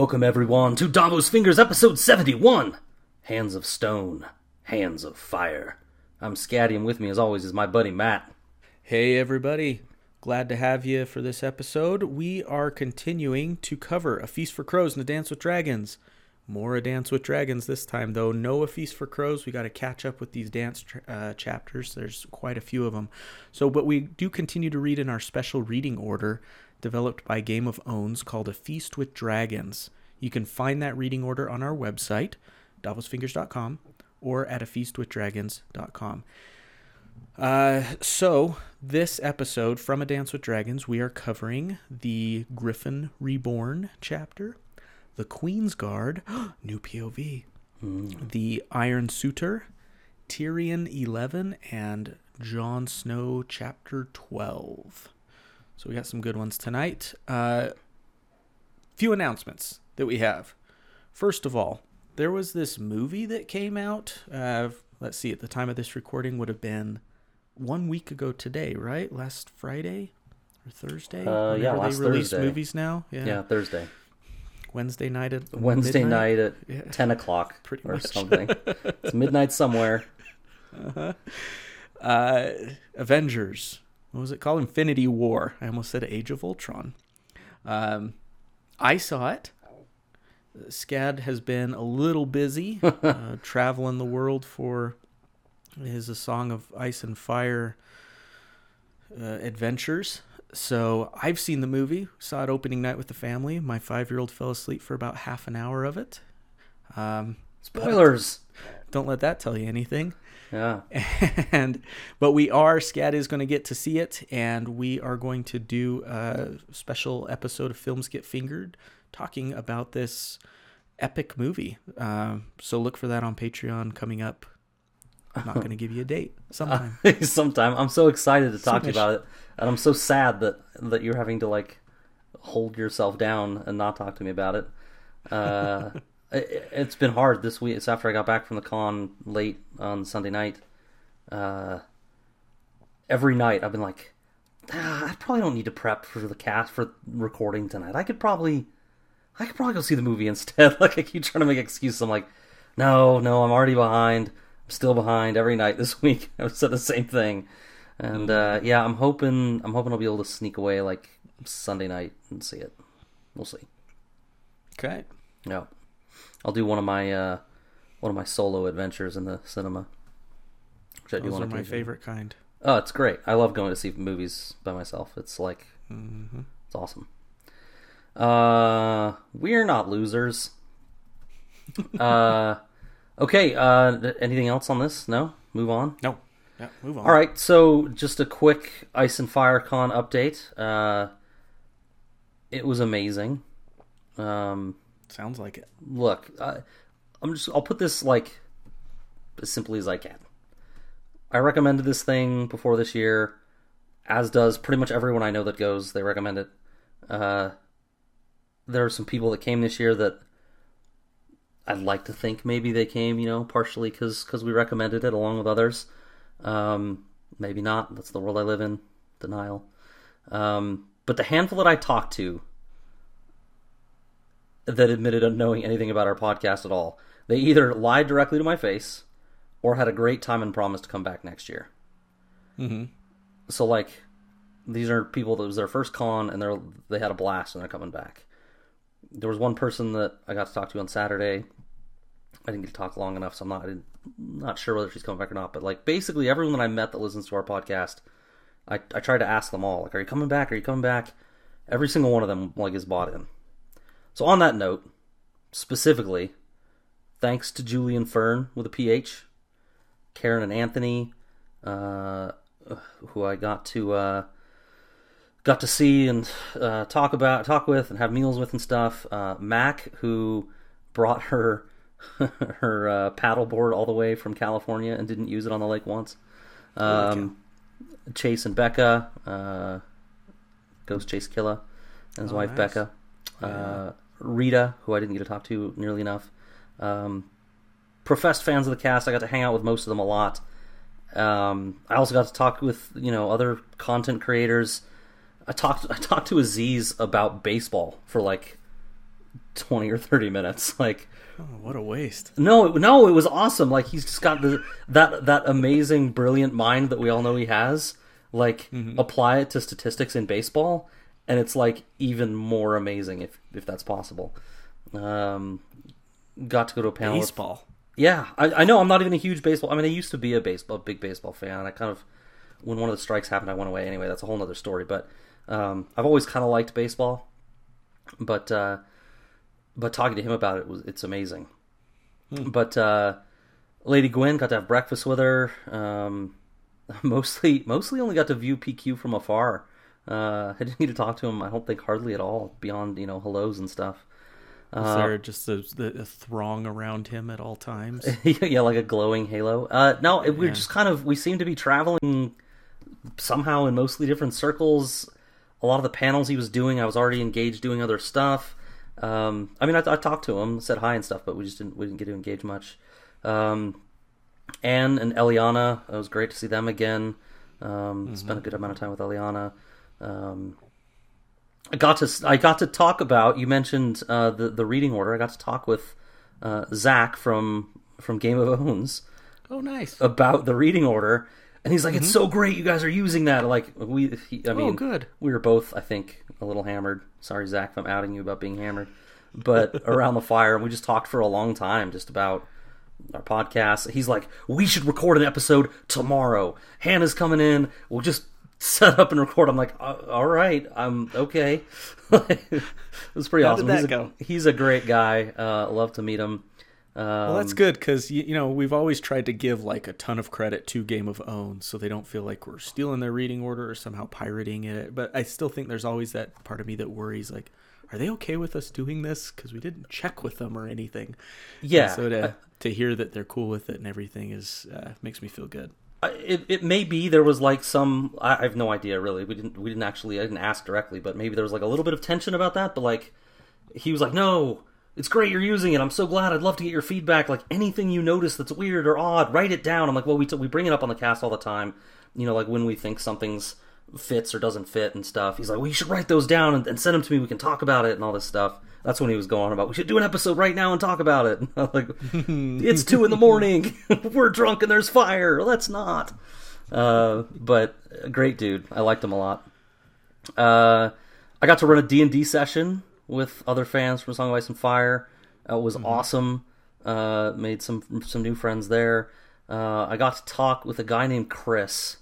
Welcome everyone to Davos Fingers episode 71 Hands of Stone, Hands of Fire. I'm Scatty and with me as always is my buddy Matt. Hey, everybody. Glad to have you for this episode. We are continuing to cover A Feast for Crows and A Dance with Dragons. More A Dance with Dragons this time, though. No A Feast for Crows. We got to catch up with these dance uh, chapters. There's quite a few of them. So, but we do continue to read in our special reading order developed by Game of Owns called A Feast with Dragons. You can find that reading order on our website, davosfingers.com, or at afeastwithdragons.com. Uh, so, this episode from A Dance with Dragons, we are covering the Griffin Reborn chapter, the Queen's Guard, new POV, the Iron Suitor, Tyrion 11, and Jon Snow chapter 12. So, we got some good ones tonight. Uh, few announcements that we have. First of all, there was this movie that came out. Uh, let's see, at the time of this recording, would have been one week ago today, right? Last Friday or Thursday? Uh, yeah, last they release Thursday. movies now. Yeah. Yeah, Thursday. Wednesday night at Wednesday midnight? night at Yeah. 10 o'clock Pretty or much. something. it's midnight somewhere. Uh, Avengers. What was it called? Infinity War. I almost said Age of Ultron. Um, I saw it. Scad has been a little busy uh, traveling the world for his A Song of Ice and Fire uh, adventures. So I've seen the movie, saw it opening night with the family. My five year old fell asleep for about half an hour of it. Um, Spoilers. don't let that tell you anything Yeah. and but we are Scat is going to get to see it, and we are going to do a special episode of Films Get Fingered, talking about this epic movie. Um, so look for that on Patreon coming up. I'm not going to give you a date. Sometime. Sometime. I'm so excited to talk to you about it. And I'm so sad that that you're having to like hold yourself down and not talk to me about it. Uh it, it's been hard this week. It's after I got back from the con late on Sunday night. Uh every night I've been like ah, I probably don't need to prep for the cast for recording tonight. I could probably I could probably go see the movie instead. Like I keep trying to make excuses. I'm like, no, no, I'm already behind. I'm still behind every night this week. I've said the same thing, and uh, yeah, I'm hoping I'm hoping I'll be able to sneak away like Sunday night and see it. We'll see. okay. Yeah, I'll do one of my uh, one of my solo adventures in the cinema. Which I do Those on are my favorite kind. Oh, it's great. I love going to see movies by myself. It's like hmm it's awesome. Uh, we're not losers. uh, okay. Uh, anything else on this? No. Move on. No. Yeah. Move on. All right. So, just a quick Ice and Fire Con update. Uh, it was amazing. Um, Sounds like it. look, I, I'm just. I'll put this like as simply as I can. I recommended this thing before this year, as does pretty much everyone I know that goes. They recommend it. Uh, there are some people that came this year that I'd like to think maybe they came, you know, partially because because we recommended it along with others. Um, maybe not. That's the world I live in. Denial. Um, but the handful that I talked to that admitted of knowing anything about our podcast at all, they either lied directly to my face or had a great time and promised to come back next year. hmm So like, these are people that was their first con and they're they had a blast and they're coming back. There was one person that I got to talk to on Saturday. I didn't get to talk long enough, so I'm not I didn't, not sure whether she's coming back or not. But like, basically, everyone that I met that listens to our podcast, I I tried to ask them all like, "Are you coming back? Are you coming back?" Every single one of them like is bought in. So on that note, specifically, thanks to Julian Fern with a PH, Karen and Anthony, uh, who I got to uh, got to see and uh, talk about, talk with, and have meals with and stuff. Uh, Mac, who brought her her uh, paddleboard all the way from California and didn't use it on the lake once. Um, Chase and Becca, uh, Ghost Chase Killa, and his Oh, wife nice. Becca. Uh, Rita, who I didn't get to talk to nearly enough. Um, professed fans of the cast. I got to hang out with most of them a lot. Um, I also got to talk with you know other content creators. I talked I talked to Aziz about baseball for like twenty or thirty minutes. Like, Oh, what a waste. no, it, no, it was awesome. Like he's just got the that that amazing, brilliant mind that we all know he has. Like apply it to statistics in baseball, and it's like even more amazing if if that's possible. Um, got to go to a panel. Baseball. yeah, I, I know. I'm not even a huge baseball. I mean, I used to be a baseball, big baseball fan. I kind of, when one of the strikes happened, I went away. Anyway, that's a whole other story. But um, I've always kind of liked baseball. But uh, but talking to him about it was it's amazing. But uh, Lady Gwen got to have breakfast with her. Um, mostly mostly only got to view PQ from afar. Uh, I didn't need to talk to him. I don't think hardly at all beyond you know hellos and stuff. Is there just a, a throng around him at all times? yeah, like a glowing halo. Uh, no, it, we are just kind of we seem to be traveling somehow in mostly different circles. A lot of the panels he was doing, I was already engaged doing other stuff. Um, I mean, I, I talked to him, said hi and stuff, but we just didn't we didn't get to engage much. Um, Anne and Eliana, it was great to see them again. Um, Spent a good amount of time with Eliana. Um, I got to I got to talk about. You mentioned uh, the the reading order. I got to talk with uh, Zach from from Game of Owns oh, nice. about the reading order, and he's like, "It's so great, you guys are using that." Like we, he, I mean, oh, good. we were both, I think, a little hammered. Sorry, Zach, if I'm outing you about being hammered, but around the fire, and we just talked for a long time just about our podcast. He's like, "We should record an episode tomorrow." Hannah's coming in. We'll just set up and record. I'm like, "Uh, "All right, I'm okay." it was pretty How awesome. did that he's, a, go? he's a great guy. Uh, love to meet him. Um, Well, that's good because you, you know we've always tried to give like a ton of credit to Game of Own, so they don't feel like we're stealing their reading order or somehow pirating it. But I still think there's always that part of me that worries, like, are they okay with us doing this? Because we didn't check with them or anything. yeah. So to to hear that they're cool with it and everything is uh, makes me feel good. It, it may be there was like some I, I have no idea really. We didn't we didn't actually I didn't ask directly but maybe there was like a little bit of tension about that but like he was like no it's great you're using it. I'm so glad. I'd love to get your feedback. Like anything you notice that's weird or odd write it down. I'm like well we t- we bring it up on the cast all the time you know like when we think something's fits or doesn't fit and stuff. He's like well you should write those down and, and send them to me. We can talk about it and all this stuff that's when he was going about we should do an episode right now and talk about it like it's two in the morning we're drunk and there's fire let's not uh, but great dude. I liked him a lot. Uh, I got to run a D&D session with other fans from Song of Ice and Fire. Uh, it was awesome. Uh, made some some new friends there. Uh, I got to talk with a guy named Chris,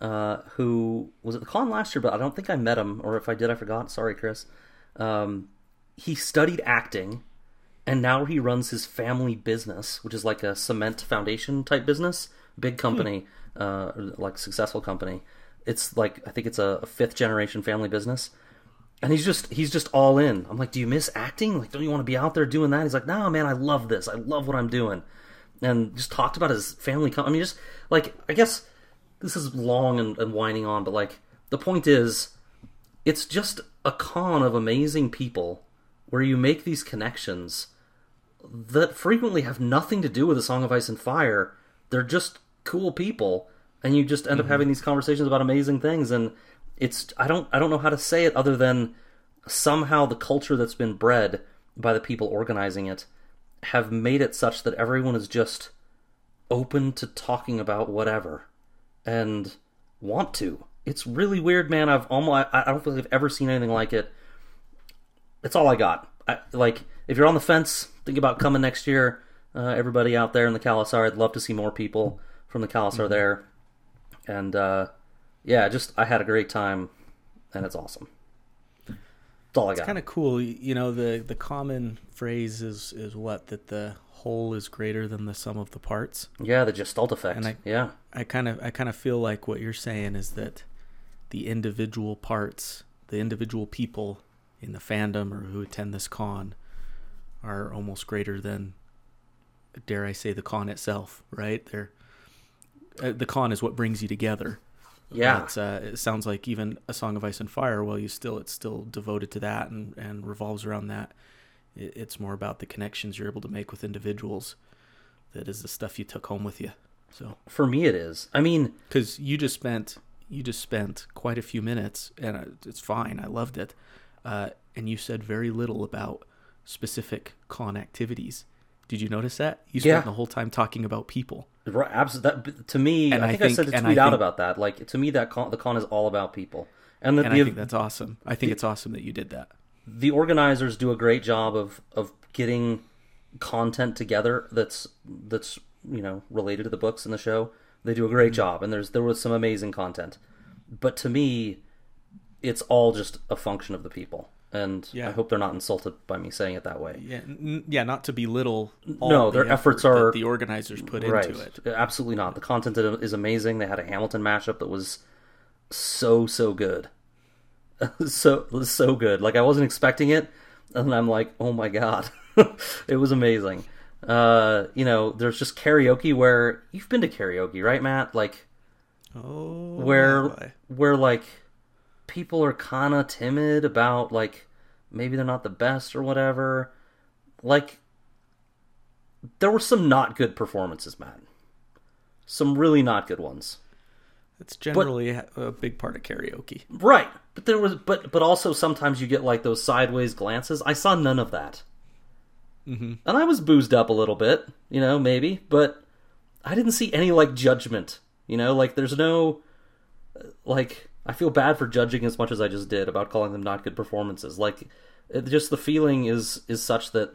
uh, who was at the con last year, but I don't think I met him, or if I did, I forgot. Sorry, Chris. Um, he studied acting, and now he runs his family business, which is like a cement foundation type business, big company, uh, like successful company. It's like I think it's a, a fifth generation family business, and he's just he's just all in. I'm like, do you miss acting? Like, don't you want to be out there doing that? He's like, no, man, I love this. I love what I'm doing, and just talked about his family. Com- I mean, just like I guess this is long and, and winding on, but like the point is, it's just a con of amazing people where you make these connections that frequently have nothing to do with a Song of Ice and Fire. They're just cool people, and you just end up mm-hmm. having these conversations about amazing things. And it's I don't I don't know how to say it other than somehow the culture that's been bred by the people organizing it have made it such that everyone is just open to talking about whatever and want to. It's really weird, man. I've almost I, don't feel like I've ever seen anything like it. It's all I got. I, like if you're on the fence, think about coming next year. Uh, everybody out there in the Khalasar, I'd love to see more people from the Khalasar there. And uh, yeah, just I had a great time, and it's awesome. That's all I got. It's kind of cool, you know. The the common phrase is is what that the whole is greater than the sum of the parts. yeah, the Gestalt effect. And I- yeah, I kind of I kind of feel like what you're saying is that the individual parts, the individual people in the fandom or who attend this con are almost greater than dare I say the con itself, right? They're uh, the con is what brings you together. yeah, uh, it sounds like even a song of ice and fire. Well, you still it's still devoted to that and and revolves around that. It, it's more about the connections you're able to make with individuals. That is the stuff you took home with you. So for me it is. I mean, because you just spent you just spent quite a few minutes, and uh, it's fine. I loved it, uh, and you said very little about specific con activities. Did you notice that? You spent Yeah. the whole time talking about people. Right, absolutely. That, to me, And I I think I, said to tweet out think- about that. Like to me, that con, the con is all about people, and the And I think that's awesome. I think it's awesome that you did that. the organizers do a great job of of getting content together that's that's you know related to the books and the show. They do a Mm-hmm. great job, and there's there was some amazing content. But to me, it's all just a function of the people, and I hope they're not insulted by me saying it that way. Yeah, n- yeah, not to belittle. All No, the their efforts effort that are- the organizers put right. into it. Absolutely not. The content is amazing. They had a Hamilton mashup that was so so good, so it was so good. Like I wasn't expecting it, and I'm like, oh my god, it was amazing. Uh, you know, there's just karaoke where you've been to karaoke, right, Matt? Like Oh, where boy. where like people are kind of timid about like maybe they're not the best or whatever. Like there were some not good performances, Matt. Some really not good ones. it's generally a a big part of karaoke. Right. But there was but but also sometimes you get like those sideways glances. I saw none of that. Mm-hmm. And I was boozed up a little bit, you know, maybe, but I didn't see any like judgment, you know, like there's no like I feel bad for judging as much as I just did about calling them not good performances. Like it, just the feeling is is such that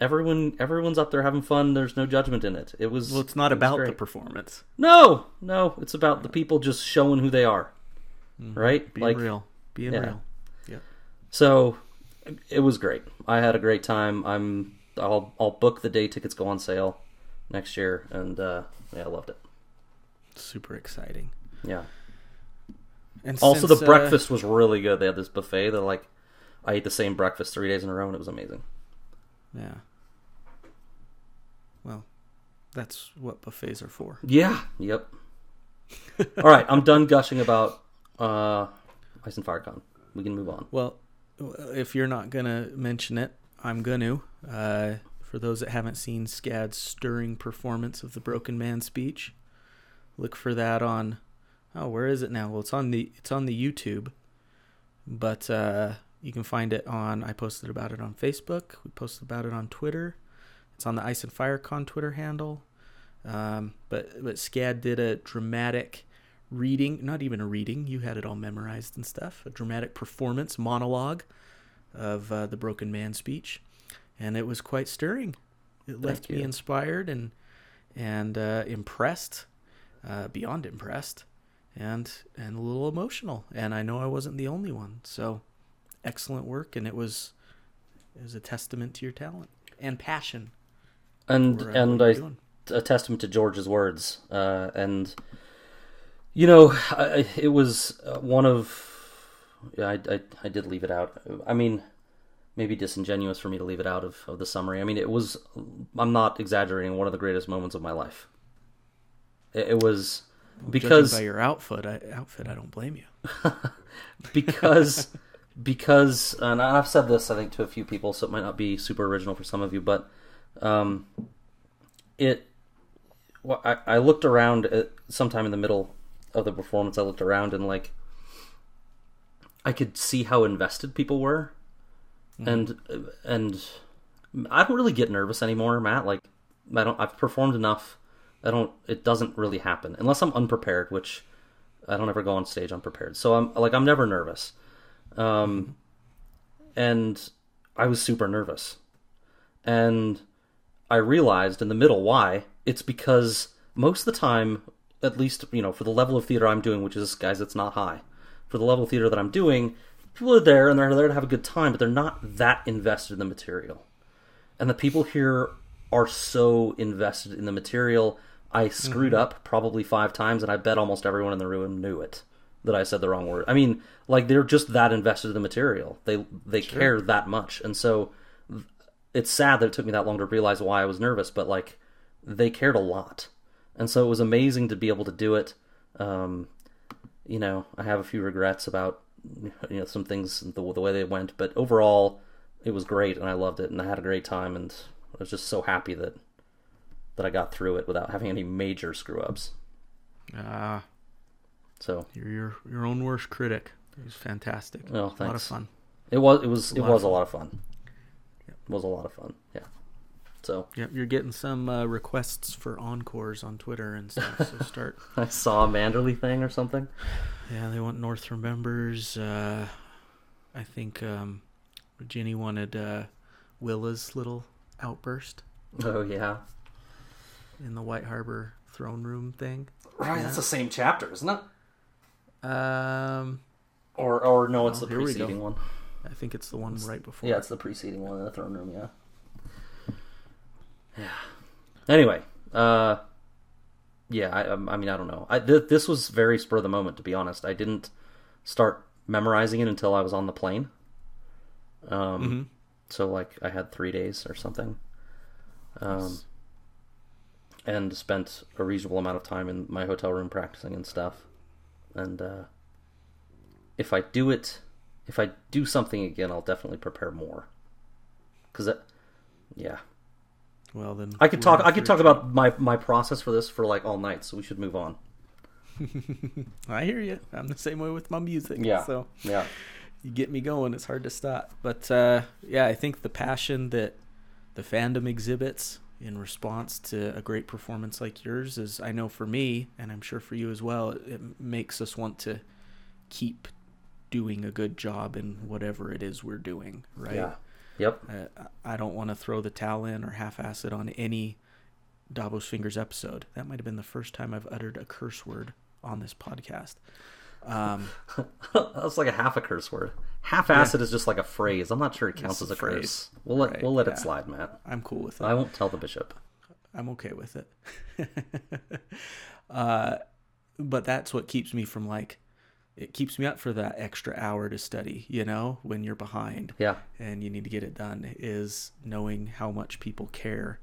everyone everyone's up there having fun. There's no judgment in it. It was Well, it's not it about the performance. No, no, it's about the people just showing who they are. Right? Being real, being yeah. real. Yeah. So it was great. I had a great time. I'm I'll I'll book the day tickets go on sale next year and uh yeah, I loved it. Super exciting. Yeah. And Also since, the uh, breakfast was really good. They had this buffet that like I ate the same breakfast 3 days in a row and it was amazing. yeah. Well, that's what buffets are for. Yeah. Yep. All right, I'm done gushing about uh Ice and FireCon. We can move on. Well, if you're not gonna mention it, I'm gonna. Uh, for those that haven't seen Scad's stirring performance of the Broken Man speech, look for that on. Oh, where is it now? Well, it's on the it's on the YouTube, but uh, you can find it on. I posted about it on Facebook. We posted about it on Twitter. It's on the Ice and FireCon Twitter handle. Um, but but Scad did a dramatic reading, not even a reading. You had it all memorized and stuff. A dramatic performance monologue of uh, the Broken Man speech, and it was quite stirring. It left me inspired and and uh, impressed, uh, beyond impressed, and and a little emotional. And I know I wasn't the only one. So excellent work, and it was it was a testament to your talent and passion. And uh, and I doing. a testament to George's words. Uh, and you know, I, I- it was uh, one of yeah, I, I I did leave it out. I mean, maybe disingenuous for me to leave it out of, of the summary. I mean, it was I'm not exaggerating. One of the greatest moments of my life. It, it was Because by your outfit, I, outfit, I don't blame you. because because and I've said this I think to a few people, so it might not be super original for some of you, but um, it. Well, I, I looked around at sometime in the middle of the performance. I looked around and like I could see how invested people were, and and I don't really get nervous anymore, Matt. Like I don't. I've performed enough. I don't. It doesn't really happen unless I'm unprepared, which I don't ever go on stage unprepared. So I'm like I'm never nervous. Um, and I was super nervous, and I realized in the middle why. It's because most of the time, at least you know, for the level of theater I'm doing, which is guys, it's not high. For the level of theater that I'm doing, people are there and they're there to have a good time, but they're not that invested in the material. And the people here are so invested in the material. I screwed up probably five times, and I bet almost everyone in the room knew it that I said the wrong word. I mean, like they're just that invested in the material. They they care that much, and so it's sad that it took me that long to realize why I was nervous. But like they cared a lot, and so it was amazing to be able to do it. Um, you know, I have a few regrets about you know some things the, the way they went, but overall, it was great, and I loved it, and I had a great time, and I was just so happy that that I got through it without having any major screw ups. Ah, So you're your your own worst critic. It was fantastic. Oh, a lot of fun. it was it was it lot of was a fun. lot of fun. was a lot of fun. Yeah. So Yep, you're getting some uh, requests for encores on Twitter and stuff. So start. I saw a Manderley thing or something. Yeah, they want North remembers. Uh, I think um, Ginny wanted uh, Wylla's little outburst Oh yeah. In the White Harbor throne room thing. Right, that's the same chapter, isn't it? Um, Or or no, it's Oh, the here we go. preceding one. I think it's the one right before. Yeah, it's the preceding one in the throne room. Yeah. Yeah. Anyway, uh, yeah. I, I mean, I don't know. I th- this was very spur of the moment, to be honest. I didn't start memorizing it until I was on the plane. Um, Mhm. so like I had three days or something. Um, and spent a reasonable amount of time in my hotel room practicing and stuff. And uh, if I do it, if I do something again, I'll definitely prepare more. Cause it, yeah, Well then, I could talk. I could talk about my my process for this for like all night. So we should move on. I hear you. I'm the same way with my music. Yeah. So Yeah, you get me going. It's hard to stop. But uh, yeah, I think the passion that the fandom exhibits in response to a great performance like yours is, I know for me, and I'm sure for you as well, it, makes us want to keep doing a good job in whatever it is we're doing. Right. yeah, yep. Uh, I don't want to throw the towel in or half-ass it on any Davos Fingers episode. That might have been the first time I've uttered a curse word on this podcast. Um, That's like a half a curse word. Half acid is just like a phrase. I'm not sure it counts It's as a a curse. phrase. We'll let Right, we'll let yeah. it slide, Matt. I'm cool with it. I won't tell the bishop. I'm okay with it. uh, but that's what keeps me from like, it keeps me up for that extra hour to study, you know, when you're behind Yeah, and you need to get it done, is knowing how much people care.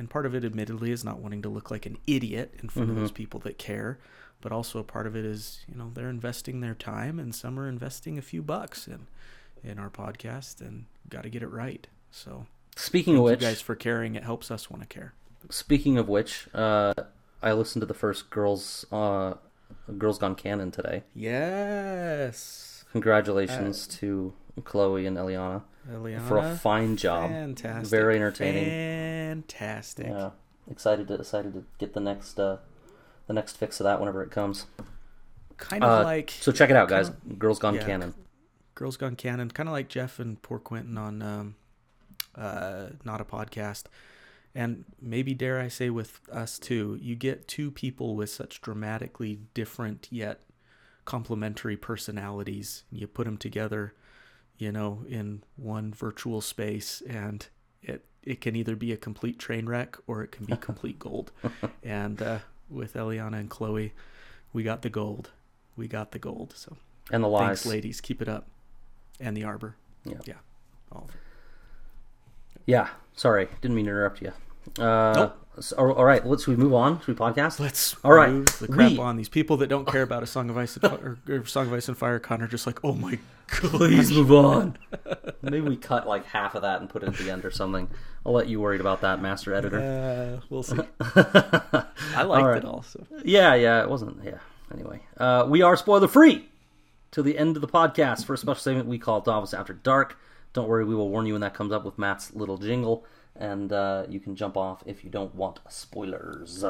And part of it, admittedly, is not wanting to look like an idiot in front of those people that care. But also a part of it is, you know, they're investing their time and some are investing a few bucks in, in our podcast and got to get it right. So Speaking of which, you guys for caring. It helps us want to care. speaking of which, uh, I listened to the first girls uh, Girls Gone Canon today. Yes. Congratulations to Chloe and Eliana Eliana, for a fine job. fantastic. Very entertaining. Fantastic. Yeah, excited to excited to get the next uh, the next fix of that whenever it comes. Kind of Uh, like So check it out, guys. Girls Gone yeah. Canon. Girls Gone Canon, kind of like Jeff and Poor Quentin on um, uh, Not a Podcast. And maybe, dare I say, with us too, you get two people with such dramatically different yet complementary personalities. You put them together, you know, in one virtual space, and it, it can either be a complete train wreck or it can be complete gold. And uh, with Eliana and Chloe, we got the gold. We got the gold. So And the lies. Thanks, ladies. Keep it up. And the arbor. Yeah. Yeah. All of it. Yeah, sorry, didn't mean to interrupt you. Uh, Nope. so- all right, let's we move on. Should we podcast? Let's All right, move the crap we- on these people that don't care about a song of ice and or, or song of ice and fire. Connor just like, oh my god, Please move on. Maybe we cut like half of that and put it at the end or something. I'll let you worried about that, master editor. Uh, we'll see. I liked right. it also. Yeah, yeah, it wasn't. Yeah. Anyway, uh, we are spoiler free till the end of the podcast for a special segment we call Davos After Dark. Don't worry, we will warn you when that comes up with Matt's little jingle, and uh, you can jump off if you don't want spoilers.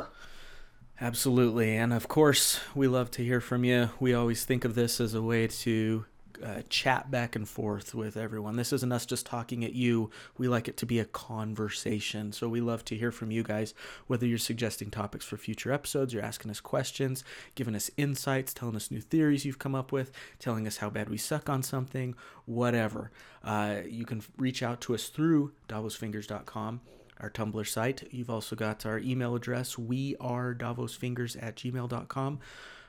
Absolutely. And of course, we love to hear from you. We always think of this as a way to uh, chat back and forth with everyone. This isn't us just talking at you. We like it to be a conversation. So we love to hear from you guys, whether you're suggesting topics for future episodes, you're asking us questions, giving us insights, telling us new theories you've come up with, telling us how bad we suck on something, whatever. Uh, you can reach out to us through davosfingers.com our Tumblr site. You've also got our email address. We are davosfingers at gmail.com.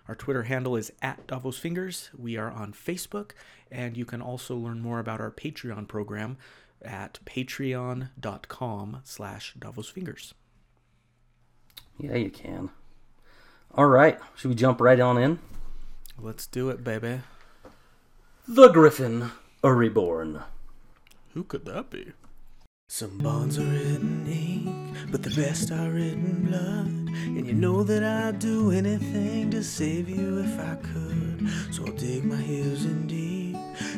Our Twitter handle is at davosfingers. We are on Facebook, and you can also learn more about our Patreon program at patreon.com slash davosfingers. Yeah, you can. All right, should we jump right on in? Let's do it, baby. The Griffin, a reborn. Who could that be? Some bonds are written ink, but the best are written blood. And you know that I'd do anything to save you if I could. So I'll dig my heels in deep,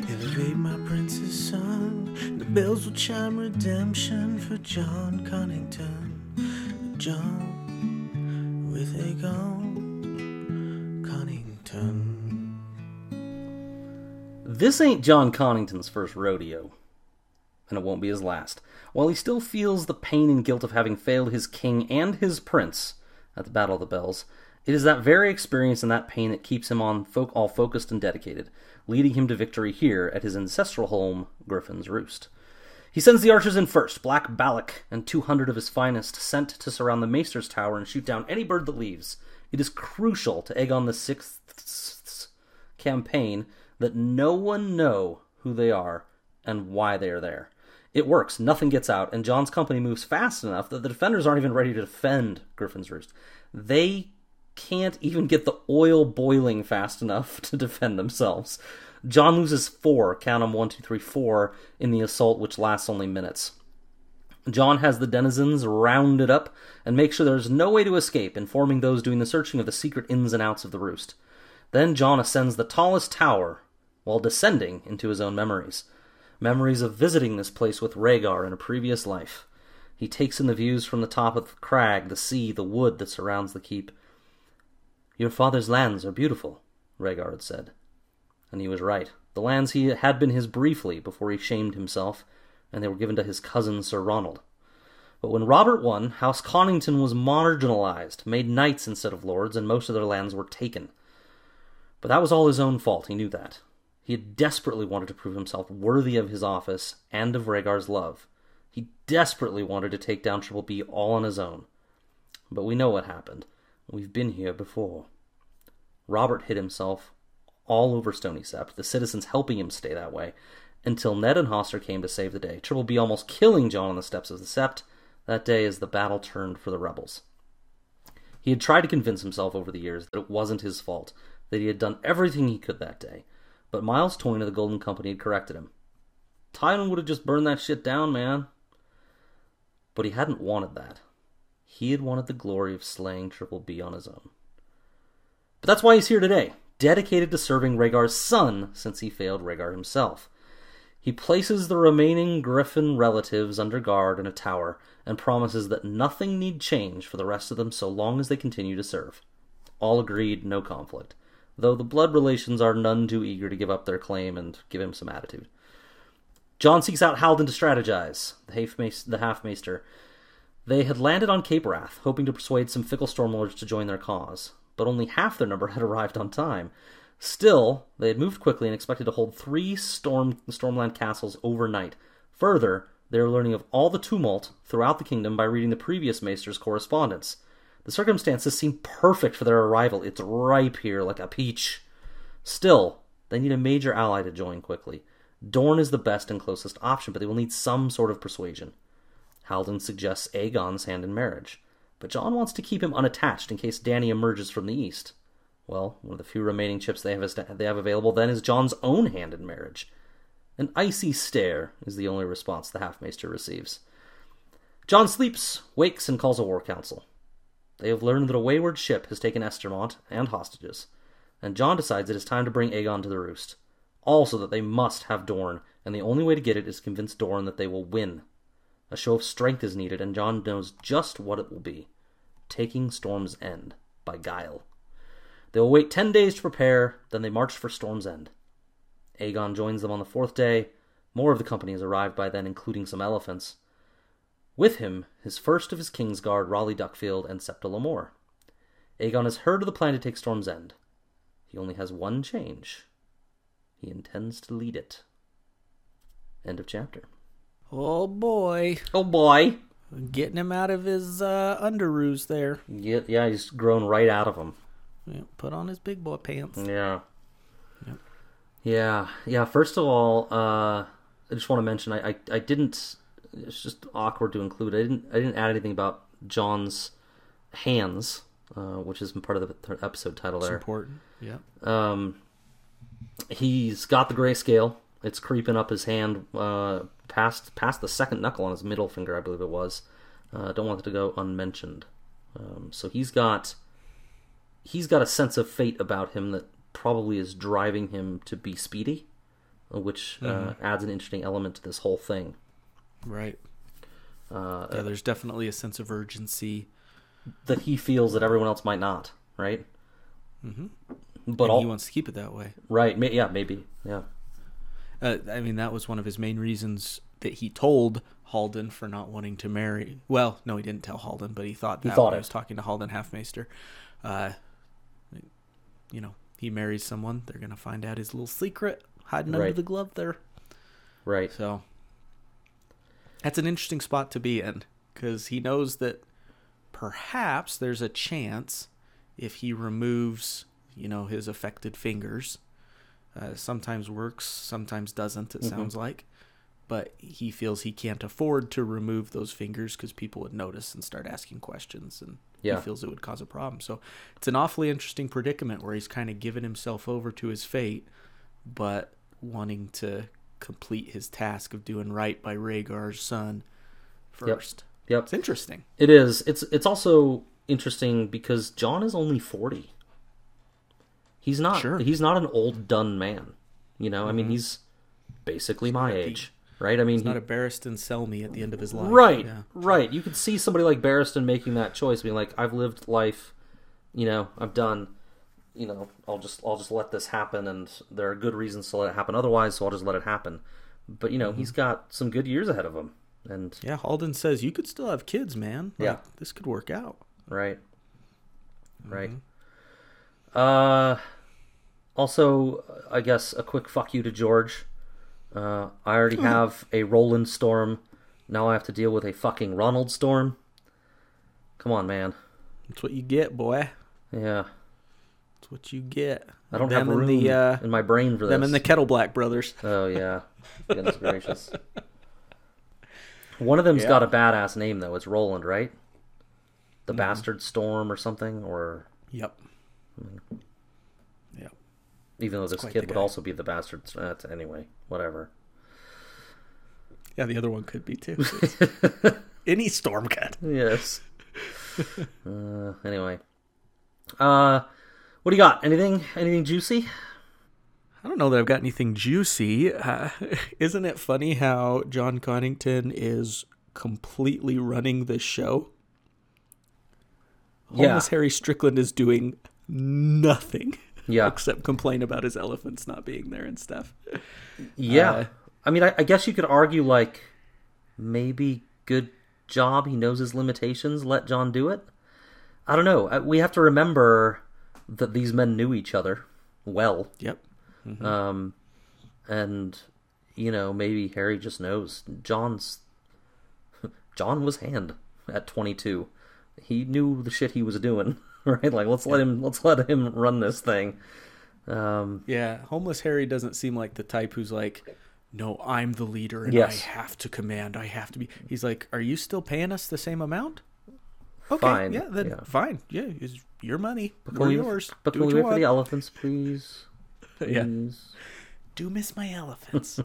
elevate my prince's son, The bells will chime redemption for Jon Connington. John with Aegon Connington. This ain't Jon Connington's first rodeo, and it won't be his last. While he still feels the pain and guilt of having failed his king and his prince at the Battle of the Bells, it is that very experience and that pain that keeps him on all focused and dedicated, leading him to victory here at his ancestral home, Griffin's Roost. He sends the archers in first, Black Balaq and 200 of his finest, sent to surround the Maester's tower and shoot down any bird that leaves. It is crucial to Aegon VI's campaign that no one know who they are and why they are there. It works, nothing gets out, and John's company moves fast enough that the defenders aren't even ready to defend Griffin's Roost. They can't even get the oil boiling fast enough to defend themselves. John loses four, count them one, two, three, four, in the assault, which lasts only minutes. John has the denizens rounded up and makes sure there's no way to escape, informing those doing the searching of the secret ins and outs of the roost. Then John ascends the tallest tower while descending into his own memories. Memories of visiting this place with Rhaegar in a previous life. He takes in the views from the top of the crag, the sea, the wood that surrounds the keep. Your father's lands are beautiful, Rhaegar had said. And he was right. The lands he had been his briefly before he shamed himself, and they were given to his cousin Sir Ronald. But when Robert won, House Connington was marginalized, made knights instead of lords, and most of their lands were taken. But that was all his own fault, he knew that. He had desperately wanted to prove himself worthy of his office and of Rhaegar's love. He desperately wanted to take down Triple B all on his own. But we know what happened. We've been here before. Robert hid himself all over Stony Sept, the citizens helping him stay that way, until Ned and Hoster came to save the day, Triple B almost killing John on the steps of the Sept that day as the battle turned for the rebels. He had tried to convince himself over the years that it wasn't his fault, that he had done everything he could that day, but Myles Toyne of the Golden Company had corrected him. Tywin would have just burned that shit down, man. But he hadn't wanted that. He had wanted the glory of slaying Triple B on his own. But that's why he's here today, dedicated to serving Rhaegar's son since he failed Rhaegar himself. He places the remaining Griffin relatives under guard in a tower and promises that nothing need change for the rest of them so long as they continue to serve. All agreed, no conflict, though the blood relations are none too eager to give up their claim and give him some attitude. John seeks out Haldon to strategize, the half maester. They had landed on Cape Wrath, hoping to persuade some fickle Stormlords to join their cause, but only half their number had arrived on time. Still, they had moved quickly and expected to hold three storm Stormland castles overnight. Further, they were learning of all the tumult throughout the kingdom by reading the previous maester's correspondence. The circumstances seem perfect for their arrival. It's ripe here like a peach. Still, they need a major ally to join quickly. Dorne is the best and closest option, but they will need some sort of persuasion. Haldon suggests Aegon's hand in marriage, but John wants to keep him unattached in case Dany emerges from the east. Well, one of the few remaining chips they have, they have available then is John's own hand in marriage. An icy stare is the only response the half-maester receives. John sleeps, wakes, and calls a war council. They have learned that a wayward ship has taken Estermont and hostages, and John decides it is time to bring Aegon to the roost. Also, that they must have Dorne, and the only way to get it is to convince Dorne that they will win. A show of strength is needed, and John knows just what it will be taking Storm's End by guile. They will wait ten days to prepare, then they march for Storm's End. Aegon joins them on the fourth day. More of the company has arrived by then, including some elephants. With him, his first of his Kingsguard, Rolly Duckfield, and Septa Lemore. Aegon has heard of the plan to take Storm's End. He only has one change. He intends to lead it. End of chapter. Oh boy. Oh boy. Getting him out of his uh, underoos there. Yeah, yeah, he's grown right out of them. Yeah, put on his big boy pants. Yeah. Yep. Yeah, yeah. First of all, uh, I just want to mention I, I, I didn't. It's just awkward to include. I didn't I didn't add anything about John's hands, uh, which is part of the episode title It's there. important. Yeah. Um, he's got the grayscale. It's creeping up his hand, uh, past past the second knuckle on his middle finger, I believe it was. Uh, don't want it to go unmentioned. Um, so he's got he's got a sense of fate about him that probably is driving him to be speedy, which uh, adds an interesting element to this whole thing. Right. Uh, Yeah, there's definitely a sense of urgency. that he feels that everyone else might not, right? Mm-hmm. But all he wants to keep it that way. right, may, yeah, maybe, yeah, Uh, I mean, that was one of his main reasons that he told Haldon for not wanting to marry. Well, no, he didn't tell Haldon, but he thought that thought when he it. was talking to Haldon Halfmaester. Uh, you know, he marries someone, they're gonna find out his little secret hiding under the glove there. right, So that's an interesting spot to be in because he knows that perhaps there's a chance if he removes, you know, his affected fingers. Uh, sometimes works, sometimes doesn't. It Mhm. sounds like, but he feels he can't afford to remove those fingers because people would notice and start asking questions, and Yeah. he feels it would cause a problem. So it's an awfully interesting predicament where he's kind of given himself over to his fate, but wanting to complete his task of doing right by Rhaegar's son first. yep. It's interesting. It is. It's it's also interesting because John is only forty. He's not. Sure. Mm-hmm. He's not an old done man. You know, I mean, he's basically my age, right? I mean, He's not he- a Barristan Selmy at the end of his life. right, Yeah. right. You could see somebody like Barristan making that choice, being like, "I've lived life. You know, I'm done. You know, I'll just I'll just let this happen, and there are good reasons to let it happen otherwise, so I'll just let it happen." But you know, he's Mm-hmm. got some good years ahead of him, and Yeah, Haldon says you could still have kids, man. Like, Yeah. This could work out. Right. Right. Mm-hmm. Uh, also, I guess a quick fuck you to George. Uh, I already have a Rolland Storm. Now I have to deal with a fucking Ronald Storm. Come on, man. That's what you get, boy. Yeah, That's what you get. I don't them have room the uh, in my brain for this. them and the Kettleblack brothers. Oh yeah, goodness gracious. One of them's Yeah. got a badass name though. It's Roland, right? The Mm-hmm. Bastard Storm or something, or Yep. Yep. even though this kid would also be the Bastard. Uh, anyway, whatever. Yeah, the other one could be too. Any storm cut. Yes. uh, anyway, uh, what do you got? Anything? Anything juicy? I don't know that I've got anything juicy. Uh, isn't it funny how Jon Connington is completely running the show? Yeah. Homeless Harry Strickland is doing nothing Yeah, except complain about his elephants not being there and stuff. yeah. Uh, I mean, I, I guess you could argue like maybe good job. He knows his limitations. Let John do it. I don't know. Uh, We have to remember that these men knew each other well, Yep. um, and you know maybe Harry just knows John's. John was hand at twenty two. He knew the shit he was doing. Right? Like let's let him let's let him run this thing. Um, Yeah, homeless Harry doesn't seem like the type who's like, "No, I'm the leader and Yes. I have to command. I have to be." He's like, "Are you still paying us the same amount?" Okay, Fine, yeah, then yeah. fine. Yeah, it's your money. Can We're yours. But can we wait for the elephants, please? Yeah. Please. Do miss my elephants.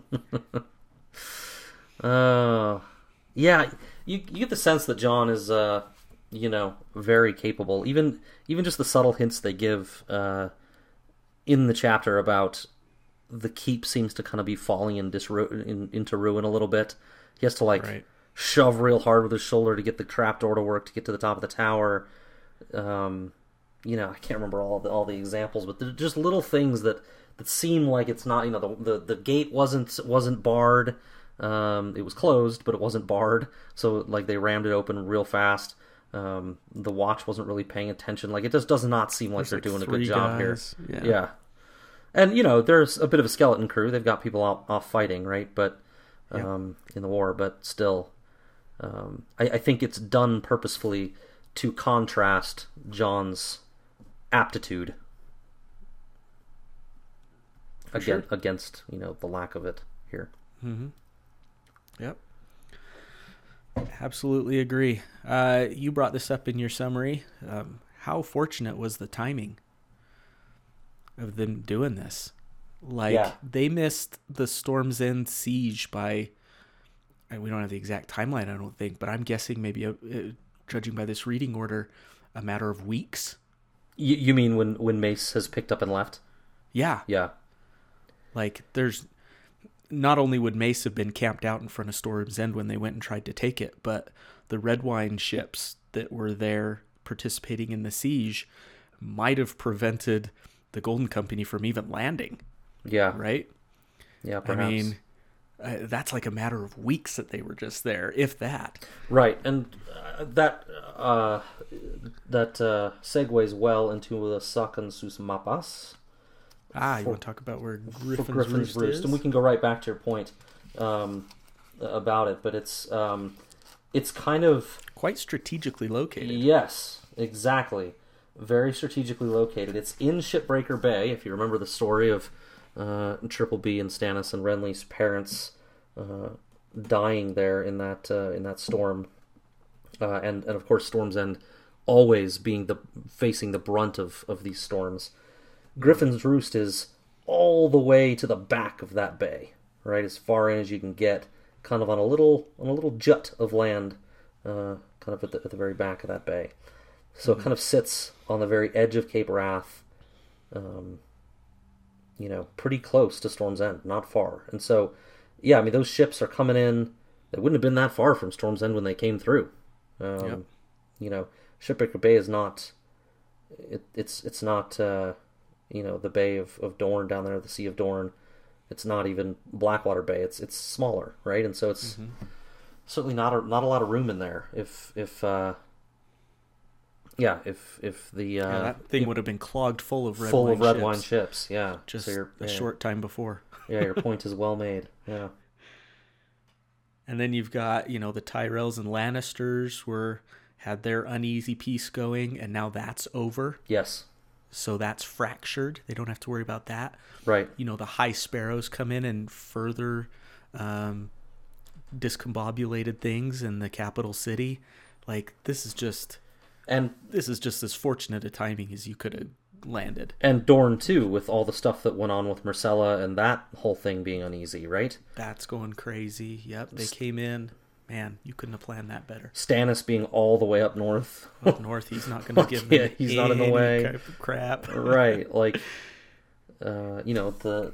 Uh, yeah, you you get the sense that John is, uh, you know, very capable. Even even just the subtle hints they give uh, in the chapter about the keep seems to kind of be falling in disru- in, into ruin a little bit. He has to like Right. Shove real hard with his shoulder to get the trapdoor to work to get to the top of the tower. Um, you know, I can't remember all the all the examples, but they're just little things that that seem like it's not. You know, the the, the gate wasn't wasn't barred. Um, it was closed, but it wasn't barred. So like they rammed it open real fast. Um, the watch wasn't really paying attention. Like it just does not seem like There's, they're like, doing a good job guys. here. Yeah. Yeah. And you know, there's a bit of a skeleton crew. They've got people off, off fighting, right? But um, in the war, but still, um, I, I think it's done purposefully to contrast John's aptitude again sure. against you know the lack of it here. Yep. Absolutely agree. Uh, you brought this up in your summary. Um, how fortunate was the timing of them doing this? Like Yeah. they missed the Storm's End siege by. And we don't have the exact timeline, I don't think, but I'm guessing maybe, uh uh, judging by this reading order, a matter of weeks. You, you mean when when Mace has picked up and left? Yeah, Yeah, Like there's not only would Mace have been camped out in front of Storm's End when they went and tried to take it, but the Redwyne ships that were there participating in the siege might have prevented the Golden Company from even landing, Yeah, right? yeah, perhaps. I mean, uh, that's like a matter of weeks that they were just there, if that. Right, and uh, that uh, that uh, segues well into the Sakan sus mapas Ah, you want to talk about where for Griffin's, Griffin's Roost, is? and we can go right back to your point um, about it. But it's um, it's kind of Quite strategically located. yes, exactly, very strategically located. It's in Shipbreaker Bay. If you remember the story of uh, Triple B and Stannis and Renly's parents uh, dying there in that uh, in that storm, uh, and and of course Storm's End always being the facing the brunt of of these storms. Griffin's Roost is all the way to the back of that bay, right as far in as you can get, kind of on a little on a little jut of land, uh, kind of at the, at the very back of that bay. So it kind of sits on the very edge of Cape Wrath, um, you know, pretty close to Storm's End, not far. And so, yeah, I mean, those ships are coming in. They wouldn't have been that far from Storm's End when they came through. Um, Yep. You know, Shipbreaker Bay is not. It, it's it's not uh, you know the Bay of, of Dorne down there, the Sea of Dorne. It's not even Blackwater Bay. It's it's smaller, right? And so it's certainly not a, not a lot of room in there. If if uh, yeah, if if the uh, Yeah, that thing would have been clogged full of red full wine of red ships wine ships, yeah. just so a yeah, short time before. yeah, your point is well made. Yeah, And then you've got, you know, the Tyrells and Lannisters were had their uneasy peace going, and now that's over. yes, So that's fractured. They don't have to worry about that. right. You know, the High Sparrows come in and further um, discombobulated things in the capital city. Like this is just And this is just as fortunate a timing as you could have landed. and Dorne too, with all the stuff that went on with Myrcella and that whole thing being uneasy, right? That's going crazy. Yep, they came in. Man, you couldn't have planned that better. Stannis being all the way up north, Up north, he's not going to give Yeah, he's not in the way. crap. right? Like, uh, you know the.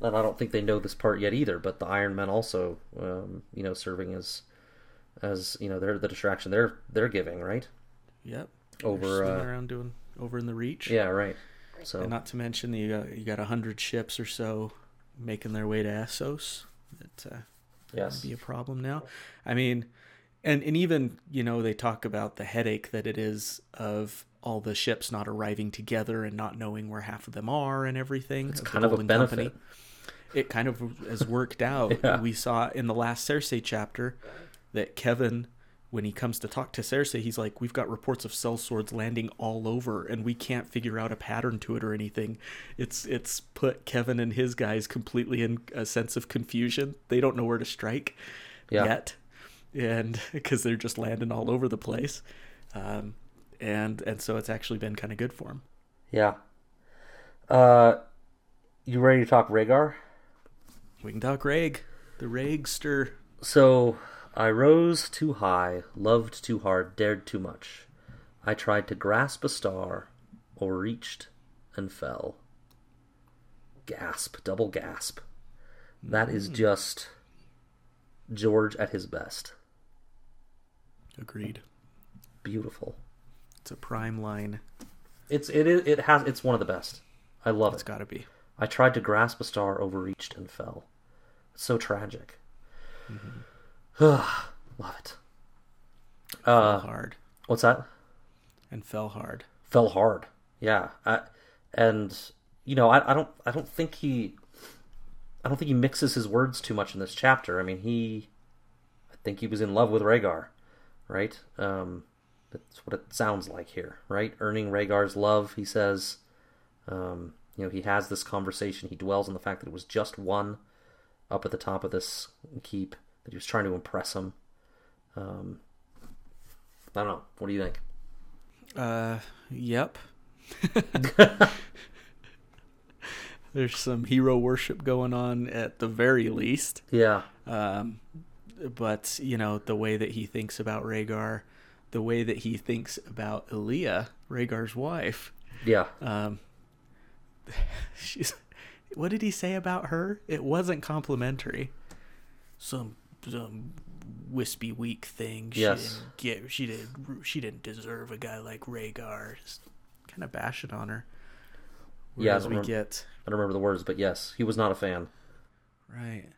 And I don't think they know this part yet either. But the Iron Men also, um, you know, serving as, as you know, they're the distraction they're they're giving, right? Yep. Over, uh, around doing over in the reach. yeah, right. So And not to mention you got you got a hundred ships or so making their way to Essos. That uh, yes, be a problem now. I mean, and and even you know they talk about the headache that it is of all the ships not arriving together and not knowing where half of them are and everything. It's of kind of a Golden benefit. It kind of has worked out. Yeah. We saw in the last Cersei chapter that Kevan. When he comes to talk to Cersei, he's like, "We've got reports of sellswords landing all over, and we can't figure out a pattern to it or anything." It's it's put Kevan and his guys completely in a sense of confusion. They don't know where to strike Yeah. yet, and because they're just landing all over the place, um, and and so it's actually been kind of good for him. yeah. Uh, you ready to talk Rhaegar? We can talk Reg, the Regster. So I rose too high, loved too hard, dared too much. I tried to grasp a star, overreached and fell. Gasp, double gasp. That is hmm. just George at his best. Agreed. Beautiful. It's a prime line. It's it is it has it's one of the best. I love It's It's got to be. I tried to grasp a star, overreached and fell. It's so tragic. Mm-hmm. love it. Fell Uh, hard what's that? and fell hard. fell hard. Yeah, I, and you know, I, I don't, I don't think he, I don't think he mixes his words too much in this chapter. I mean, he, I think he was in love with Rhaegar, right? Um, that's what it sounds like here, right? Earning Rhaegar's love, he says. Um, you know, he has this conversation. He dwells on the fact that it was just one up at the top of this keep that he was trying to impress him. Um, I don't know. What do you think? Uh, yep. There's some hero worship going on at the very least. Yeah. Um, but you know the way that he thinks about Rhaegar, the way that he thinks about Elia, Rhaegar's wife. Yeah. Um, she's what did he say about her? It wasn't complimentary. Some some wispy weak thing. She Yes. didn't get she did she didn't deserve a guy like Rhaegar. Just kind of bash it on her. Yeah, I don't we remember- get I don't remember the words, but yes, he was not a fan. right,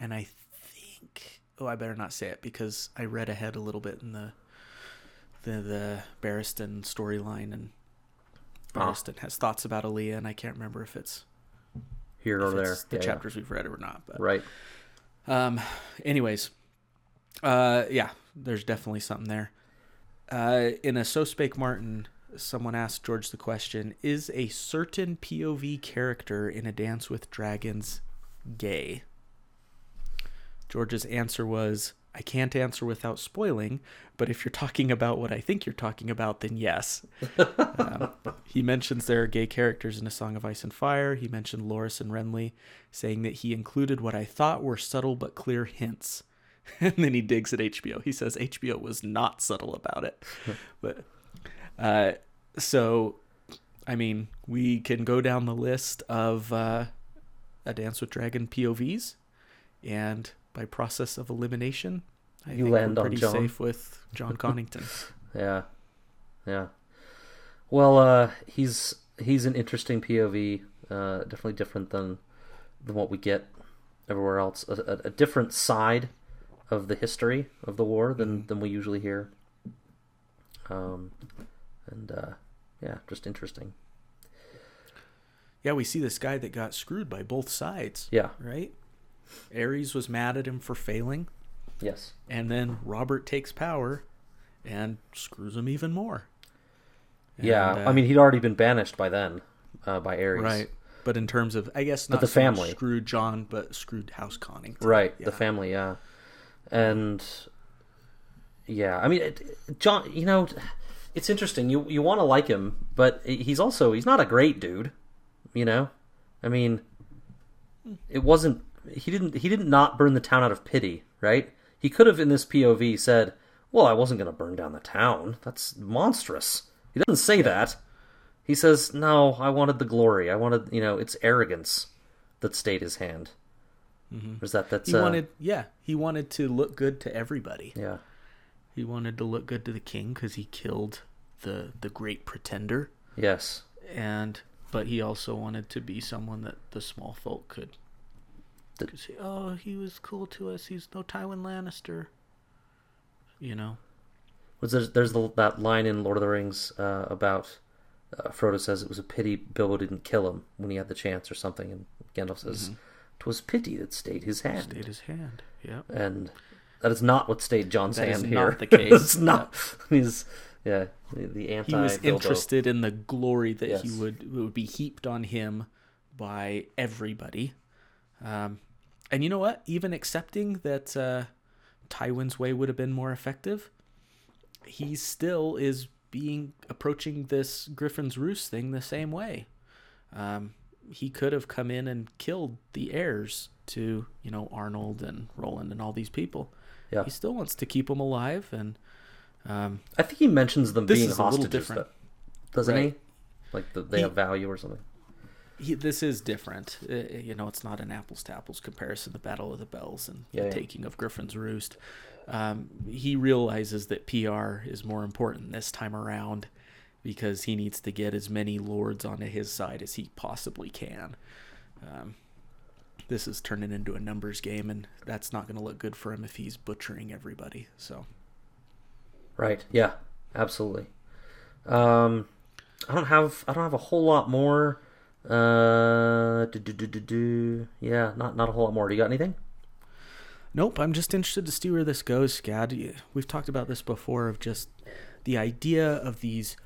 and I think oh I better not say it because I read ahead a little bit in the the the Barristan storyline and Ah. Barristan has thoughts about Elia and I can't remember if it's Here if or there. the Yeah, yeah. chapters we've read or not. But Right. Um, anyways, uh, yeah, there's definitely something there. Uh, in a So Spake Martin, someone asked George the question: Is a certain POV character in A Dance with Dragons gay? George's answer was, "I can't answer without spoiling, but if you're talking about what I think you're talking about, then yes." Um, he mentions there are gay characters in A Song of Ice and Fire. He mentioned Loras and Renly, saying that he included what I thought were subtle but clear hints. And then he digs at HBO. He says HBO was not subtle about it. but uh, so, I mean, we can go down the list of uh, A Dance with Dragon POVs, and by process of elimination, I You think land we're on pretty Jon. safe with Jon Connington. Yeah. Yeah. Well, uh, he's he's an interesting POV. Uh, definitely different than than what we get everywhere else. A, a, a different side of the history of the war than than we usually hear. Um, and uh, yeah, just interesting. Yeah, we see this guy that got screwed by both sides, Yeah. right? Aerys was mad at him for failing, Yes. and then Robert takes power and screws him even more. yeah. Uh, I mean, he'd already been banished by then, uh, by Aerys. right. But in terms of, I guess But not the so family. screwed Jon, but screwed House Connington. Right, Yeah. the family, yeah, and yeah, I mean, it, Jon, you know, it's interesting. You you want to like him, but he's also he's not a great dude. You know, I mean, it wasn't he didn't he didn't not burn the town out of pity, right? He could have in this POV said, "Well, I wasn't going to burn down the town. That's monstrous." He doesn't say that. He says, "No, I wanted the glory. I wanted, you know, it's arrogance that stayed his hand." Or is that that's He uh, wanted, yeah, he wanted to look good to everybody. yeah. He wanted to look good to the king because he killed the the great pretender, Yes. and but he also wanted to be someone that the small folk could The- could say, "Oh, he was cool to us. He's no Tywin Lannister." You know, Was there's there's the, that line in Lord of the Rings uh, about uh, Frodo says it was a pity Bilbo didn't kill him when he had the chance or something, and Gandalf says "'Twas pity that stayed his hand," stayed his hand. Yeah. and that is not what stayed Jon's That is hand not here. the case. it's not. He's yeah the, the anti. he was interested in the glory that he would would be heaped on him by everybody. Um, and you know what? Even accepting that uh, Tywin's way would have been more effective, he still is being approaching this Griffin's Roost thing the same way. Um, he could have come in and killed the heirs to you know Arnold and Rolland and all these people. Yeah. He still wants to keep them alive, and um, I think he mentions them This being is a little hostages, different. though, doesn't Right. he? Like the, they He- have value or something. He, this is different. Uh, you know, it's not an apples to apples comparison. The Battle of the Bells and Yeah, the yeah. taking of Griffin's Roost. Um, he realizes that PR is more important this time around because he needs to get as many lords onto his side as he possibly can. Um, this is turning into a numbers game, and that's not going to look good for him if he's butchering everybody. So, Right. Yeah. Absolutely. Um, I don't have I don't have a whole lot more. Uh, do, do, do, do, do. yeah, not not a whole lot more. Do you got anything? Nope, I'm just interested to see where this goes, Scad. We've talked about this before of just the idea of these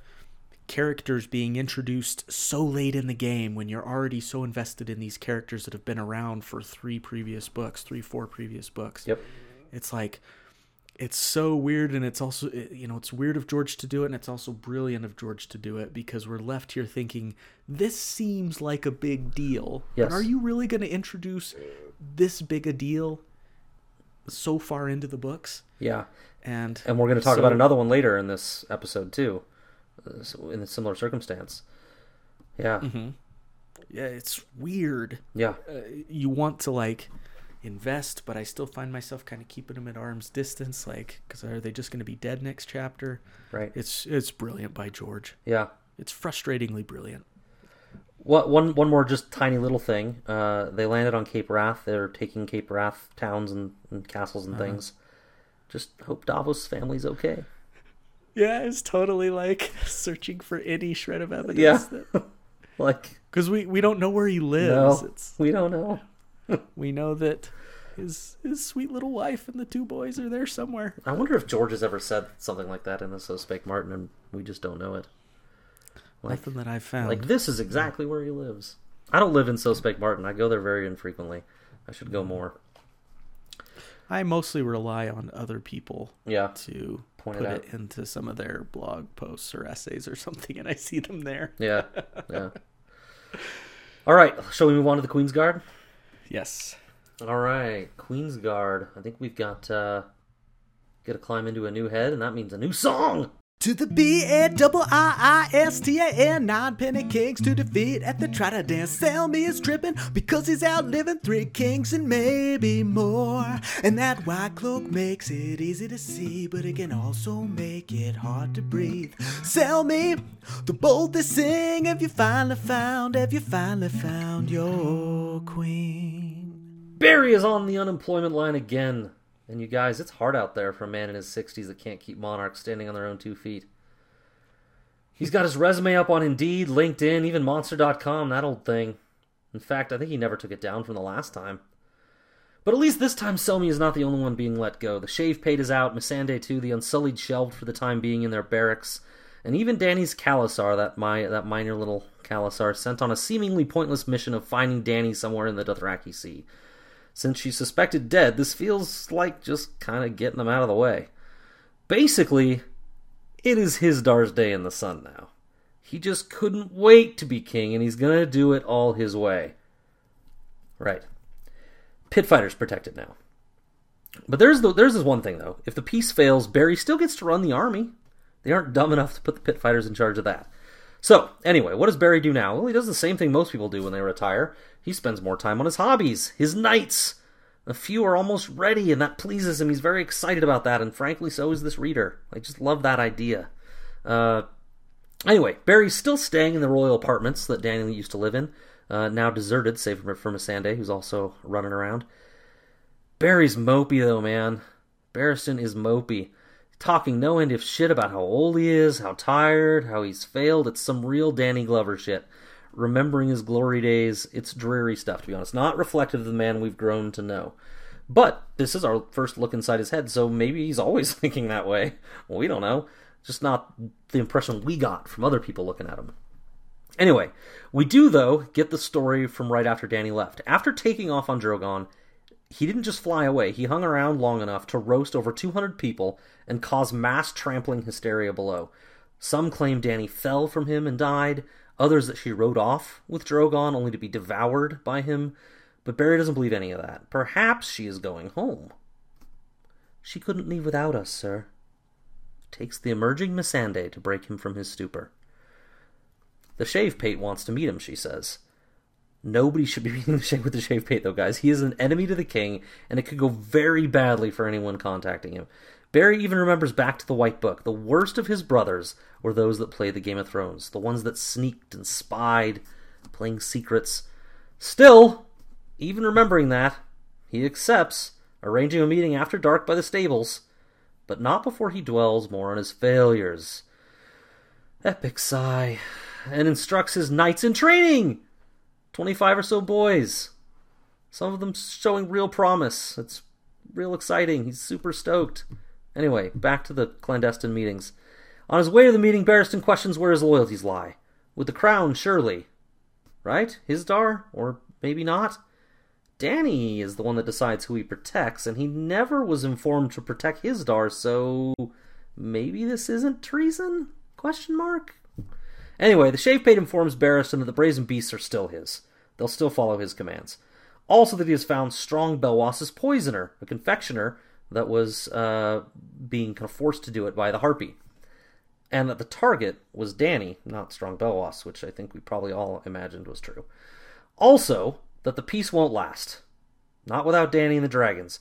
characters being introduced so late in the game when you're already so invested in these characters that have been around for three previous books, three, four previous books. Yep. It's like it's so weird and it's also you know it's weird of George to do it and it's also brilliant of George to do it because we're left here thinking this seems like a big deal. Yes. But are you really going to introduce this big a deal so far into the books? Yeah, And and we're going to talk so- about another one later in this episode too, uh, in a similar circumstance. Yeah. Mhm. yeah, it's weird. Yeah. Uh, you want to like invest, but I still find myself kind of keeping them at arm's distance. Like, because are they just going to be dead next chapter? Right. It's it's brilliant by George. Yeah. It's frustratingly brilliant. What one one more just tiny little thing. Uh, they landed on Cape Wrath. They're taking Cape Wrath towns and, and castles and Uh-huh. things. Just hope Davos' family's okay. Yeah, it's totally like searching for any shred of evidence. Yeah. like Because we, we don't know where he no, lives. It's we don't know. we know that his his sweet little wife and the two boys are there somewhere. I wonder if George has ever said something like that in the So Spake Martin, and we just don't know it. Like, Nothing that I've found. like this is exactly where he lives. I don't live in So Spake Martin. I go there very infrequently. I should go more. I mostly rely on other people Yeah, to Point it put out. it into some of their blog posts or essays or something, and I see them there. yeah, yeah. All right, shall we move on to the Queen's Guard? Yes. All right, Queen's Guard. I think we've got uh got to climb into a new head, and that means a new song. To the B A double I I S T A N, nine penny kings to defeat at the try to dance. Selmy is tripping because he's outliving three kings and maybe more. And that white cloak makes it easy to see, but it can also make it hard to breathe. Selmy the boldest they sing. Have you finally found? Have you finally found your queen? Barry is on the unemployment line again. And you guys, it's hard out there for a man in his 60s that can't keep monarchs standing on their own two feet. He's got his resume up on Indeed, LinkedIn, even Monster.com, that old thing. In fact, I think he never took it down from the last time. But at least this time, Selmy is not the only one being let go. The Shave Pate is out, Missandei too, the Unsullied shelved for the time being in their barracks, and even Danny's Khalasar, that my that minor little Khalasar, sent on a seemingly pointless mission of finding Danny somewhere in the Dothraki Sea. Since she's suspected dead, this feels like just kind of getting them out of the way. Basically, it is Hizdahr's day in the sun now. He just couldn't wait to be king, and he's gonna do it all his way. Right. Pit fighters protected now. But there's the, there's this one thing though. If the peace fails, Barry still gets to run the army. They aren't dumb enough to put the pit fighters in charge of that. So, anyway, what does Barry do now? Well, he does the same thing most people do when they retire. He spends more time on his hobbies, his knights. A few are almost ready, and that pleases him. He's very excited about that, and frankly, so is this reader. I just love that idea. Uh, anyway, Barry's still staying in the royal apartments that Daniel used to live in, uh, now deserted, save for, Missandei, who's also running around. Barry's mopey, though, man. Barristan is mopey talking no end of shit about how old he is, how tired, how he's failed. It's some real Danny Glover shit. Remembering his glory days, it's dreary stuff, to be honest. Not reflective of the man we've grown to know. But this is our first look inside his head, so maybe he's always thinking that way. We don't know. Just not the impression we got from other people looking at him. Anyway, we do, though, get the story from right after Danny left. After taking off on Drogon, he didn't just fly away, he hung around long enough to roast over 200 people and cause mass trampling hysteria below. Some claim Danny fell from him and died, others that she rode off with Drogon only to be devoured by him, but Barry doesn't believe any of that. Perhaps she is going home. She couldn't leave without us, sir. Takes the emerging Missandei to break him from his stupor. The shave pate wants to meet him, she says. Nobody should be the shave with the shave pate, though, guys. He is an enemy to the king, and it could go very badly for anyone contacting him. Barry even remembers back to the White Book. The worst of his brothers were those that played the Game of Thrones, the ones that sneaked and spied, playing secrets. Still, even remembering that, he accepts, arranging a meeting after dark by the stables, but not before he dwells more on his failures. Epic sigh, and instructs his knights in training! 25 or so boys. Some of them showing real promise. It's real exciting. He's super stoked. Anyway, back to the clandestine meetings. On his way to the meeting, Barristan questions where his loyalties lie. With the crown, surely. Right? Hizdahr? Or maybe not? Danny is the one that decides who he protects, and he never was informed to protect Hizdahr, so maybe this isn't treason? Question mark? Anyway, the Shave Pate informs Barristan that the Brazen Beasts are still his. They'll still follow his commands. Also, that he has found Strong Belwas's poisoner, a confectioner that was uh, being kind of forced to do it by the Harpy. and that the target was Danny, not Strong Belwas, which I think we probably all imagined was true. Also, that the peace won't last. Not without Danny and the dragons.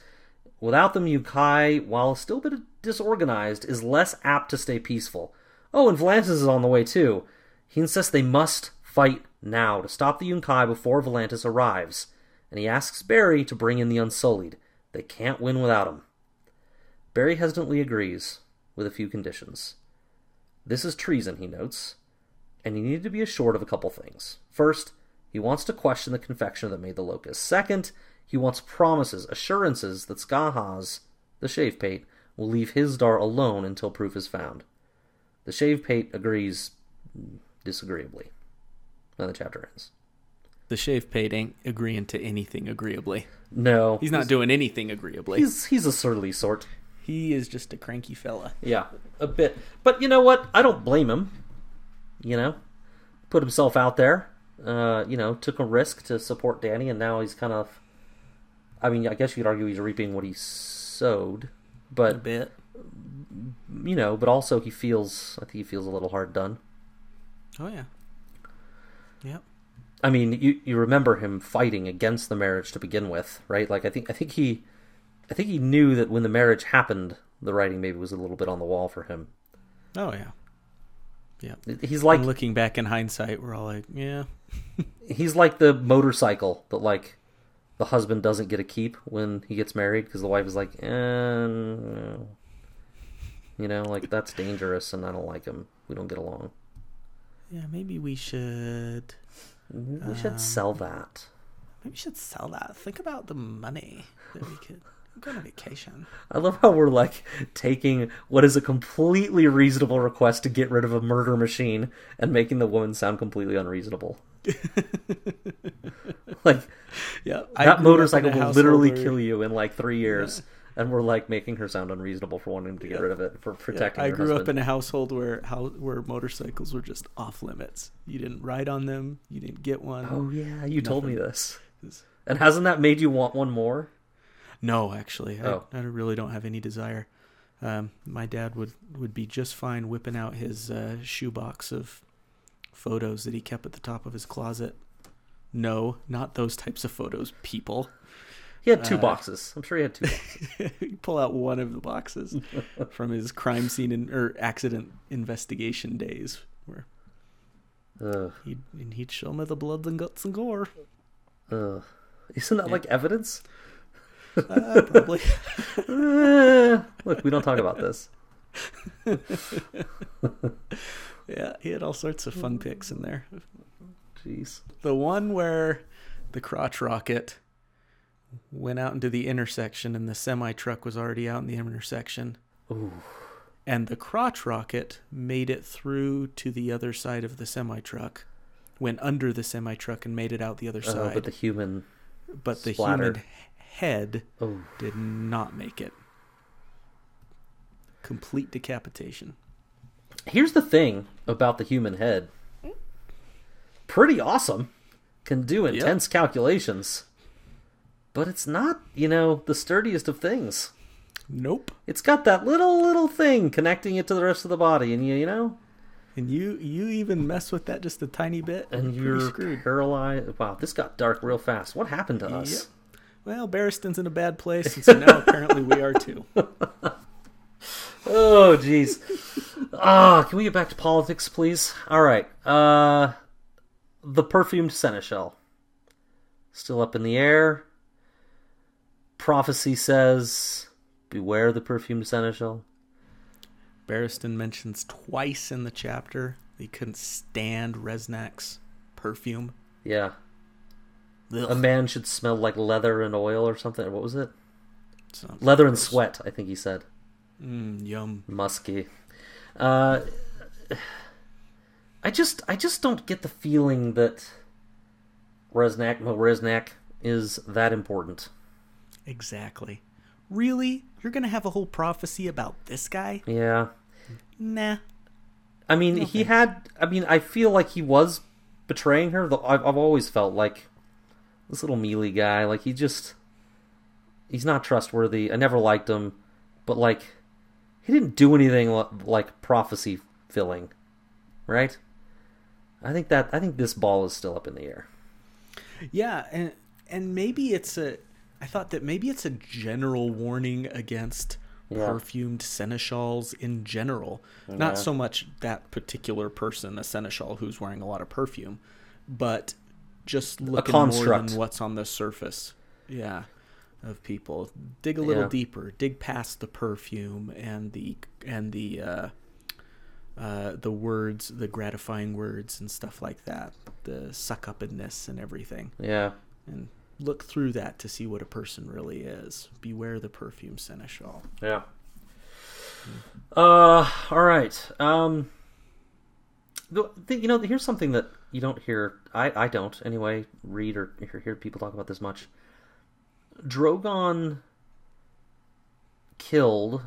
Without them, Yunkai, while still a bit disorganized, is less apt to stay peaceful. Oh, and Volantis is on the way too. He insists they must fight now to stop the Yunkai before Volantis arrives, and he asks Barry to bring in the Unsullied. They can't win without him. Barry hesitantly agrees, with a few conditions. This is treason, he notes, and he needed to be assured of a couple things. First, he wants to question the confection that made the locust. Second, he wants promises, assurances that Skahaz, the Shave Pate, will leave Hizdahr alone until proof is found. The Shave Pate agrees disagreeably. Then the chapter ends. The shave pate ain't agreeing to anything agreeably. No, He's not doing anything agreeably. He's he's a surly sort. he is just a cranky fella. Yeah, a bit. But you know what? I don't blame him. You know, put himself out there. Uh, you know, took a risk to support Danny, and now he's kind of. I mean, I guess you could argue he's reaping what he sowed, A but bit. you know, but also he feels. I think he feels a little hard done. Oh yeah. Yep. I mean, you you remember him fighting against the marriage to begin with, right? Like I think I think he, I think he knew that when the marriage happened, the writing maybe was a little bit on the wall for him. Oh yeah. Yeah. He's like And looking back in hindsight, we're all like, yeah. he's like the motorcycle that like the husband doesn't get a keep when he gets married because the wife is like, eh, no. you know, like that's dangerous, and I don't like him. We don't get along. Yeah, maybe we should mm-hmm. We should um, sell that. maybe we should sell that. Think about the money that we could go on a vacation. I love how we're like taking what is a completely reasonable request to get rid of a murder machine and making the woman sound completely unreasonable. like Yeah. that motorcycle will literally kill you in like three years, and we're like making her sound unreasonable for wanting to get rid of it for protecting. Her. I her grew up in a household where how where motorcycles were just off limits. You didn't ride on them. You didn't get one. Oh yeah, you told me this. And hasn't that made you want one more? No, actually, I, Oh. I really don't have any desire. Um, my dad would, would be just fine whipping out his uh, shoebox of photos that he kept at the top of his closet. No, not those types of photos, people. He had two Uh, boxes. I'm sure he had two. boxes. Pull out one of the boxes from his crime scene in, or accident investigation days, where Ugh, he'd and he'd show me the blood and guts and gore. ugh. Isn't that like evidence? Uh, probably. Eh, look, we don't talk about this. yeah, he had all sorts of fun pics in there. Jeez. The one where the crotch rocket went out into the intersection and the semi truck was already out in the intersection. Ooh. And the crotch rocket made it through to the other side of the semi truck, went under the semi truck and made it out the other Oh, side. but the human. but the splattered. human head Oh, did not make it. Complete decapitation. here's the thing about the human head. Hmm? Pretty awesome. Can do intense calculations. But it's not, you know, the sturdiest of things. Nope. It's got that little little thing connecting it to the rest of the body, and you you know, And you you even mess with that just a tiny bit, and pretty you're screwed. paralyzed. Wow, this got dark real fast. What happened to us? Yep. Well, Barristan's in a bad place, and so now apparently we are too. Oh, jeez. Ah, can we get back to politics, please? All right. Uh, the perfumed seneschal still up in the air. Prophecy says, "Beware the perfumed seneschal." Barristan mentions twice in the chapter that he couldn't stand Reznak's perfume. Yeah, Ugh. a man should smell like leather and oil or something. What was it? Sounds Leather and sweat. I think he said. Mm, yum. musky. Uh, I just I just don't get the feeling that Reznak Mo Reznak is that important. Exactly. Really? You're gonna have a whole prophecy about this guy? Yeah. Nah. I mean, he had. I mean, I feel like he was betraying her. Though I've, I've always felt like this little mealy guy. Like he just he's not trustworthy. I never liked him, but like he didn't do anything like prophecy filling, right? I think that I think this ball is still up in the air. Yeah, and and maybe it's a. I thought that maybe it's a general warning against Yeah. perfumed seneschals in general. Not so much that particular person, a seneschal who's wearing a lot of perfume, but just looking more than what's on the surface. Yeah, of people. Dig a little Yeah. deeper. Dig past the perfume and the and the. Uh, uh, the words, the gratifying words and stuff like that, the suck upness and everything, Yeah. and look through that to see what a person really is. Beware the perfume seneschal. Yeah. Uh, all right. Um, the, the- you know, here's something that you don't hear. I, I don't anyway. Read or hear, hear people talk about this much. Drogon killed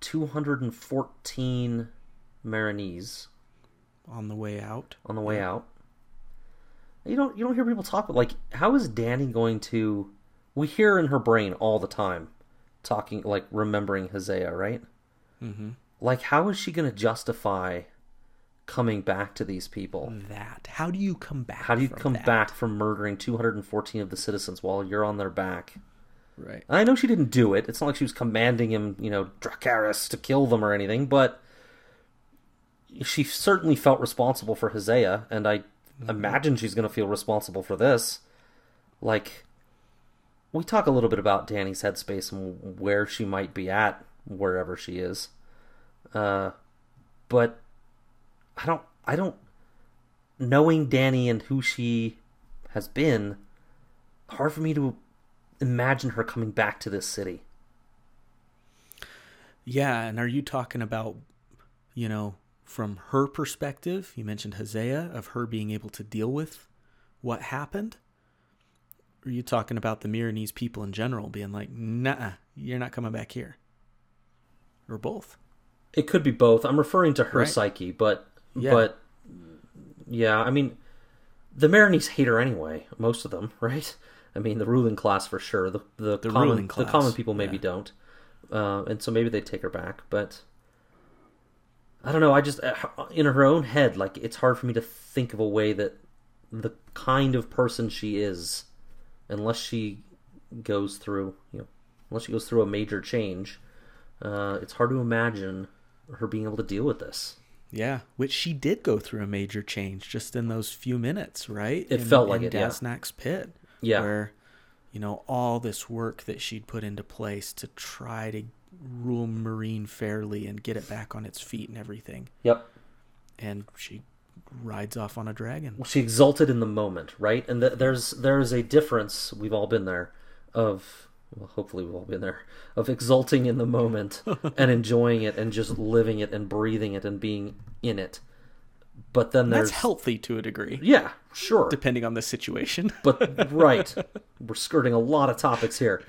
214 Meereenese On the way out, on the way out. You don't you don't hear people talk like how is Danny going to we hear in her brain all the time talking like remembering Hazzea, right? Mhm. Like how is she going to justify coming back to these people? that. How do you come back? How do you come that? back from murdering 214 of the citizens while you're on their back? Right. I know she didn't do it. It's not like she was commanding him, you know, Dracarys to kill them or anything, but she certainly felt responsible for Hazzea, and I imagine she's going to feel responsible for this. Like, we talk a little bit about Danny's headspace and where she might be at, wherever she is. Uh, but I don't, I don't, knowing Danny and who she has been, hard for me to imagine her coming back to this city. Yeah, and are you talking about, you know, from her perspective? You mentioned Hazzea of her being able to deal with what happened. Or are you talking about the Meereenese people in general being like, "Nah, you're not coming back here," or both? It could be both. I'm referring to her Right. psyche, but Yeah. but yeah, I mean, the Meereenese hate her anyway. Most of them, right? I mean, the ruling class for sure. The the, The common the common people maybe yeah. don't, uh, and so maybe they take her back. But I don't know. I just uh, in her own head, like it's hard for me to think of a way that the kind of person she is, unless she goes through you know, unless she goes through a major change, uh, it's hard to imagine her being able to deal with this. Yeah, which she did go through a major change just in those few minutes, right? It in, felt like in it, yeah. Daznak's pit. Yeah. Where, you know, all this work that she'd put into place to try to rule Meereen fairly and get it back on its feet and everything. Yep. And she rides off on a dragon. she exulted in the moment, right? And th- there's there's a difference. We've all been there of well, hopefully we've all been there of exulting in the moment and enjoying it and just living it and breathing it and being in it. But then there's That's healthy to a degree, yeah, sure, depending on the situation. but right, we're skirting a lot of topics here.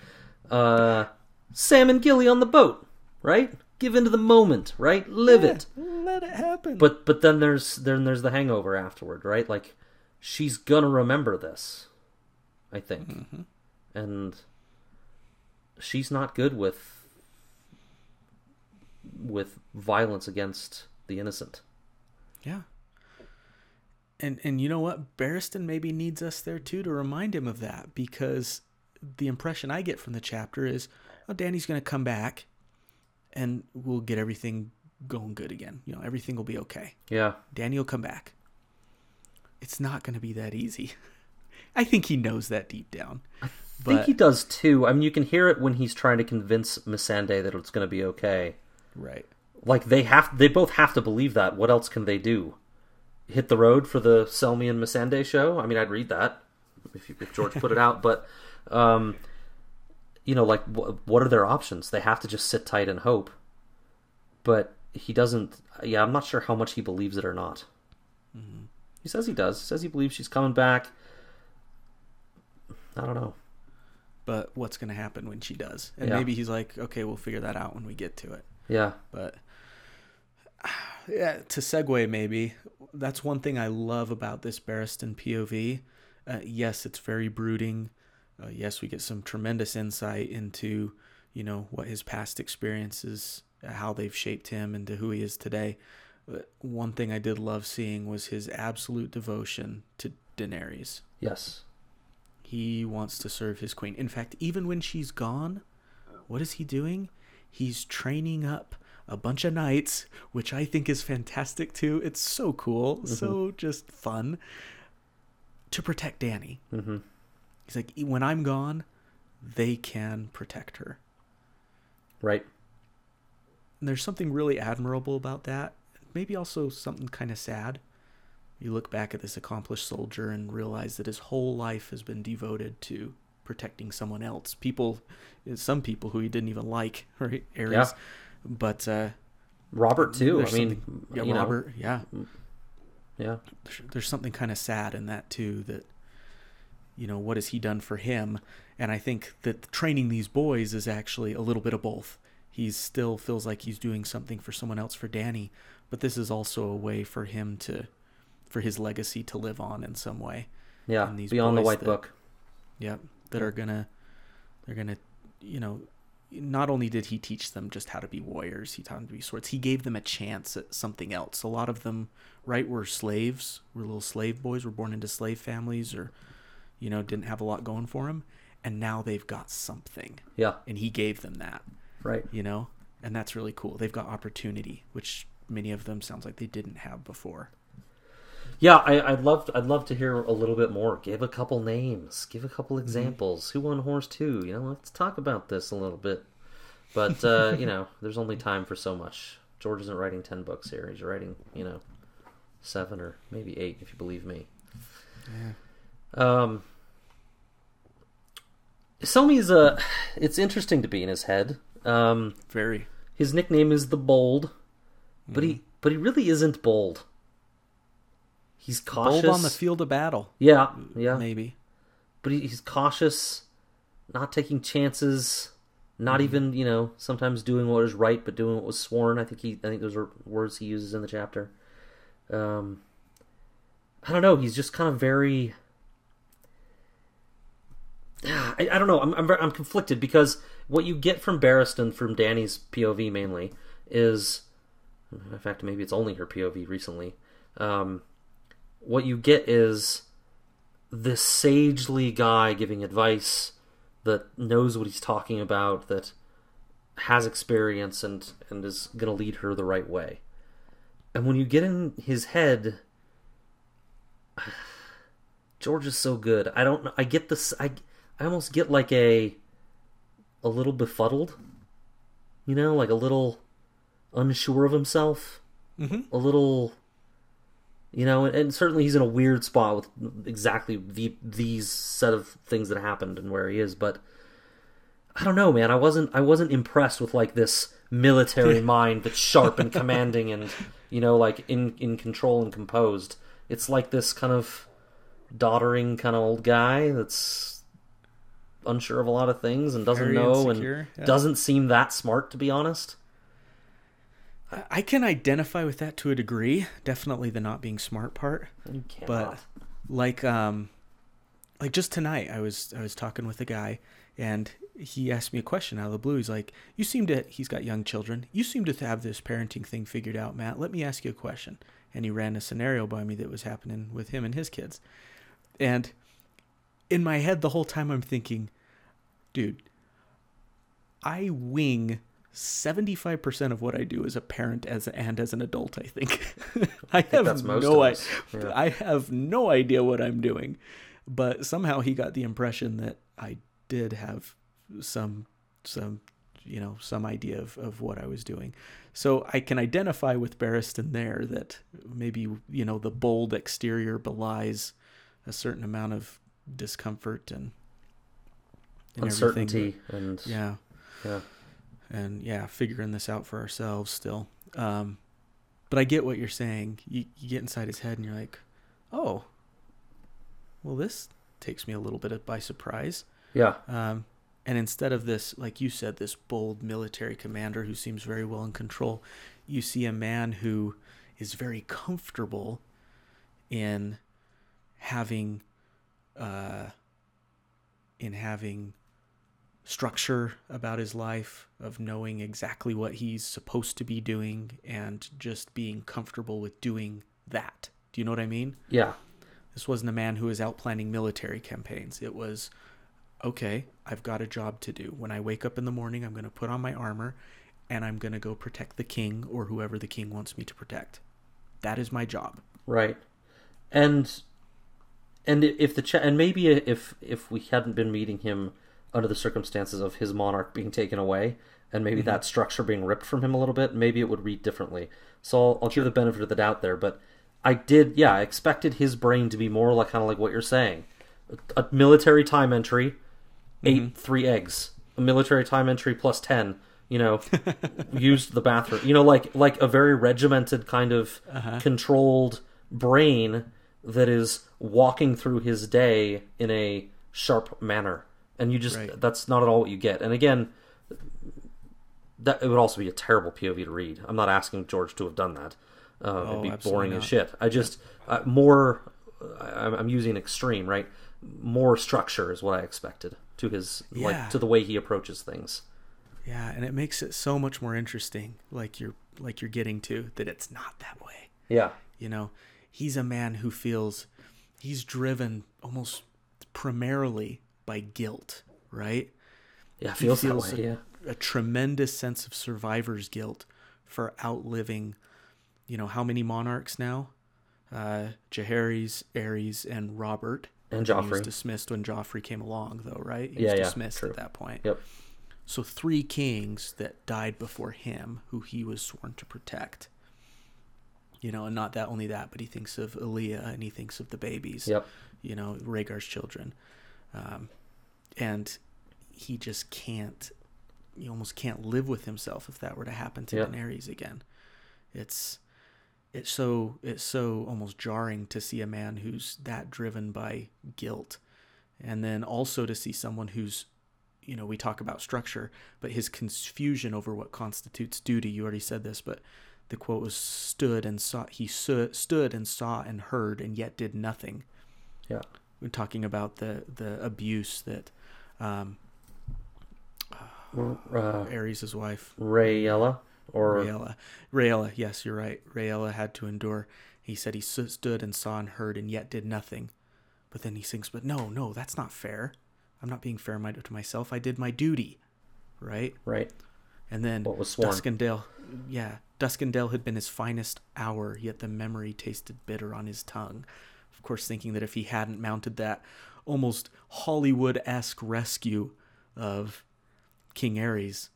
Uh, Sam and Gilly on the boat, right? Give into the moment, right? Live it. Let it happen. But but then there's then there's the hangover afterward, right? Like she's gonna remember this, I think, mm-hmm. and she's not good with with violence against the innocent. Yeah. And and you know what? Barristan maybe needs us there too to remind him of that because the impression I get from the chapter is, oh, Danny's going to come back, and we'll get everything going good again. You know, everything will be okay. Yeah, Danny will come back. It's not going to be that easy. I think he knows that deep down. I think he does too. I mean, you can hear it when he's trying to convince Missandei that it's going to be okay. right. Like they have, they both have to believe that. What else can they do? Hit the road for the Selmy and Missandei show? I mean, I'd read that if, you, if George put it out, but um, you know, like wh- what are their options? They have to just sit tight and hope. But he doesn't. Yeah, I'm not sure how much he believes it or not. He says he does. He says he believes she's coming back. I don't know. But what's going to happen when she does? And Yeah. maybe he's like, okay, we'll figure that out when we get to it. Yeah, But yeah, to segue, maybe that's one thing I love about this Barristan POV. Uh, yes, it's very brooding. Uh, yes, we get some tremendous insight into you know what his past experiences, uh, how they've shaped him into who he is today. But one thing I did love seeing was his absolute devotion to Daenerys. Yes. He wants to serve his queen. In fact, even when she's gone, what is he doing? He's training up a bunch of knights, which I think is fantastic too. It's so cool, so just fun to protect Danny. Mm-hmm. He's like, when I'm gone, they can protect her. Right. And there's something really admirable about that. Maybe also something kind of sad. You look back at this accomplished soldier and realize that his whole life has been devoted to protecting someone else. People, some people who he didn't even like, right? Aerys. Yeah. But uh, Robert too. I mean, yeah, you know, Robert, yeah. yeah. there's- there's something kind of sad in that too that you know what has he done for him and i think that training these boys is actually a little bit of both he still feels like he's doing something for someone else for danny but this is also a way for him to for his legacy to live on in some way Yeah. And these Beyond the White that- Book. Yep, that are gonna, they're gonna, you know, not only did he teach them just how to be warriors, he taught them to be swords. He gave them a chance at something else. A lot of them, right, were slaves, were little slave boys, were born into slave families, or, you know, didn't have a lot going for them, and now they've got something, Yeah. and he gave them that, Right. you know, and that's really cool. They've got opportunity, which many of them sounds like they didn't have before. Yeah, I, I'd love to, I'd love to hear a little bit more. Give a couple names. Give a couple Mm-hmm. examples. Who won Horse Two? You know, let's talk about this a little bit. But uh, you know, there's only time for so much. George isn't writing ten books here. He's writing, you know, seven or maybe eight, if you believe me. Yeah. Um, Selmy is a. It's interesting to be in his head. Um, Very. his nickname is the Bold, but he but he really isn't bold. He's cautious Bold on the field of battle, Yeah, yeah. maybe. But he, he's cautious, not taking chances, not even you know sometimes doing what is right, but doing what was sworn. I think he I think those are words he uses in the chapter. Um, I don't know. He's just kind of very. I, I don't know. I'm I'm, I'm conflicted because what you get from Barristan, from Danny's POV mainly, is, in fact, maybe it's only her POV recently. Um, what you get is this sagely guy giving advice that knows what he's talking about, that has experience and and is gonna lead her the right way. And when you get in his head, George is so good. I don't. I get this. I I almost get like a a little befuddled. You know, like a little unsure of himself. Mm-hmm. A little you know, and, and certainly he's in a weird spot with exactly the these set of things that happened and where he is, but I don't know, man. I wasn't I wasn't impressed with like this military mind that's sharp and commanding and you know like in in control and composed. It's like this kind of doddering kind of old guy that's unsure of a lot of things and doesn't Very know insecure, and yeah. doesn't seem that smart to be honest. I- can identify with that to a degree. Definitely the not being smart part. But like um like just tonight I was I was talking with a guy and he asked me a question out of the blue. He's like, "You seem to he's got young children. You seem to have this parenting thing figured out, Matt. Let me ask you a question." And he ran a scenario by me that was happening with him and his kids. And in my head the whole time I'm thinking, dude, I wing 75% of what I do as a parent as and as an adult, I think. I, have that's most no I. Yeah. I have no idea what I'm doing. But somehow he got the impression that I did have some some you know, some idea of, of what I was doing. So I can identify with Barristan there that maybe, you know, the bold exterior belies a certain amount of discomfort and, and everything, but- Uncertainty and yeah yeah. and yeah, figuring this out for ourselves still. Um, but I get what you're saying. You, you get inside his head and you're like, oh, well, this takes me a little bit by surprise. Yeah. Um, and instead of this, like you said, this bold military commander who seems very well in control, you see a man who is very comfortable in having, uh, in having structure about his life, of knowing exactly what he's supposed to be doing, and just being comfortable with doing that. Do you know what I mean? Yeah. This wasn't a man who was out planning military campaigns. It was, okay, I've got a job to do. When I wake up in the morning, I'm going to put on my armor and I'm going to go protect the king or whoever the king wants me to protect. That is my job. Right. And and if the cha- and maybe if if we hadn't been meeting him under the circumstances of his monarch being taken away and maybe mm-hmm. that structure being ripped from him a little bit, maybe it would read differently. So I'll, I'll give the benefit of the doubt there, but I did, yeah, I expected his brain to be more like kind of like what you're saying, a, a military time entry, 8 mm-hmm. three eggs, a military time entry plus ten. You know, used the bathroom. You know, like like a very regimented kind of uh-huh. controlled brain that is walking through his day in a sharp manner, and you just Right. that's not at all what you get. And again, that it would also be a terrible POV to read. I'm not asking George to have done that. Uh, it'd be boring as shit. I just uh, more. I'm, I'm using extreme, right? More structure is what I expected to his Yeah. like to the way he approaches things. Yeah, and it makes it so much more interesting like you're like you're getting to that it's not that way. Yeah, You know, he's a man who feels he's driven almost primarily by guilt, right? yeah, feels, feels that way. a, Yeah, a tremendous sense of survivor's guilt for outliving, you know, how many monarchs now? Uh, Jaehaerys, Aerys, and Robert. and He was Joffrey. dismissed when Joffrey came along, though, right? He Yeah, was yeah, dismissed true. at that point. Yep. So three kings that died before him, who he was sworn to protect. You know, and not that only that, but he thinks of Elia and he thinks of the babies. Yep. You know, Rhaegar's children, um, and he just can't. He almost can't live with himself if that were to happen to Yep. Daenerys again. It's it's so it's so almost jarring to see a man who's that driven by guilt, and then also to see someone who's you know, we talk about structure, but his confusion over what constitutes duty. You already said this, but the quote was stood and saw, he su- stood and saw and heard and yet did nothing. Yeah. We're talking about the, the abuse that um, Uh, wife, Rhaella or Rhaella, Rhaella, yes, you're right. Rhaella had to endure. He said he stood and saw and heard and yet did nothing. But then he sings, but no, no, that's not fair. I'm not being fair to myself. I did my duty. Right? right. And then What was sworn. Duskendale, yeah, Duskendale had been his finest hour, yet the memory tasted bitter on his tongue. Of course, thinking that if he hadn't mounted that almost Hollywood esque rescue of King Aerys,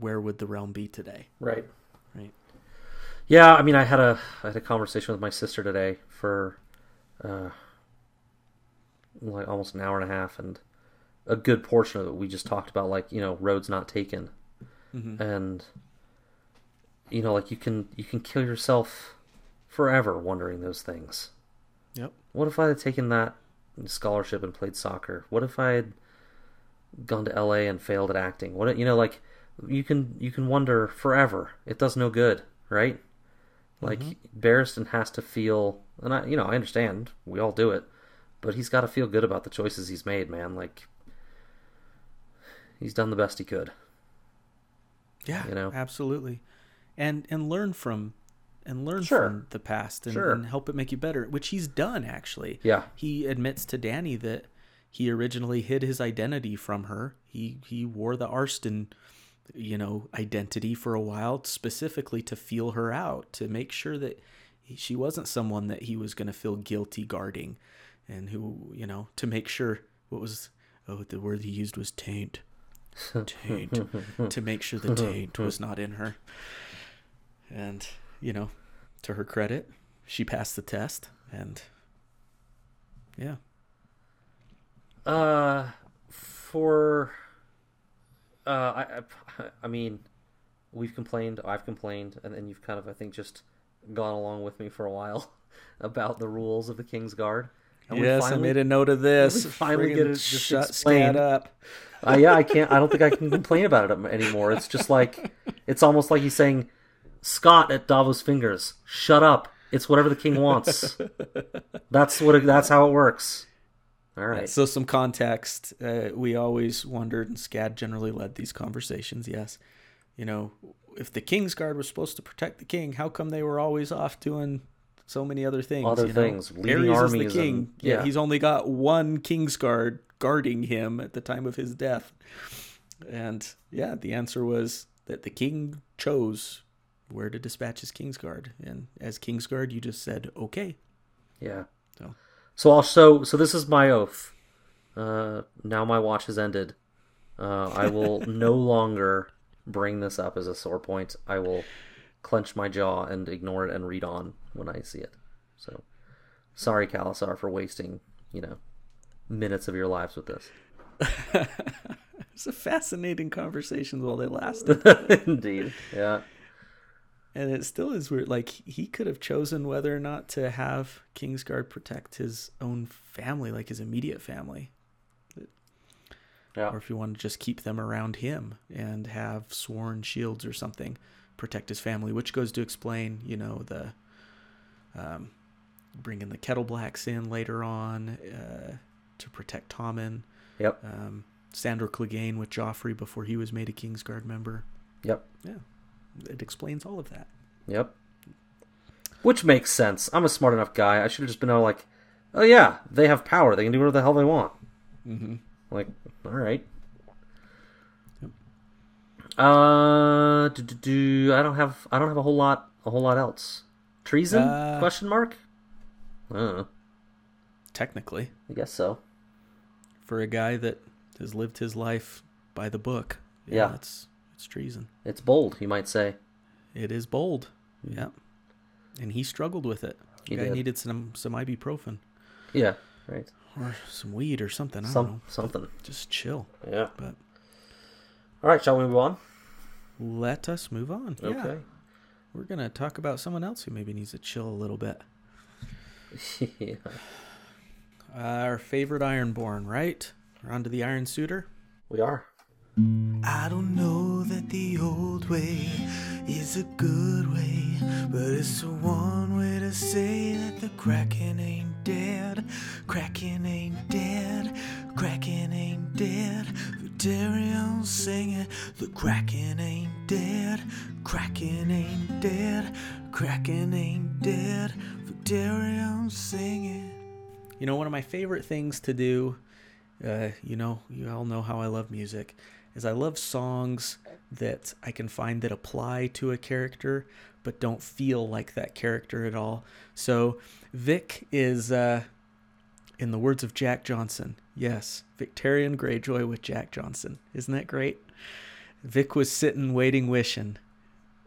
where would the realm be today? Right. Right. Yeah, I mean, I had a I had a conversation with my sister today for uh, like almost an hour and a half, and a good portion of it we just talked about like you know roads not taken, Mm-hmm. and you know like you can you can kill yourself forever wondering those things. Yep. What if I had taken that scholarship and played soccer? What if I had gone to LA and failed at acting? What you know, like you can you can wonder forever. It does no good, right? Like mm-hmm. Barristan has to feel, and I you know I understand we all do it, but he's got to feel good about the choices he's made, man. Like he's done the best he could. Yeah, You know? absolutely, and and learn from and learn Sure. from the past and, Sure. and help it make you better, which he's done actually. Yeah. he admits to Danny that he originally hid his identity from her. He he wore the Arstan, you know, identity for a while specifically to feel her out, to make sure that she wasn't someone that he was going to feel guilty guarding, and who you know to make sure what was oh the word he used was taint taint to make sure the taint was not in her. And, you know, to her credit, she passed the test and yeah. Uh, for uh, I, I, I mean, we've complained, I've complained, and then you've kind of, I think, just gone along with me for a while about the rules of the King's Guard. And yes, I made a note of this. we finally Friggin' get it just shut explained. Up. Uh, yeah, I can't. I don't think I can complain about it anymore. It's just like it's almost like he's saying, "Scott at Davos fingers, shut up. It's whatever the king wants." that's what. It, that's how it works. All right. So some context. Uh, we always wondered, and Scad generally led these conversations. Yes, you know, if the King's Guard was supposed to protect the king, how come they were always off doing so many other things? Other you know? things, leading Aerys is the king. and- yeah, yeah. he's only got one King's Guard guarding him at the time of his death. And yeah, the answer was that the king chose where to dispatch his King's Guard, and as King's Guard, you just said okay. Yeah. So. So show. So this is my oath. Uh, now my watch has ended. Uh, I will no longer bring this up as a sore point. I will clench my jaw and ignore it and read on when I see it. So, sorry, Khalasar, for wasting you know minutes of your lives with this. It's a fascinating conversation while they lasted. Indeed. Yeah. And it still is weird. Like he could have chosen whether or not to have Kingsguard protect his own family, like his immediate family, Yeah. or if he want to just keep them around him and have sworn shields or something protect his family, which goes to explain, you know, the um, bringing the Kettleblacks in later on uh, to protect Tommen. Yep. Um, Sandor Clegane with Joffrey before he was made a Kingsguard member. Yep. Yeah, it explains all of that. Yep. Which makes sense. I'm a smart enough guy. I should have just been like, oh yeah, they have power. They can do whatever the hell they want. Mm-hmm. Like, all right. Uh, do, do, do, I don't have I don't have a whole lot a whole lot else. Treason? Uh, Question mark. I don't know. Technically, I guess so. for a guy that has lived his life by the book, Yeah. it's it's treason. It's bold, you might say. It is bold. Yeah, and he struggled with it. He guy did. needed some some ibuprofen Yeah. Right. or some weed or something. I don't Some something. Just chill. Yeah. But All right. Shall we move on? let us move on. Yeah. Okay. We're gonna talk about someone else who maybe needs to chill a little bit. yeah. Uh, our favorite Ironborn, right? We're on to the Iron Suitor. We are. I don't know that the old way is a good way, but it's the one way to say that the Kraken ain't dead. Kraken ain't dead. Kraken ain't dead. Victorian singing, the Kraken ain't dead. Kraken ain't dead. Kraken ain't dead. Victorian singing. You know, one of my favorite things to do, uh, you know, you all know how I love music, is I love songs that I can find that apply to a character but don't feel like that character at all. So Vic is, uh, in the words of Jack Johnson, yes, Victarion Greyjoy with Jack Johnson. Isn't that great? Vic was sitting, waiting, wishing,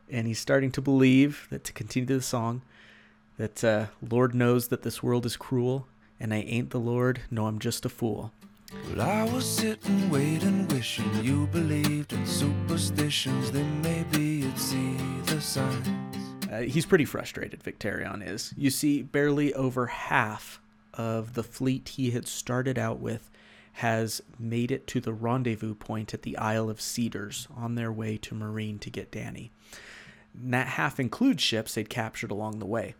and he's starting to believe that to continue the song, that uh, Lord knows that this world is cruel, and I ain't the Lord, no, I'm just a fool. Well, I was sitting, waiting, wishing you believed in superstitions. Then maybe you'd see the signs. Uh, he's pretty frustrated, Victarion is. You see, barely over half of the fleet he had started out with has made it to the rendezvous point at the Isle of Cedars on their way to Meereen to get Danny. And that half includes ships they'd captured along the way.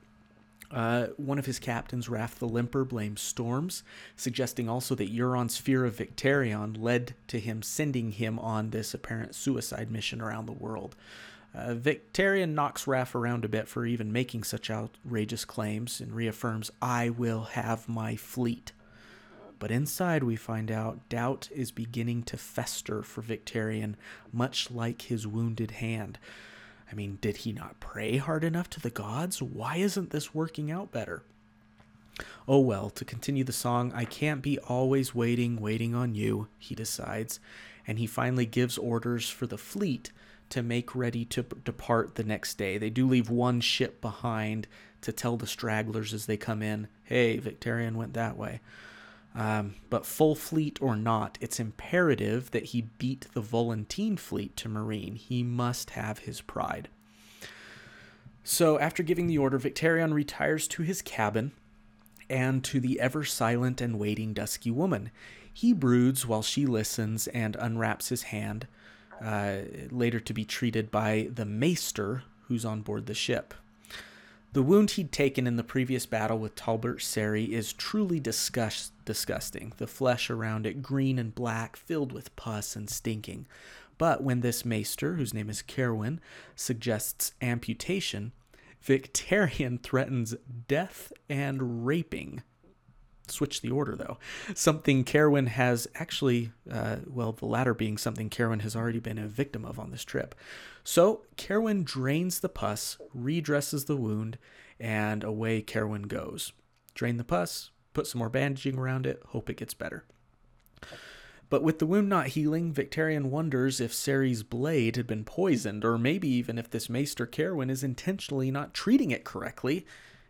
Uh, one of his captains, Ralf the Limper, blames storms, suggesting also that Euron's fear of Victarion led to him sending him on this apparent suicide mission around the world. Victarion knocks Ralf around a bit for even making such outrageous claims and reaffirms, I will have my fleet. But inside, we find out doubt is beginning to fester for Victarion, much like his wounded hand. I mean, did he not pray hard enough to the gods? Why isn't this working out better? Oh well, to continue the song, I can't be always waiting, waiting on you, he decides, and he finally gives orders for the fleet to make ready to p- depart the next day. They do leave one ship behind to tell the stragglers as they come in, hey, Victarion went that way. Um, but full fleet or not, it's imperative that he beat the Volantine fleet to Meereen. He must have his pride. So, after giving the order, Victarion retires to his cabin and to the ever silent and waiting dusky woman. He broods while she listens and unwraps his hand, uh, later to be treated by the maester who's on board the ship. The wound he'd taken in the previous battle with Talbert Serry is truly disgust- disgusting. The flesh around it green and black, filled with pus and stinking. But when this maester, whose name is Kerwin, suggests amputation, Victarion threatens death and raping. Switch the order, though. Something Kerwin has actually, uh, well, the latter being something Kerwin has already been a victim of on this trip. So Kerwin drains the pus, redresses the wound, and away Kerwin goes. Drain the pus, put some more bandaging around it, hope it gets better. But with the wound not healing, Victarion wonders if Serry's blade had been poisoned, or maybe even if this Maester Kerwin is intentionally not treating it correctly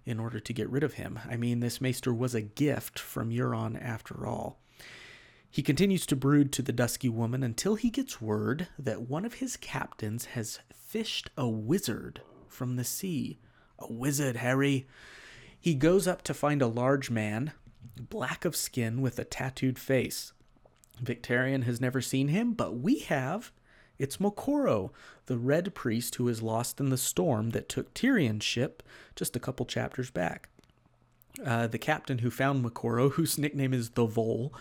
in order to get rid of him. I mean, this Maester was a gift from Euron after all. He continues to brood to the dusky woman until he gets word that one of his captains has fished a wizard from the sea. A wizard, Harry. He goes up to find a large man, black of skin with a tattooed face. Victarion has never seen him, but we have. It's Moqorro, the red priest who is lost in the storm that took Tyrion's ship just a couple chapters back. Uh, the captain who found Moqorro, whose nickname is the Vole,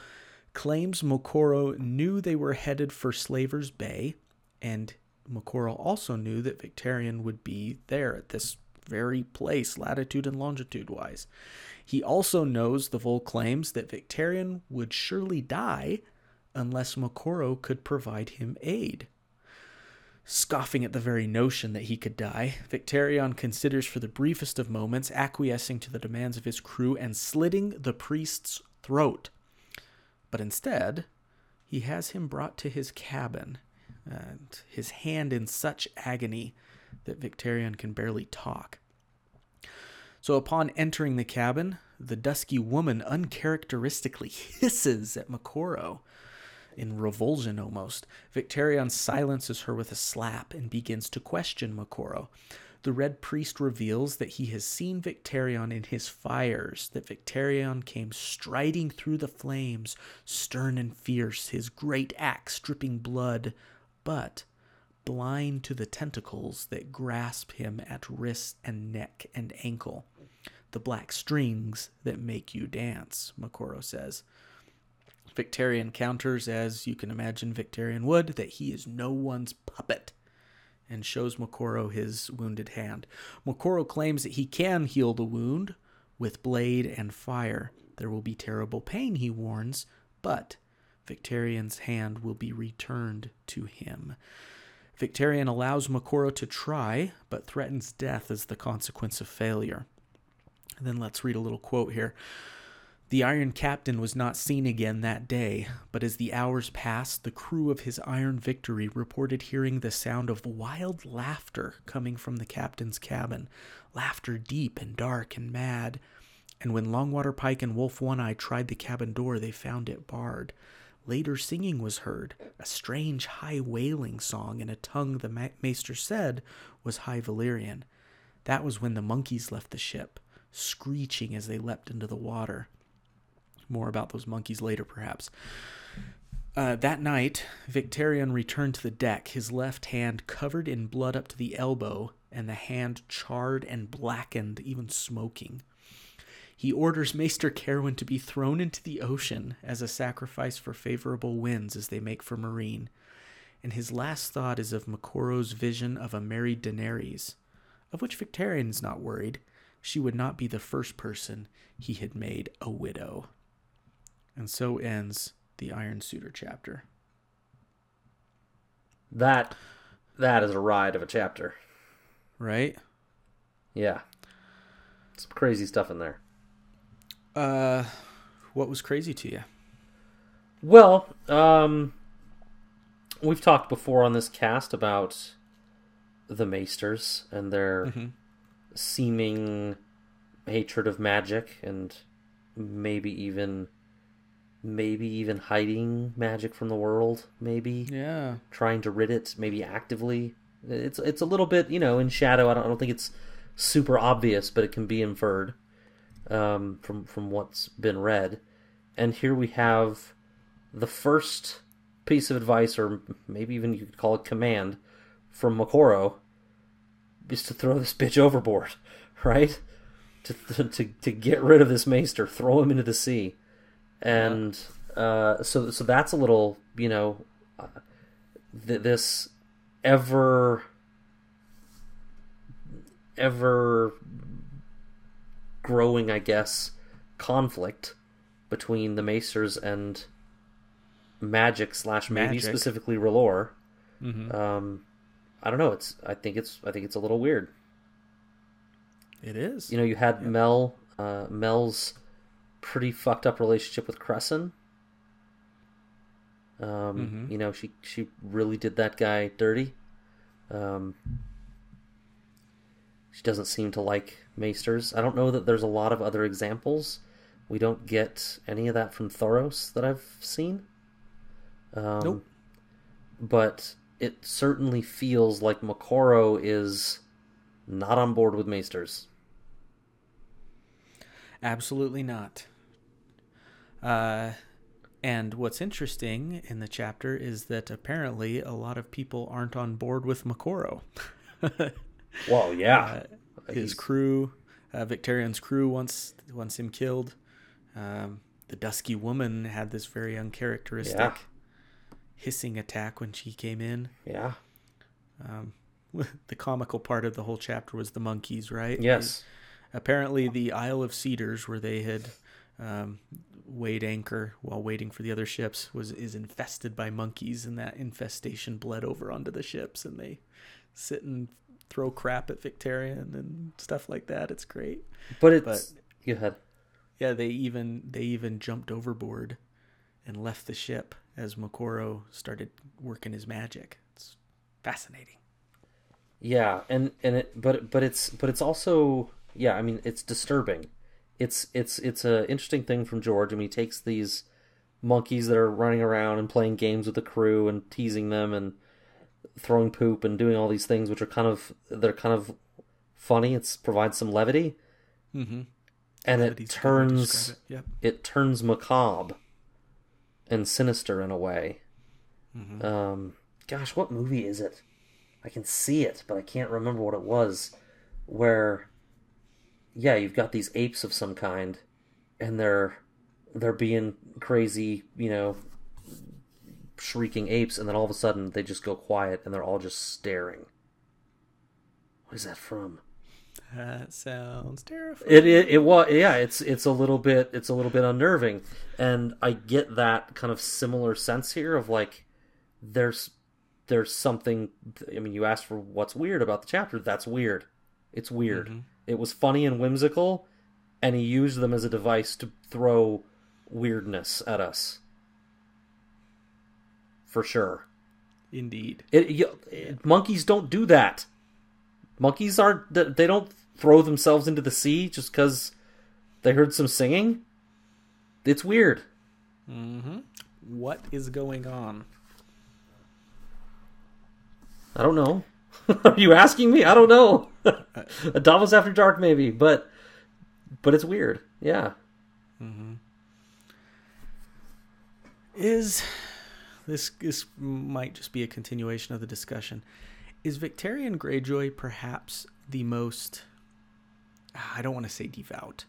claims Moqorro knew they were headed for Slaver's Bay, and Moqorro also knew that Victarion would be there at this very place, latitude and longitude wise. He also knows, the Vole claims, that Victarion would surely die unless Moqorro could provide him aid. Scoffing at the very notion that he could die, Victarion considers for the briefest of moments acquiescing to the demands of his crew and slitting the priest's throat. But instead, he has him brought to his cabin, and his hand in such agony that Victarion can barely talk. So upon entering the cabin, the dusky woman uncharacteristically hisses at Moqorro in revulsion almost. Victarion silences her with a slap and begins to question Moqorro. The Red Priest reveals that he has seen Victarion in his fires, that Victarion came striding through the flames, stern and fierce, his great axe dripping blood, but blind to the tentacles that grasp him at wrist and neck and ankle. The black strings that make you dance, Moqorro says. Victarion counters, as you can imagine Victarion would, that he is no one's puppet and shows Moqorro his wounded hand. Moqorro claims that he can heal the wound with blade and fire. There will be terrible pain, he warns, but Victarion's hand will be returned to him. Victarion allows Moqorro to try, but threatens death as the consequence of failure. And then let's read a little quote here. The Iron Captain was not seen again that day, but as the hours passed, the crew of his Iron Victory reported hearing the sound of wild laughter coming from the captain's cabin, laughter deep and dark and mad. And when Longwater Pike and Wolf One Eye tried the cabin door, they found it barred. Later singing was heard, a strange high wailing song in a tongue the ma- maester said was High Valyrian. That was when the monkeys left the ship, screeching as they leapt into the water. More about those monkeys later, perhaps. Uh, that night, Victarion returned to the deck, his left hand covered in blood up to the elbow, and the hand charred and blackened, even smoking. He orders Maester Kerwin to be thrown into the ocean as a sacrifice for favorable winds as they make for Meereen. And his last thought is of Moqorro's vision of a married Daenerys, of which Victarion is not worried. She would not be the first person he had made a widow. And so ends the Iron Suitor chapter. That that is a ride of a chapter. Right? Yeah. Some crazy stuff in there. Uh what was crazy to you? Well, um we've talked before on this cast about the Maesters and their Mm-hmm. seeming hatred of magic and maybe even maybe even hiding magic from the world, maybe Yeah. trying to rid it, maybe actively. It's it's a little bit, you know, in shadow. I don't, I don't think it's super obvious, but it can be inferred um, from from what's been read. And here we have the first piece of advice, or maybe even you could call it command, from Moqorro, is to throw this bitch overboard, right? To, to to get rid of this maester, throw him into the sea, and uh, so so that's a little you know uh, th- this ever ever growing, I guess, conflict between the Maesters and magic slash maybe specifically R'hllor. Um, I don't know. It's I think it's I think it's a little weird. It is. You know, you had Mel uh, Mel's pretty fucked up relationship with Cressen. Um, You know, she she really did that guy dirty. Um, she doesn't seem to like Maesters. I don't know that there's a lot of other examples. We don't get any of that from Thoros that I've seen. Um, Nope. But it certainly feels like Moqorro is not on board with Maesters. Absolutely not. Uh, and what's interesting in the chapter is that apparently a lot of people aren't on board with Moqorro. Well, yeah. His He's- crew, uh, Victarion's crew, wants wants him killed. Um, the dusky woman had this very uncharacteristic Yeah. hissing attack when she came in. yeah. Um, the comical part of the whole chapter was the monkeys, right? Yes. apparently the Isle of Cedars, where they had um, weighed anchor while waiting for the other ships, was is infested by monkeys, and that infestation bled over onto the ships, and they sit and throw crap at Victarion and stuff like that. It's great. But it's. Go ahead. Yeah, they even they even jumped overboard and left the ship as Moqorro started working his magic. It's fascinating. Yeah, and and it, but but it's but it's also yeah. I mean, it's disturbing. It's it's it's a interesting thing from George. I mean, he takes these monkeys that are running around and playing games with the crew and teasing them and throwing poop and doing all these things, which are kind of they're kind of funny. It's provides some levity, Mm-hmm. and it Levity's a good way to turns it. Yep. it turns macabre and sinister in a way. Mm-hmm. Um, gosh, what movie is it? I can see it, but I can't remember what it was. Where, yeah, you've got these apes of some kind, and they're they're being crazy, you know, shrieking apes, and then all of a sudden they just go quiet, and they're all just staring. What is that from? That sounds terrifying. It it, it was yeah. It's it's a little bit it's a little bit unnerving, and I get that kind of similar sense here of like there's there's something. I mean, you asked for what's weird about the chapter. That's weird. It's weird. Mm-hmm. It was funny and whimsical, and he used them as a device to throw weirdness at us. For sure. Indeed. It, you, it- monkeys don't do that. Monkeys aren't. They don't throw themselves into the sea just because they heard some singing. It's weird. Mm-hmm. What is going on? I don't know. Are you asking me? I don't know. A Davos After Dark, maybe, but but it's weird. Yeah. Mm-hmm. Is this this might just be a continuation of the discussion? Is Victarion Greyjoy perhaps the most I don't want to say devout,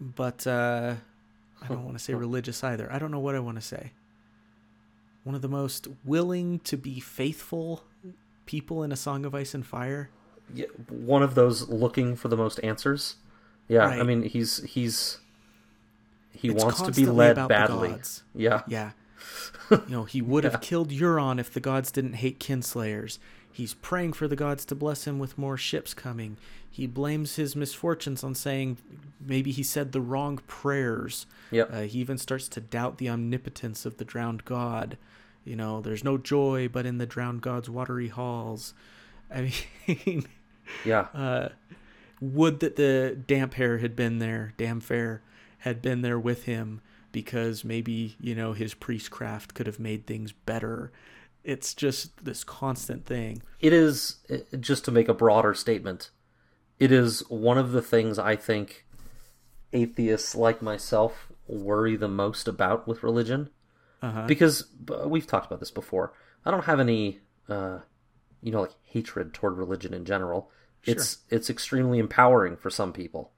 but uh, I don't want to say religious either. I don't know what I want to say. One of the most willing to be faithful people in A Song of Ice and Fire. yeah. One of those looking for the most answers. Yeah. I mean, he's he's he It's wants to be led badly. Yeah. Yeah. you know, he would have killed Euron if the gods didn't hate kinslayers. He's praying for the gods to bless him with more ships coming. He blames his misfortunes on saying maybe he said the wrong prayers. Yep. Uh, he even starts to doubt the omnipotence of the drowned god. You know, there's no joy but in the drowned god's watery halls. I mean, Yeah. uh, would that the Damphair had been there, Damphair, had been there with him because maybe, you know, his priestcraft could have made things better. It's just this constant thing. it is uh, just to make a broader statement it is one of the things i think atheists like myself worry the most about with religion Uh-huh. because we've talked about this before i don't have any uh you know like hatred toward religion in general Sure. It's it's extremely empowering for some people.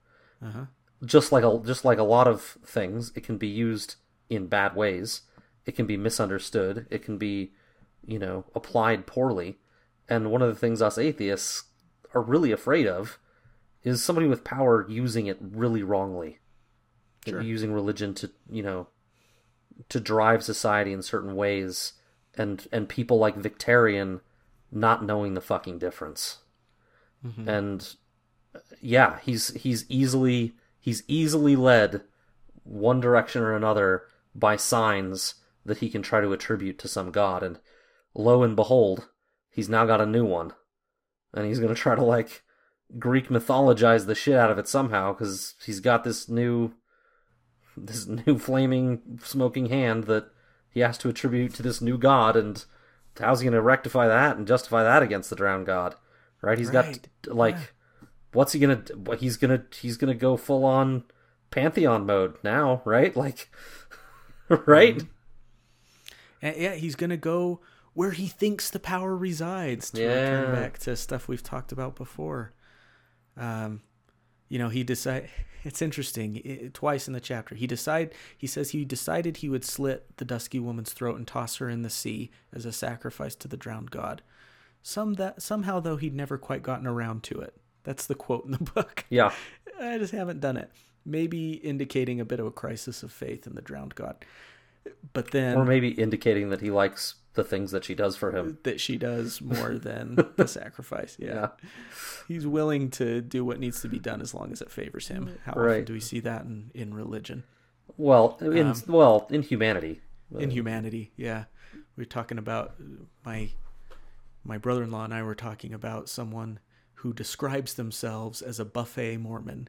Uh-huh. Just like a just like a lot of things, it can be used in bad ways. It can be misunderstood. It can be, you know, applied poorly. And one of the things us atheists are really afraid of is somebody with power using it really wrongly. Sure. Using religion to, you know, to drive society in certain ways and and people like Victarion not knowing the fucking difference. Mm-hmm. And yeah, he's he's easily he's easily led one direction or another by signs that he can try to attribute to some god and lo and behold, he's now got a new one. And he's going to try to like Greek mythologize the shit out of it somehow cuz he's got this new this new flaming smoking hand that he has to attribute to this new god and how's he going to rectify that and justify that against the drowned god right he's Right. got like what's he going to he's going to he's going to go full on pantheon mode now right like right And yeah, he's gonna go where he thinks the power resides. To return Yeah. back to stuff we've talked about before. Um, you know, he decide. It's interesting. i twice in the chapter, he decide. He says he decided he would slit the dusky woman's throat and toss her in the sea as a sacrifice to the drowned god. Some that somehow though he'd never quite gotten around to it. That's the quote in the book. yeah I just haven't done it. Maybe indicating a bit of a crisis of faith in the drowned god. But then or maybe indicating that he likes the things that she does for him that she does more than the sacrifice. Yeah. Yeah. He's willing to do what needs to be done as long as it favors him. How often do we see that in, in religion? well in Um, well in humanity In humanity, yeah. We are talking about my my brother-in-law and I were talking about someone who describes themselves as a buffet Mormon.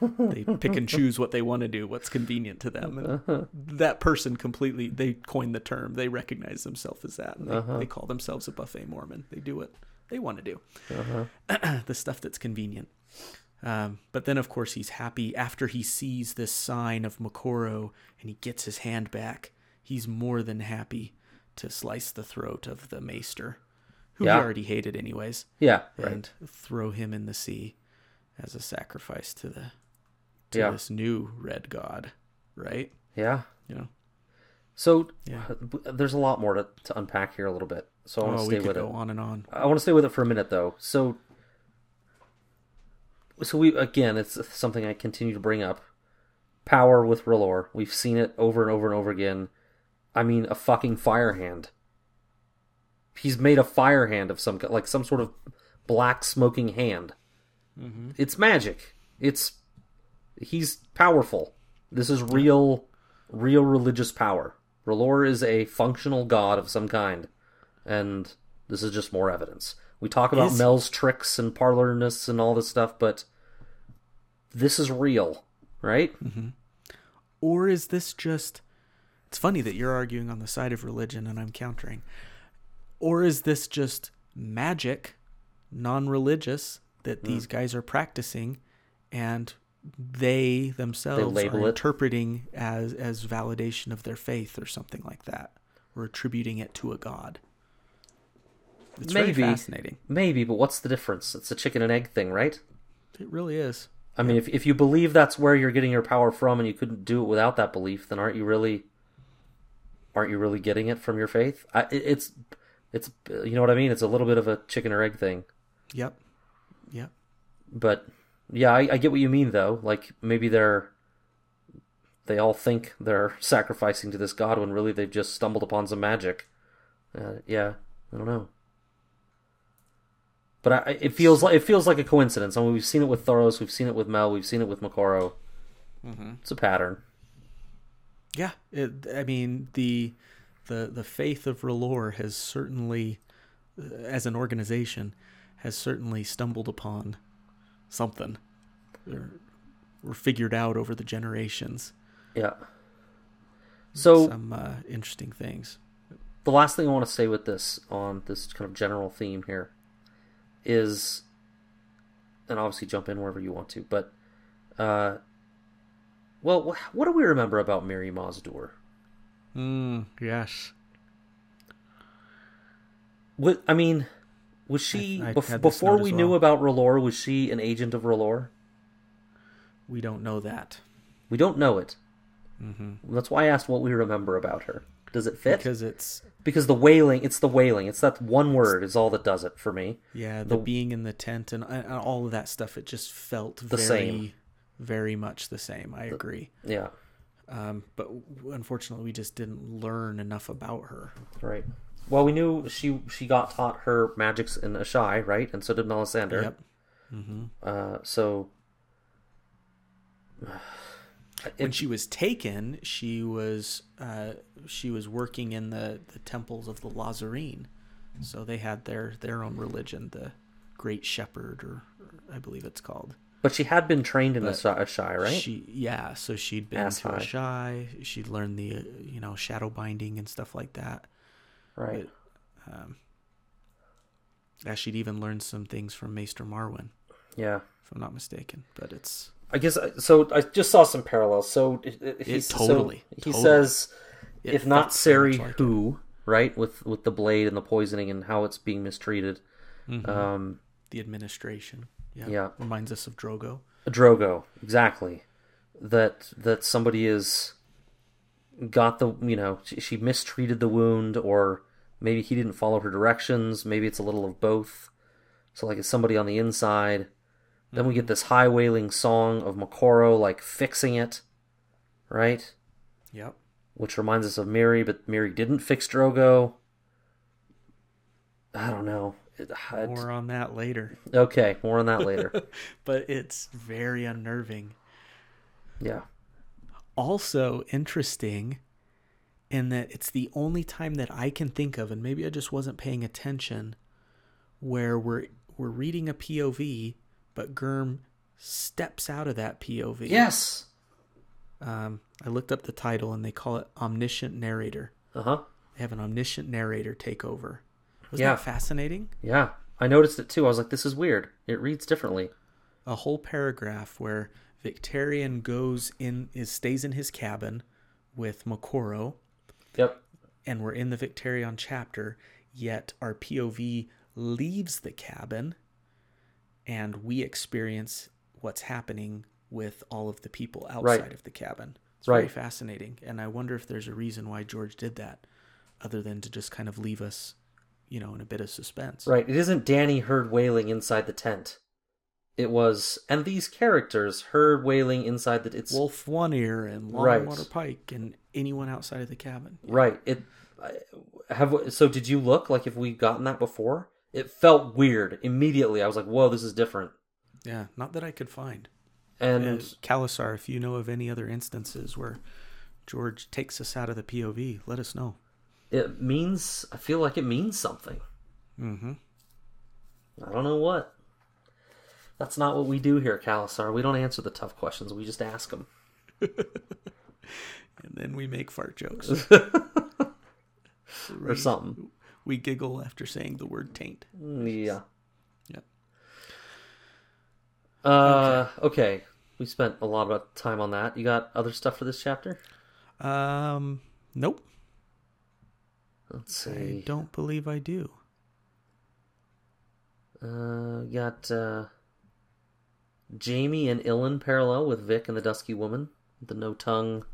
They pick and choose what they want to do, what's convenient to them. And that person completely they coined the term. They recognize themselves as that. And they, they call themselves a buffet Mormon. They do what they want to do. the stuff that's convenient. Um, but then, of course, he's happy after he sees this sign of Moqorro and he gets his hand back. He's more than happy to slice the throat of the maester, who Yeah. he already hated anyways, yeah right and throw him in the sea as a sacrifice to the to Yeah. this new red god, right? yeah You know, so Yeah. Uh, there's a lot more to, to unpack here a little bit so i want to oh, stay with go it on and on. I want to stay with it for a minute though. So, so we again, it's something I continue to bring up. Power with R'hllor. We've seen it over and over and over again. I mean, a fucking fire hand. He's made a fire hand of some like some sort of black smoking hand. Mm-hmm. It's magic. It's he's powerful. This is real, real religious power. R'hllor is a functional god of some kind and this is just more evidence. We talk about Is- Mel's tricks and parlorness and all this stuff, but this is real, right? Mm-hmm. Or is this just. It's funny that you're arguing on the side of religion and I'm countering. Or is this just magic, non religious, that hmm. these guys are practicing and they themselves label are it. interpreting as, as validation of their faith or something like that? Or attributing it to a god? It's Maybe. fascinating. Maybe, but what's the difference? It's a chicken and egg thing, right? It really is. I mean, if if you believe that's where you're getting your power from, and you couldn't do it without that belief, then aren't you really, aren't you really getting it from your faith? I, it's, it's, you know what I mean? It's a little bit of a chicken or egg thing. Yep. Yep. But yeah, I, I get what you mean though. Like maybe they're they all think they're sacrificing to this god when really they've just stumbled upon some magic. Uh, yeah, I don't know. But I, it feels like it feels like a coincidence. I mean, we've seen it with Thoros, we've seen it with Mel, we've seen it with Moqorro. It's a pattern. Yeah, it, I mean the the the faith of R'hllor has certainly, uh, as an organization, has certainly stumbled upon something, or, or figured out over the generations Yeah. So some uh, interesting things. the last thing I want to say with this on this kind of general theme here is, and obviously jump in wherever you want to, but, uh, well, what do we remember about Mirri Maz Duur? Mm, yes. What I mean, Was she I bef- before we as knew about R'hllor? Was she an agent of R'hllor? We don't know that We don't know it. Mm-hmm. That's why I asked what we remember about her. Does it fit? because it's because the wailing, it's the wailing. It's that one word is all that does it for me. yeah the, The- being in the tent and, and all of that stuff. It just felt The very, same. very much the same. I agree. Yeah, Um, but unfortunately, we just didn't learn enough about her. right. Well, we knew she she got taught her magics in Asshai, right? And so did Melisandre. Yep. Uh, so when she was taken, she was uh, she was working in the, the temples of the Lhazareen, so they had their their own religion, the Great Shepherd, or, or I believe it's called. But she had been trained in But Asshai, Asshai, right? She yeah, so she'd been Ass to. Asshai. She'd learned the uh, you know shadow binding and stuff like that. Right. Yeah, she'd even learned some things from Maester Marwyn, Yeah. if I'm not mistaken. But it's I guess uh, so. I just saw some parallels. So it, it, he, It so totally, he totally. says, It if not so Sari, like who? Right with with the blade and the poisoning and how it's being mistreated. Um, the administration. Yeah, Yeah. reminds us of Drogo. Drogo, exactly. That that somebody is got the you know she mistreated the wound, or maybe he didn't follow her directions. Maybe it's a little of both. So like it's somebody on the inside. Then we get this high wailing song of Moqorro like fixing it, right? Yep. Which reminds us of Mirri, but Mirri didn't fix Drogo. I don't know. It- More on that later. okay, more on that later. But it's very unnerving. yeah. Also interesting in that it's the only time that I can think of, and maybe I just wasn't paying attention, where we're we're reading a POV, but Germ steps out of that POV. Yes. Um, I looked up the title and they call it omniscient narrator. Uh huh. They have an omniscient narrator take over. Wasn't Yeah. that fascinating? Yeah, I noticed it too. I was like, this is weird. It reads differently. a whole paragraph where Victarion goes in is stays in his cabin with Moqorro Yep. and we're in the Victarion chapter, yet our POV leaves the cabin and we experience what's happening with all of the people outside Right. of the cabin. It's very fascinating. And I wonder if there's a reason why George did that, other than to just kind of leave us, you know, in a bit of suspense. Right. It isn't Danny heard wailing inside the tent. It was, and these characters heard wailing inside the. It's Wolf One Ear and Right. Longwater Pike and anyone outside of the cabin. right. It have. So did you look like if we gotten that before? It felt weird immediately. I was like, "Whoa, this is different." Yeah, not that I could find. And And Khalasar, if you know of any other instances where George takes us out of the POV, let us know. it means. I feel like it means something. Mm-hmm. I don't know what. That's not what we do here Khalasar. We don't answer the tough questions. We just ask them. And then we make fart jokes. or something. we giggle after saying the word taint. Yeah. Yeah. Uh, okay. We spent a lot of time on that. You got other stuff for this chapter? Um, nope. Let's see. I don't believe I do. Uh, got uh, Jaime and Ilyn parallel with Vic and the Dusky Woman, the no tongue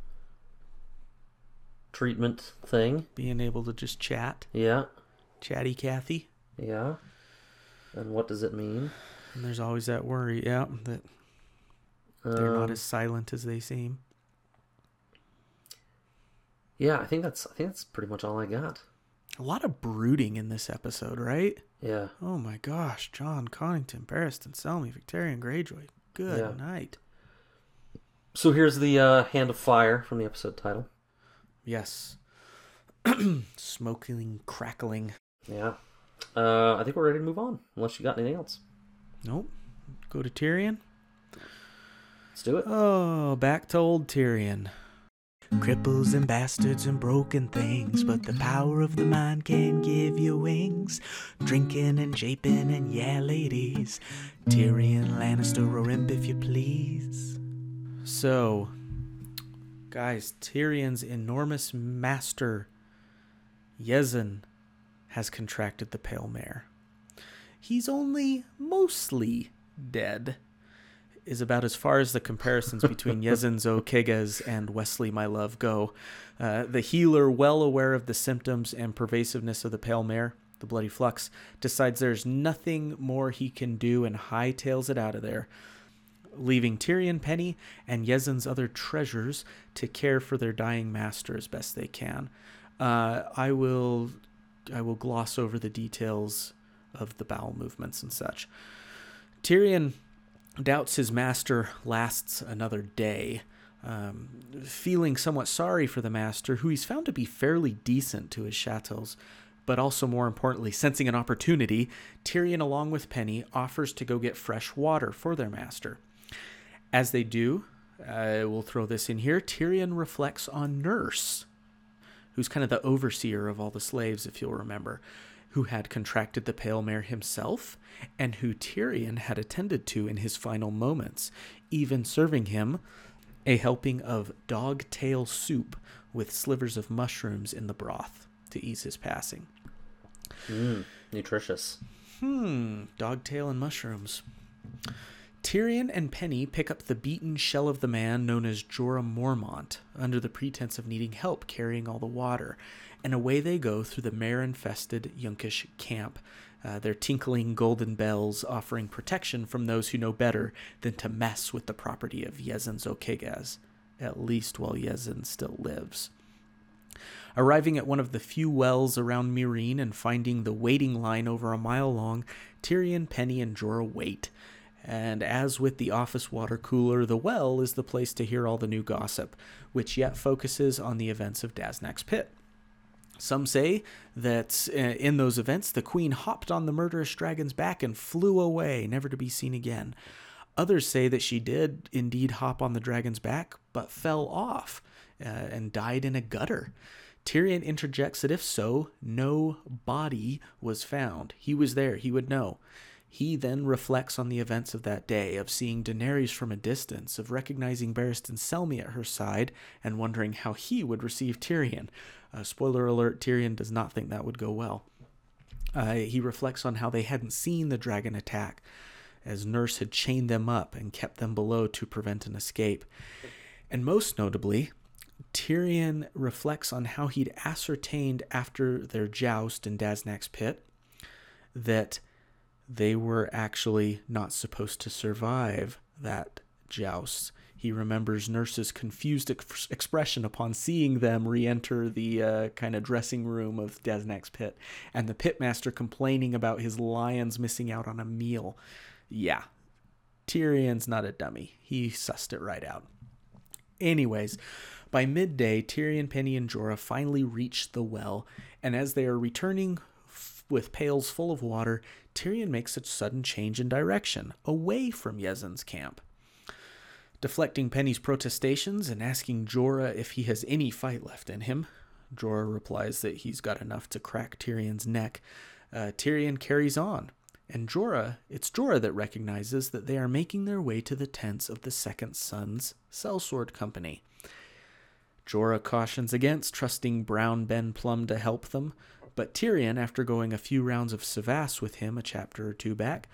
treatment thing. Being able to just chat, Yeah, chatty Cathy. yeah. And what does it mean? And there's always that worry, yeah, that they're not Um, as silent as they seem. Yeah, I think that's I think that's pretty much all I got. A lot of brooding in this episode, right? Yeah. Oh my gosh, Jon Connington, Barristan Selmy, Victarion Greyjoy. Good Yeah. night. So here's the uh, Hand of Fire from the episode title. Yes. Smoking, crackling. Yeah. Uh, I think we're ready to move on, unless you got anything else. Nope. Go to Tyrion. Let's do it. Oh, back to old Tyrion. Cripples and bastards and broken things, but the power of the mind can give you wings. Drinking and japing and yeah, ladies. Tyrion Lannister or imp if you please. So, guys, Tyrion's enormous master, Yezzan, has contracted the Pale Mare. he's only mostly dead is about as far as the comparisons between Yezzan zo Qaggaz and Westley My Love go. Uh, the healer, well aware of the symptoms and pervasiveness of the pale mare, the bloody flux, decides there's nothing more he can do and hightails it out of there, leaving Tyrion Penny and Yezzan's other treasures to care for their dying master as best they can. Uh, I will, I will gloss over the details of the bowel movements and such. Tyrion doubts his master lasts another day. Um, feeling somewhat sorry for the master, who he's found to be fairly decent to his chattels, but also more importantly, sensing an opportunity, Tyrion, along with Penny, offers to go get fresh water for their master. As they do, I will throw this in here Tyrion reflects on Nurse, who's kind of the overseer of all the slaves, if you'll remember who had contracted the pale mare himself and who Tyrion had attended to in his final moments, even serving him a helping of dog tail soup with slivers of mushrooms in the broth to ease his passing. Mm, nutritious. Hmm, dog tail and mushrooms. Tyrion and Penny pick up the beaten shell of the man known as Jorah Mormont under the pretense of needing help carrying all the water, and away they go through the mare infested Yunkish camp, uh, their tinkling golden bells offering protection from those who know better than to mess with the property of Yezzan zo Qaggaz, at least while Yezzan still lives. Arriving at one of the few wells around Meereen and finding the waiting line over a mile long, Tyrion, Penny, and Jorah wait. And as with the office water cooler, the well is the place to hear all the new gossip, which yet focuses on the events of Daznak's pit. Some say that uh, in those events, the queen hopped on the murderous dragon's back and flew away, never to be seen again. Others say that she did indeed hop on the dragon's back, but fell off uh, and died in a gutter. Tyrion interjects that if so, no body was found. He was there, he would know. He then reflects on the events of that day, of seeing Daenerys from a distance, of recognizing Barristan Selmy at her side, and wondering how he would receive Tyrion. Uh, spoiler alert Tyrion does not think that would go well. Uh, he reflects on how they hadn't seen the dragon attack, as Nurse had chained them up and kept them below to prevent an escape. And most notably, Tyrion reflects on how he'd ascertained after their joust in Daznak's pit that they were actually not supposed to survive that joust. He remembers Nurse's confused ex- expression upon seeing them re enter the uh, kind of dressing room of Daznak's pit, and the pitmaster complaining about his lions missing out on a meal. Yeah, Tyrion's not a dummy. He sussed it right out. Anyways, by midday, Tyrion, Penny, and Jorah finally reach the well, and as they are returning with pails full of water, Tyrion makes a sudden change in direction, away from Yezzan's camp. Deflecting Penny's protestations and asking Jorah if he has any fight left in him, Jorah replies that he's got enough to crack Tyrion's neck. Uh, Tyrion carries on, and Jorah, it's Jorah that recognizes that they are making their way to the tents of the Second Son's sellsword company. Jorah cautions against trusting Brown Ben Plumm to help them, but Tyrion, after going a few rounds of cyvasse with him a chapter or two back,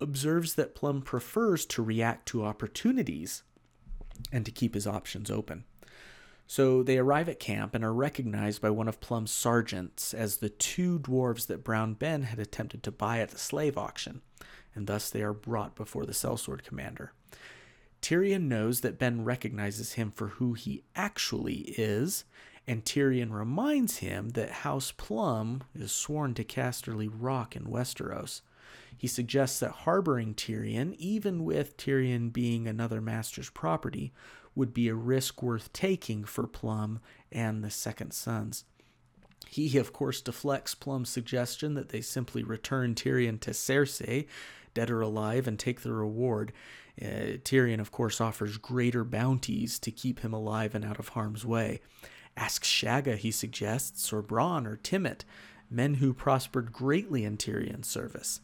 observes that Plumm prefers to react to opportunities and to keep his options open. So they arrive at camp and are recognized by one of Plumm's sergeants as the two dwarves that Brown Ben had attempted to buy at the slave auction, and thus they are brought before the sellsword commander. Tyrion knows that Ben recognizes him for who he actually is, and Tyrion reminds him that House Plumm is sworn to Casterly Rock in Westeros. He suggests that harboring Tyrion, even with Tyrion being another master's property, would be a risk worth taking for Plumm and the Second Sons. He, of course, deflects Plumm's suggestion that they simply return Tyrion to Cersei, dead or alive, and take the reward. Uh, Tyrion, of course, offers greater bounties to keep him alive and out of harm's way. Ask Shagga, he suggests, or Bronn or Timett, men who prospered greatly in Tyrion's service.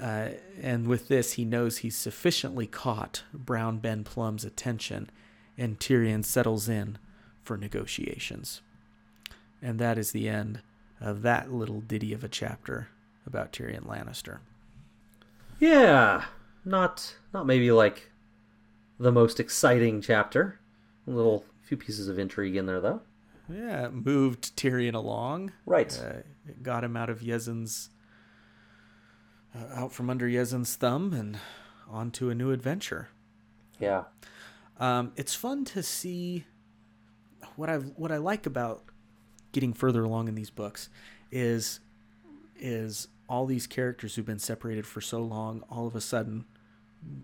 Uh, and with this, he knows he's sufficiently caught Brown Ben Plumm's attention, and Tyrion settles in for negotiations. And that is the end of that little ditty of a chapter about Tyrion Lannister. Yeah, not not maybe like the most exciting chapter. A little few pieces of intrigue in there though. Yeah, moved Tyrion along. Right. Uh, got him out of Yezzan's, uh, out from under Yezzan's thumb and onto a new adventure. Yeah. Um, it's fun to see what I what I like about getting further along in these books is is all these characters who've been separated for so long all of a sudden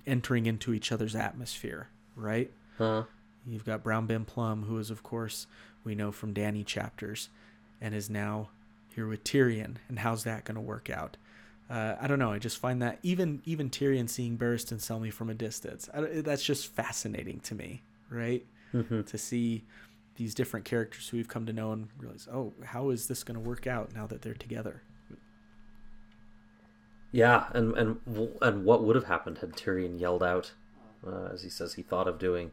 entering into each other's atmosphere, right? Huh. You've got Brown Ben Plumm, who is of course we know from Dany chapters, and is now here with Tyrion. And how's that going to work out? Uh, I don't know. I just find that even even Tyrion seeing Barristan Selmy from a distance, I, that's just fascinating to me, right? To see these different characters who we've come to know and realize, oh, how is this going to work out now that they're together? Yeah, and and and what would have happened had Tyrion yelled out, uh, as he says he thought of doing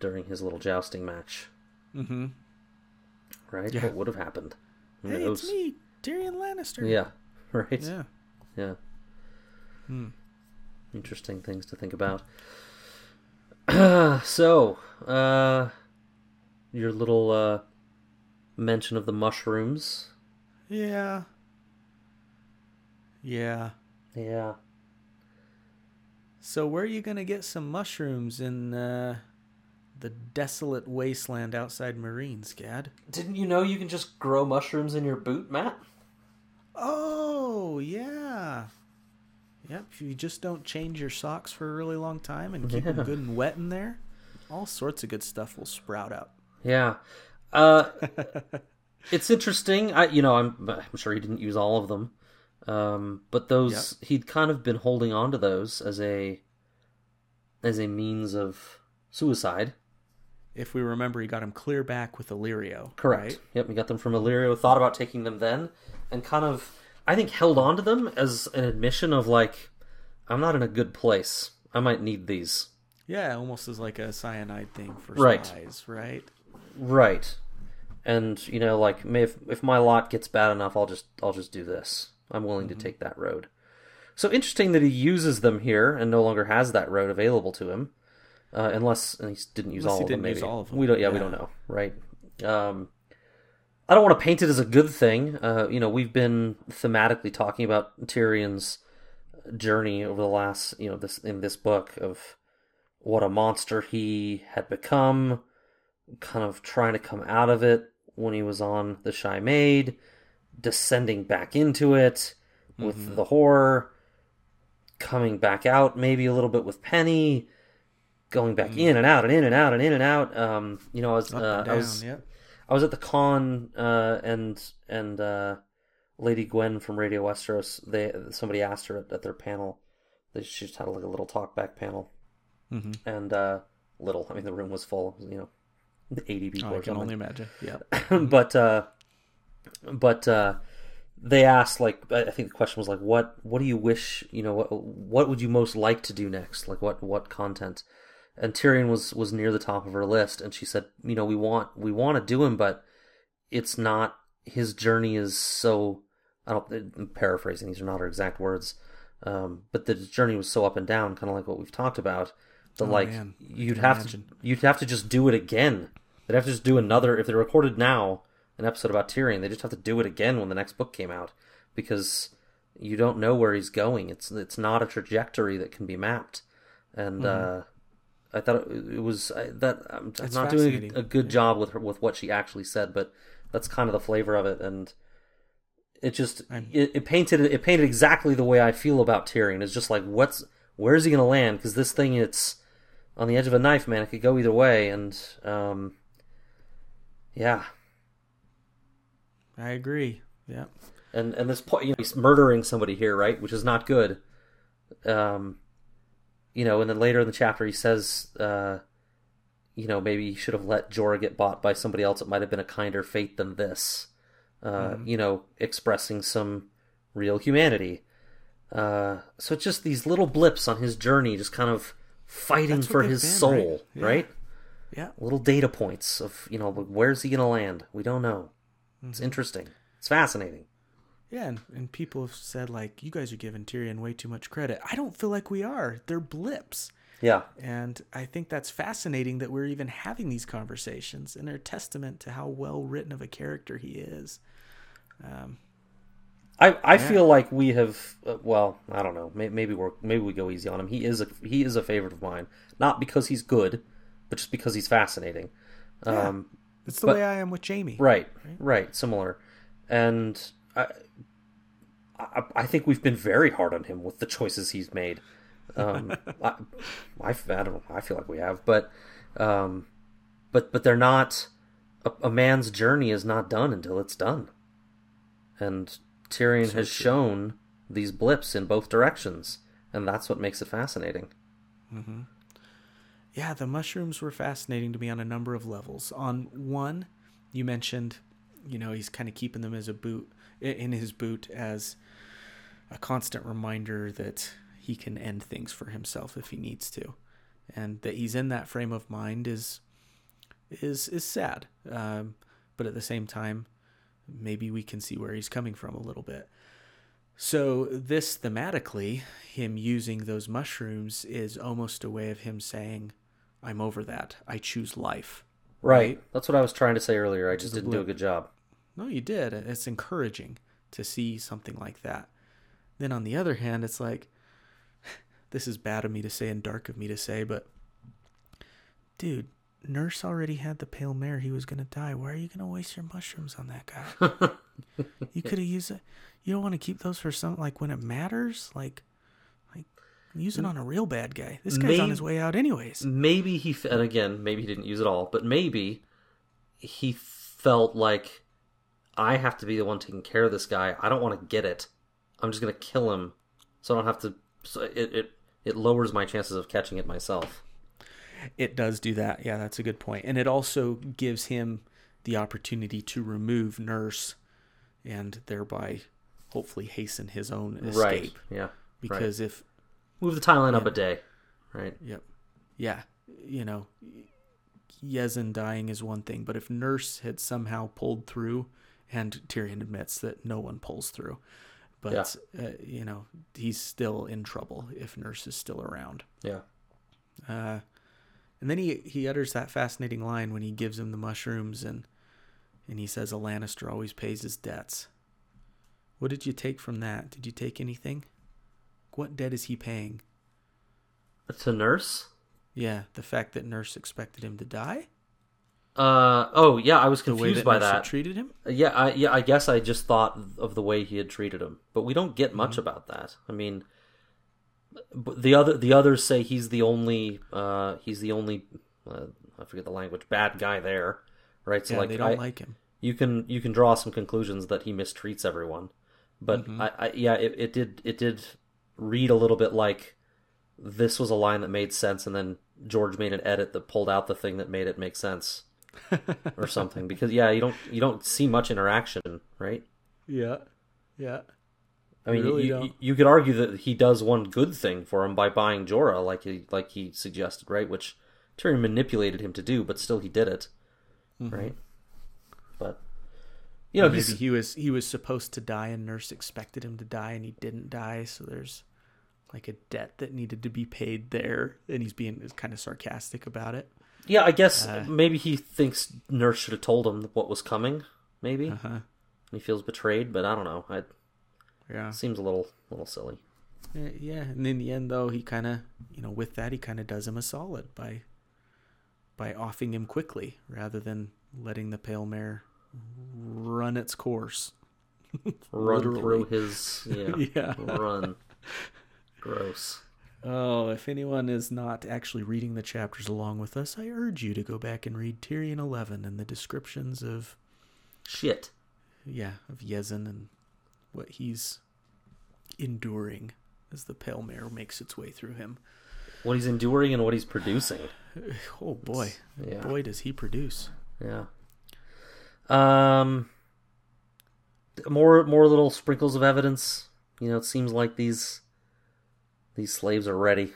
during his little jousting match? Mm-hmm. Right? Yeah. What would have happened? Who Hey, knows? it's me, Tyrion Lannister. Yeah. Right. Yeah. Yeah. Hmm. Interesting things to think about. so, uh, your little uh, mention of the mushrooms. Yeah. Yeah. Yeah. So where are you gonna get some mushrooms in uh, the desolate wasteland outside Meereen's, Gad? Didn't you know you can just grow mushrooms in your boot, Matt? Oh yeah. Yep. If you just don't change your socks for a really long time and keep them good and wet in there, all sorts of good stuff will sprout up. Yeah. Uh, it's interesting. I, you know, I'm, I'm sure he didn't use all of them, um, but those he'd kind of been holding on to those as a as a means of suicide. If we remember, he got him clear back with Illyrio. Correct. right? Yep, we got them from Illyrio. Thought about taking them then, and kind of, I think, held on to them as an admission of like, I'm not in a good place. I might need these. Yeah, almost as like a cyanide thing for Right. spies, right? Right. And you know, like, if if my lot gets bad enough, I'll just I'll just do this. I'm willing Mm-hmm. to take that road. So interesting that he uses them here and no longer has that road available to him, uh, unless and he didn't use Unless all he of them. didn't Maybe use all of them. we don't. Yeah, we don't know. Right. Um, I don't want to paint it as a good thing. Uh, you know, we've been thematically talking about Tyrion's journey over the last, you know, this in this book of what a monster he had become, kind of trying to come out of it when he was on the Shy Maid, descending back into it with the horror, coming back out maybe a little bit with Penny, going back in and out and in and out and in and out. Um, you know, I was uh, and I was Yep. I was at the con uh, and and uh, Lady Gwen from Radio Westeros. They somebody asked her at, at their panel. They she just had like a little talkback panel, hmm and uh, little. I mean, the room was full. You know, eighty people Oh, I can something. only imagine. Yeah. but uh, but uh, they asked like I I think the question was like, what what do you wish you know what what would you most like to do next? Like what what content? And Tyrion was was near the top of her list, and she said, you know, we want we want to do him, but it's not his journey is so. I don't I'm paraphrasing; these are not her exact words. Um, but the journey was so up and down, kind of like what we've talked about. That Oh, like man. You'd have imagine. to you'd have to just do it again. They'd have to just do another if they recorded now an episode about Tyrion. They just have to do it again when the next book came out because you don't know where he's going. It's it's not a trajectory that can be mapped, and uh, I thought it, was I, that I'm, I'm. Not doing a, a good job with her with what she actually said, but that's kind of the flavor of it, and it just it, it painted it painted exactly the way I feel about Tyrion. It's just like what's where's he gonna land? Because this thing it's on the edge of a knife, man. It could go either way, and um, yeah, I agree. Yeah. and and this point, you know, he's murdering somebody here, right? Which is not good. Um, you know, and then later in the chapter, he says, uh, you know, maybe he should have let Jorah get bought by somebody else. It might have been a kinder fate than this. Uh, You know, expressing some real humanity. Uh, so it's just these little blips on his journey, just kind of fighting That's for his been, soul, right? Yeah. right? Yeah. Little data points of, you know, where's he going to land? We don't know. It's interesting. It's fascinating. Yeah, and, and people have said like you guys are giving Tyrion way too much credit. I don't feel like we are. They're blips. Yeah. And I think that's fascinating that we're even having these conversations and they're a testament to how well written of a character he is. Um, I, I feel like we have uh, well I don't know maybe, maybe we're maybe we go easy on him he is a he is a favorite of mine not because he's good but just because he's fascinating um, it's the But- way I am with Jaime. right right similar and I, I I think we've been very hard on him with the choices he's made. Um, I, I, I don't know I feel like we have but um, but but they're not a, a man's journey is not done until it's done. And Tyrion has shown these blips in both directions, and that's what makes it fascinating. Yeah, the mushrooms were fascinating to me on a number of levels. On one, you mentioned, you know, he's kind of keeping them as a boot in his boot as a constant reminder that he can end things for himself if he needs to, and that he's in that frame of mind is is is sad. Um, but at the same time, maybe we can see where he's coming from a little bit. So this thematically, him using those mushrooms is almost a way of him saying, "I'm over that. I choose life." Right. That's what I was trying to say earlier. I just didn't do a good job. No, you did. It's encouraging to see something like that. Then on the other hand, it's like, this is bad of me to say and dark of me to say, but dude, Nurse already had the pale mare. He was gonna die. Why are you gonna waste your mushrooms on that guy? you could have used it. You don't want to keep those for something like when it matters. Like, like use it on a real bad guy. This guy's on his way out anyways. Maybe he, and again, maybe he didn't use it all, but maybe he felt like I have to be the one taking care of this guy. I don't want to get it. I'm just gonna kill him, so I don't have to. So it it it lowers my chances of catching it myself. It does do that. Yeah, that's a good point. And it also gives him the opportunity to remove Nurse and thereby hopefully hasten his own escape. Right. Yeah. Because if Move the timeline up a day. Right. Yep. Yeah. You know, Yezzan dying is one thing, but if Nurse had somehow pulled through, and Tyrion admits that no one pulls through, but uh, you know he's still in trouble if Nurse is still around. Yeah. Uh, and then he he utters that fascinating line when he gives him the mushrooms and and he says a Lannister always pays his debts. What did you take from that? Did you take anything? What debt is he paying? To nurse. Yeah, the fact that Nurse expected him to die. Uh oh yeah, I was confused by that. treated him. Yeah, I, yeah, I guess I just thought of the way he had treated him, but we don't get Mm-hmm. much about that. I mean, the other the others say he's the only uh, he's the only uh, I forget the language bad guy there, right? So yeah, like they don't I, like him. you can you can draw some conclusions that he mistreats everyone, but Mm-hmm. I, I yeah it, it did it did read a little bit like this was a line that made sense, and then George made an edit that pulled out the thing that made it make sense. or something because yeah you don't you don't see much interaction right Yeah, yeah. I mean, really you, you, you could argue that he does one good thing for him by buying Jorah, like he like he suggested, right? Which Tyrion manipulated him to do, but still he did it, mm-hmm. right? But you know, Maybe he was he was supposed to die, and Nurse expected him to die, and he didn't die. So there's like a debt that needed to be paid there, and he's being kind of sarcastic about it. Yeah. I guess Uh. maybe he thinks Nurse should have told him what was coming. Maybe Uh huh. he feels betrayed, but I don't know. It Yeah. seems a little little silly. Uh, Yeah, and in the end, though, he kind of, you know, with that, he kind of does him a solid by by offing him quickly rather than letting the pale mare run its course. Run through his yeah, Yeah. run. Gross. Oh, if anyone is not actually reading the chapters along with us, I urge you to go back and read Tyrion 11 and the descriptions of, Shit. yeah, of Yezzan and what he's enduring as the pale mare makes its way through him. What he's enduring and what he's producing. Oh boy, Yeah. boy, does he produce. Yeah. Um. More more little sprinkles of evidence. You know, it seems like these these slaves are ready.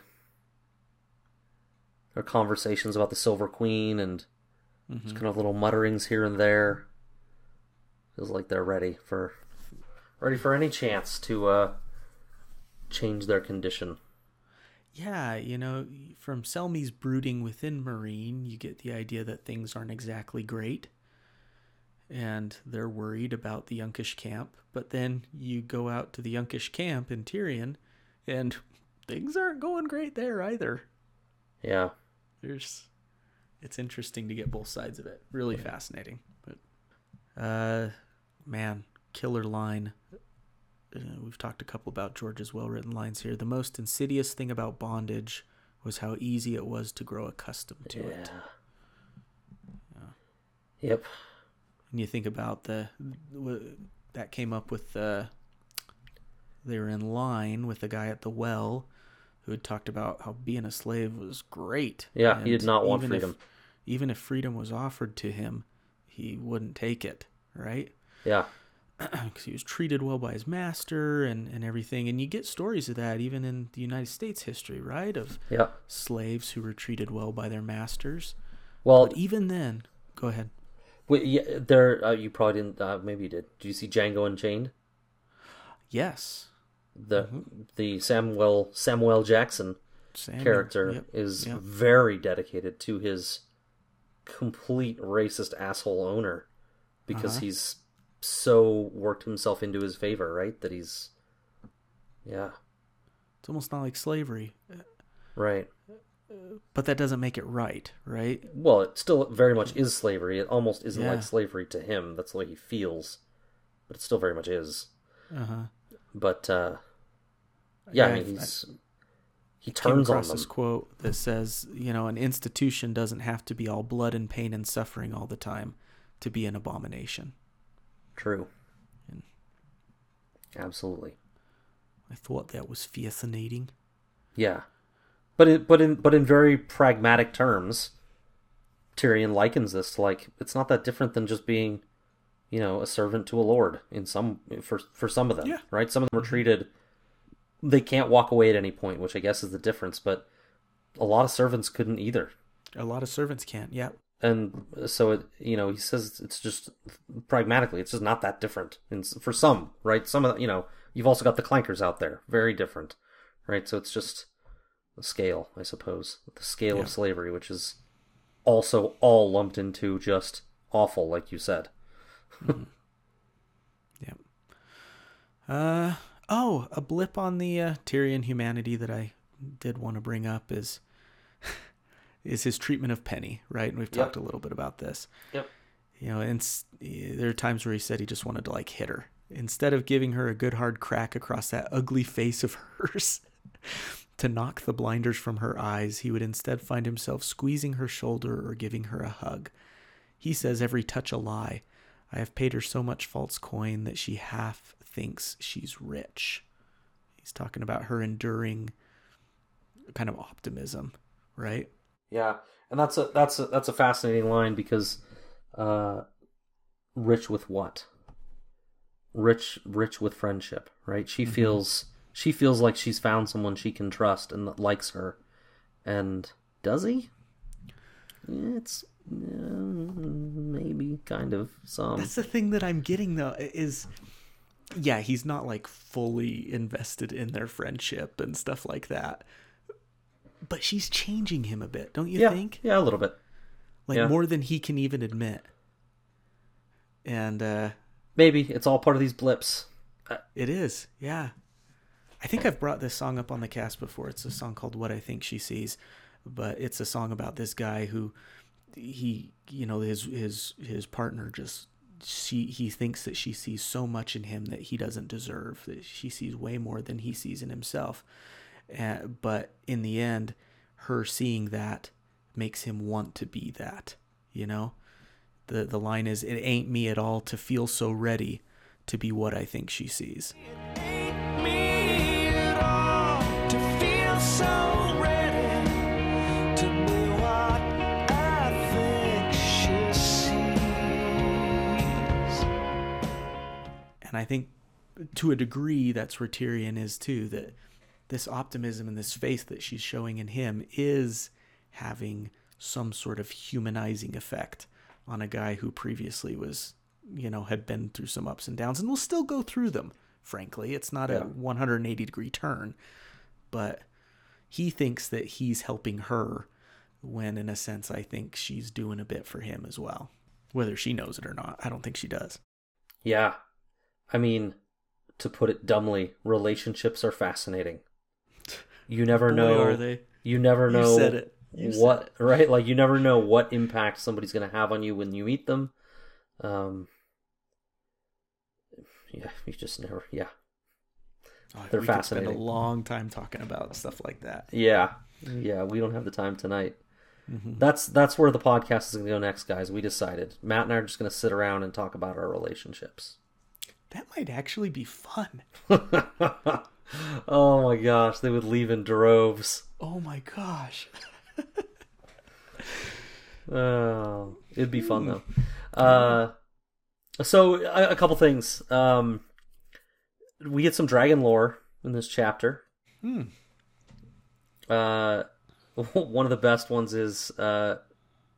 There are conversations about the Silver Queen and just kind of little mutterings here and there. Feels like they're ready for ready for any chance to uh, change their condition. Yeah, you know, from Selmy's brooding within Meereen, you get the idea that things aren't exactly great. And they're worried about the Yunkish camp. But then you go out to the Yunkish camp in Tyrion, and things aren't going great there either. Yeah, There's, it's interesting to get both sides of it. Really fascinating. But, uh, man, killer line. Uh, we've talked a couple about George's well-written lines here. The most insidious thing about bondage was how easy it was to grow accustomed to yeah. it. Yep. And you think about the that came up with the they were in line with the guy at the well who had talked about how being a slave was great. Yeah, he did not want even if- freedom. even if freedom was offered to him, he wouldn't take it, right? Yeah. Because he was treated well by his master and, and everything. And you get stories of that even in the United States history, right? Of Yeah. slaves who were treated well by their masters. Well, But even then, go ahead. wait, yeah, there. Uh, you probably didn't. Uh, maybe you did. Did you see Django Unchained? Yes. The Mm-hmm. the Samuel Samuel Jackson Samuel. character Yep, is yep. very dedicated to his complete racist asshole owner because Uh-huh. he's so worked himself into his favor, right? That he's yeah, It's almost not like slavery, right. but that doesn't make it right, right? Well, it still very much is slavery. It almost isn't Yeah. like slavery to him. That's the way he feels, but it still very much is. Uh huh. But uh yeah, I mean he's he Came turns on across them. this quote that says, you know, an institution doesn't have to be all blood and pain and suffering all the time to be an abomination. True. And Absolutely. I thought that was fascinating. Yeah, but it, but in but in very pragmatic terms, Tyrion likens this to like it's not that different than just being, you know, a servant to a lord. In some for for some of them, Yeah. right? Some of them are mm-hmm. treated. They can't walk away at any point, which I guess is the difference. But a lot of servants couldn't either, A lot of servants can't. Yeah. and so it you know he says it's just pragmatically it's just not that different. And for some, right? Some of the, you know you've also got the clankers out there, very different, right? So it's just the scale, I suppose, the scale Yeah. of slavery, which is also all lumped into just awful, like you said. Yeah. Uh oh, a blip on the uh, Tyrion humanity that I did want to bring up is is his treatment of Penny, right? And we've talked a little bit about this. Yep. You know, and s- there are times where he said he just wanted to like hit her instead of giving her a good hard crack across that ugly face of hers. To knock the blinders from her eyes, he would instead find himself squeezing her shoulder or giving her a hug. He says every touch a lie. I have paid her so much false coin that she half thinks she's rich. He's talking about her enduring kind of optimism, right? Yeah, and that's a that's a that's a fascinating line because, uh, rich with what? Rich, rich with friendship, right? She feels she feels like she's found someone she can trust and that likes her, and does he? It's uh, maybe kind of some. That's the thing that I'm getting though is yeah, he's not like fully invested in their friendship and stuff like that. But she's changing him a bit, don't you yeah, think? yeah, a little bit. Like yeah. more than he can even admit. And uh Maybe it's all part of these blips. It is, yeah. I think I've brought this song up on the cast before. It's a song called "What I Think She Sees," but it's a song about this guy who he, you know, his his his partner just she he thinks that she sees so much in him that he doesn't deserve. That she sees way more than he sees in himself. Uh, but in the end, her seeing that makes him want to be that. You know, the the line is, "It ain't me at all to feel so ready." To be what I think she sees. I think to a degree that's where Tyrion is too, that this optimism and this faith that she's showing in him is having some sort of humanizing effect on a guy who previously was, you know, had been through some ups and downs and will still go through them, frankly. It's not Yeah. a 180 degree turn, but he thinks that he's helping her when, in a sense, I think she's doing a bit for him as well. Whether she knows it or not, I don't think she does. Yeah. I mean, to put it dumbly, relationships are fascinating. You never Boy, know. are they? You never know. You said it. You said what right like you never know what impact somebody's going to have on you when you meet them. Um yeah, you just never yeah. Oh, They're we could fascinating. spend a long time talking about stuff like that. Yeah. Yeah, we don't have the time tonight. Mm-hmm. That's that's where the podcast is going to go next, guys. We decided. Matt and I are just going to sit around and talk about our relationships. That might actually be fun. oh my gosh, they would leave in droves. Oh my gosh. Oh, it'd be fun though. Uh, so a, a couple things. Um, we get some dragon lore in this chapter. Hmm. Uh, one of the best ones is uh,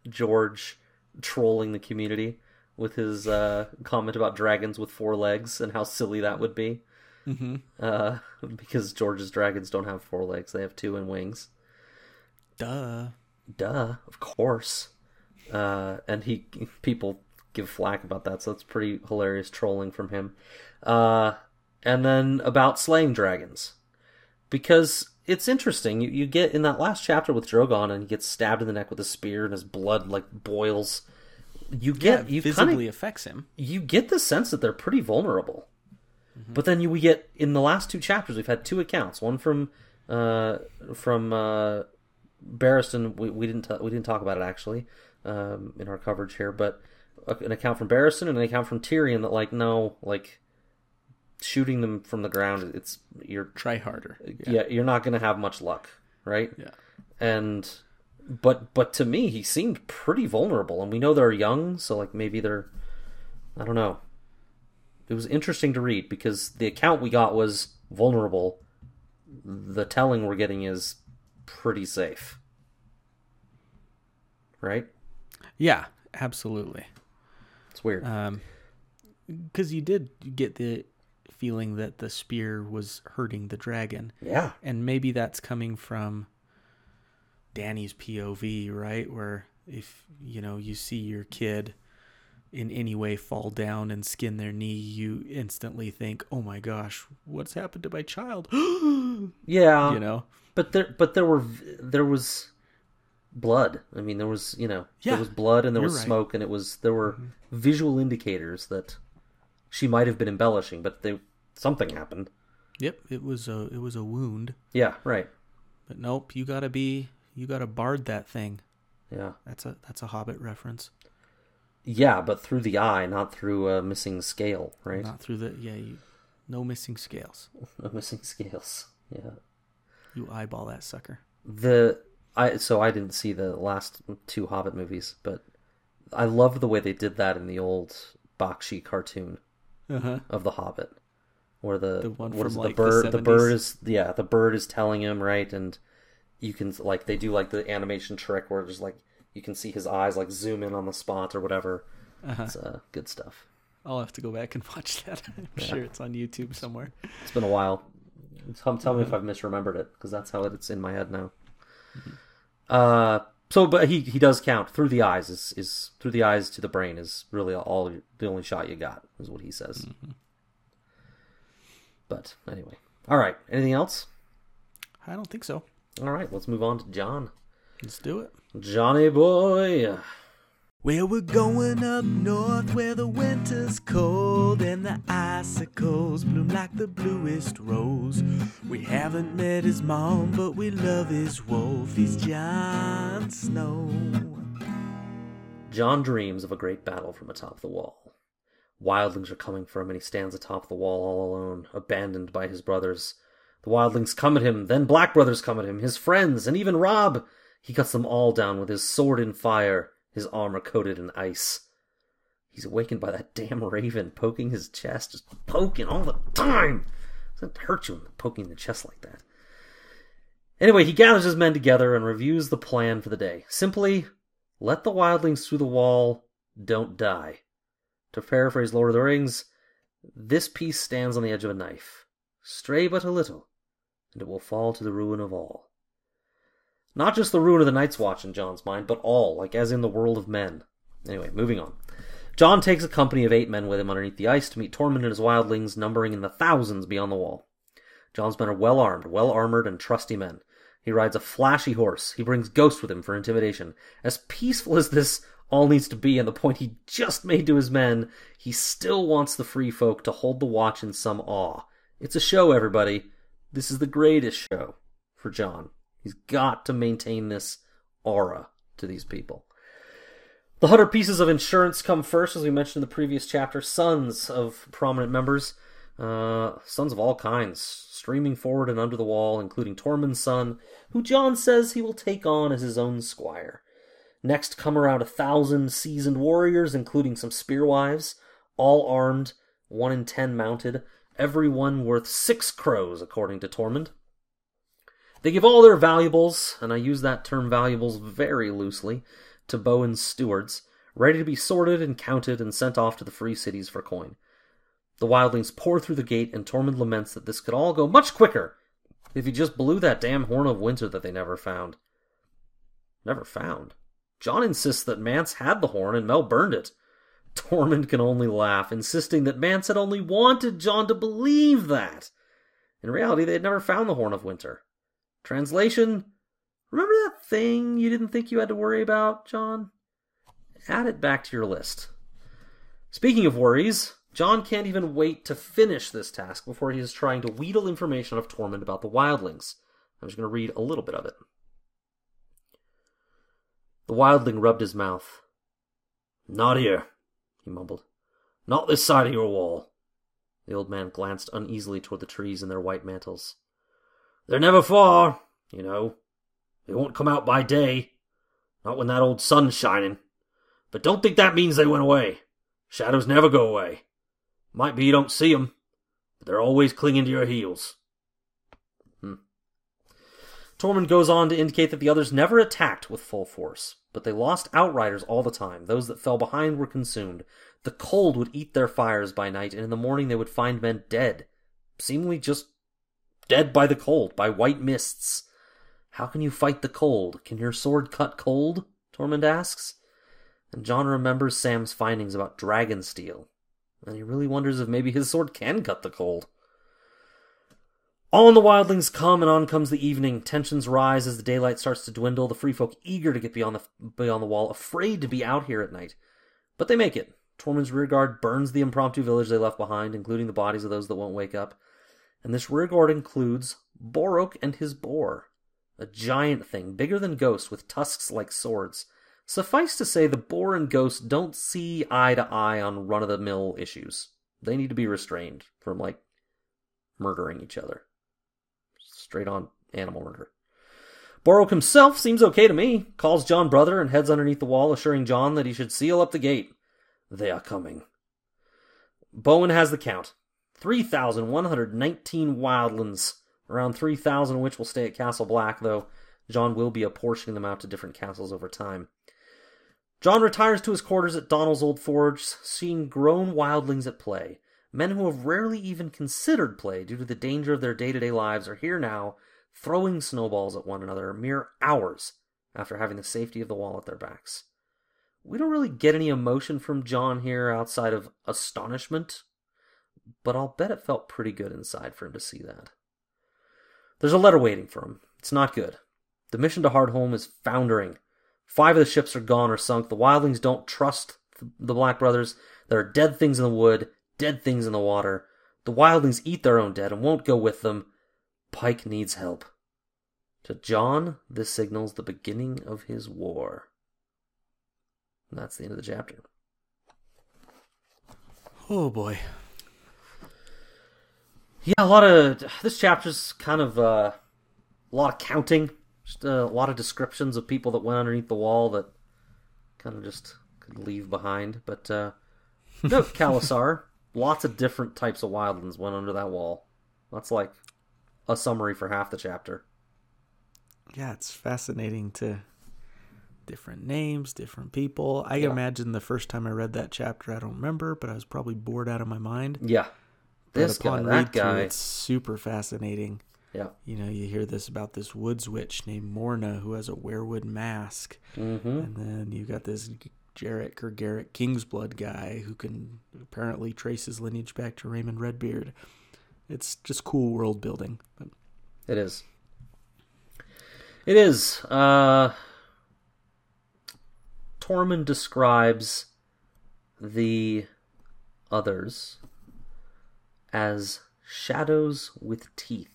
George trolling the community with his uh, comment about dragons with four legs and how silly that would be. Mm-hmm. Uh, because George's dragons don't have four legs; they have two and wings. Duh. Duh, of course. Uh, and he people give flack about that, so it's pretty hilarious trolling from him. Uh, and then about slaying dragons, because it's interesting. You you get in that last chapter with Drogon, and he gets stabbed in the neck with a spear, and his blood like boils. You Yeah, get it you visibly of affects him. you get the sense that they're pretty vulnerable. But then you, we get in the last two chapters, we've had two accounts. One from uh, from uh, Barristan. We, we didn't t- we didn't talk about it actually um, in our coverage here, but an account from Barristan and an account from Tyrion that like no like shooting them from the ground. It's you're Try harder. yeah, you're not going to have much luck, right? Yeah. And but but to me, he seemed pretty vulnerable, and we know they're young, so like maybe they're I don't know. It was interesting to read because the account we got was vulnerable. The telling we're getting is pretty safe, right? Yeah, absolutely. It's weird. Um, because you did get the feeling that the spear was hurting the dragon, yeah, and maybe that's coming from Dany's POV, right? Where if you know you see your kid in any way fall down and skin their knee, you instantly think, "Oh my gosh, what's happened to my child?" Yeah, you know. But there, but there were there was blood. I mean, there was you know Yeah, there was blood and there was right. Mm-hmm. smoke and it was there were visual indicators that she might have been embellishing, but they something happened. Yep, it was a it was a wound, Yeah, right. but nope, you gotta be you gotta bard that thing. Yeah, That's a that's a Hobbit reference. yeah, but through the eye, not through a missing scale, right? Not through the yeah, you, no missing scales. No missing scales. Yeah. You eyeball that sucker. the I so I didn't see the last two Hobbit movies, but I love the way they did that in the old Bakshi cartoon Uh-huh. of the Hobbit, where the, The one what from, is it, like, the the bird the, bird is yeah the bird is telling him right, and you can like they do like the animation trick where there's like you can see his eyes like zoom in on the spot or whatever. Uh-huh. It's uh, good stuff. I'll have to go back and watch that. I'm sure it's on YouTube somewhere. It's been a while. Tell, tell me if I've misremembered it because that's how it's in my head now. Uh, so but he he does count through the eyes is is through the eyes to the brain is really all the only shot you got is what he says. But anyway, all right. Anything else? I don't think so. All right, let's move on to Jon. Let's do it. Johnny boy. Well, we're going up north where the winter's cold and the icicles bloom like the bluest rose. We haven't met his mom, but we love his wolf. He's Jon Snow. Jon dreams of a great battle from atop the wall. Wildlings are coming for him, and he stands atop the wall all alone, abandoned by his brothers. The wildlings come at him, then Black Brothers come at him, his friends, and even Robb. He cuts them all down with his sword in fire, his armor coated in ice. He's awakened by that damn raven poking his chest, just poking all the time. Doesn't hurt you poking the chest like that. Anyway, he gathers his men together and reviews the plan for the day. Simply, let the wildlings through the wall, don't die. To paraphrase Lord of the Rings, This piece stands on the edge of a knife. Stray but a little, and it will fall to the ruin of all. Not just the ruin of the Night's Watch in Jon's mind, but all, like as in the world of men. Anyway, moving on. Jon takes a company of eight men with him underneath the ice to meet Tormund and his wildlings, numbering in the thousands beyond the wall. Jon's men are well armed, well armored, and trusty men. He rides a flashy horse. He brings Ghost with him for intimidation. As peaceful as this all needs to be, and the point he just made to his men, he still wants the free folk to hold the watch in some awe. It's a show, everybody. This is the greatest show for Jon. He's got to maintain this aura to these people. The hundred pieces of insurance come first, as we mentioned in the previous chapter. Sons of prominent members, uh, sons of all kinds, streaming forward and under the wall, including Tormund's son, who Jon says he will take on as his own squire. Next come around a thousand seasoned warriors, including some spearwives, all armed, one in ten mounted, every one worth six crows, according to Tormund. They give all their valuables, and I use that term valuables very loosely, to Bowen's stewards, ready to be sorted and counted and sent off to the free cities for coin. The wildlings pour through the gate, and Tormund laments that this could all go much quicker if he just blew that damn horn of winter that they never found. Never found? Jon insists that Mance had the horn and Mel burned it. Tormund can only laugh, insisting that Mance had only wanted Jon to believe that. In reality, they had never found the Horn of Winter. Translation Remember that thing you didn't think you had to worry about, Jon? Add it back to your list. Speaking of worries, Jon can't even wait to finish this task before he is trying to wheedle information out of Tormund about the wildlings. I'm just going to read a little bit of it. The wildling rubbed his mouth. Not here, he mumbled. Not this side of your wall. The old man glanced uneasily toward the trees in their white mantles. They're never far, you know. They won't come out by day. Not when that old sun's shining. But don't think that means they went away. Shadows never go away. Might be you don't see 'em, but they're always clinging to your heels. Tormund goes on to indicate that the others never attacked with full force, but they lost outriders all the time. Those that fell behind were consumed. The cold would eat their fires by night, and in the morning they would find men dead, seemingly just dead by the cold, by white mists. How can you fight the cold? Can your sword cut cold? Tormund asks. And Jon remembers Sam's findings about dragon steel, and he really wonders if maybe his sword can cut the cold. On the wildlings come, and on comes the evening. Tensions rise as the daylight starts to dwindle. The free folk eager to get beyond the beyond the wall, afraid to be out here at night, but they make it. Tormund's rearguard burns the impromptu village they left behind, including the bodies of those that won't wake up. And this rearguard includes Borroq and his boar, a giant thing bigger than Ghost with tusks like swords. Suffice to say, the boar and Ghost don't see eye to eye on run of the mill issues. They need to be restrained from, like, murdering each other. Straight on animal murder. Borroq himself seems okay to me, calls Jon brother and heads underneath the wall, assuring Jon that he should seal up the gate. They are coming. Bowen has the count 3,119 wildlings, around 3,000 of which will stay at Castle Black, though Jon will be apportioning them out to different castles over time. Jon retires to his quarters at Donal's Old Forge, seeing grown wildlings at play. Men who have rarely even considered play due to the danger of their day to day lives are here now, throwing snowballs at one another mere hours after having the safety of the wall at their backs. We don't really get any emotion from Jon here outside of astonishment, but I'll bet it felt pretty good inside for him to see that. There's a letter waiting for him. It's not good. The mission to Hardhome is foundering. Five of the ships are gone or sunk. The wildlings don't trust the Black Brothers. There are dead things in the wood, dead things in the water. The wildlings eat their own dead and won't go with them. Pyke needs help. To Jon, this signals the beginning of his war. And that's the end of the chapter. Oh boy. Yeah, a lot of this chapter's kind of uh, a lot of counting, just uh, a lot of descriptions of people that went underneath the wall that kind of just could leave behind. But uh, no, Khalasar, lots of different types of wildlings went under that wall. That's like a summary for half the chapter. Yeah, it's fascinating to different names, different people. I Yeah. imagine the first time I read that chapter, I don't remember, but I was probably bored out of my mind. Yeah. This guy, upon that read through, guy. it's super fascinating. Yeah. You know, you hear this about this woods witch named Morna who has a weirwood mask, Mm-hmm. and then you got this Jarek or Garrett Kingsblood guy who can apparently trace his lineage back to Raymun Redbeard. It's just cool world building. It is. It is. Uh, Tormund describes the others as shadows with teeth.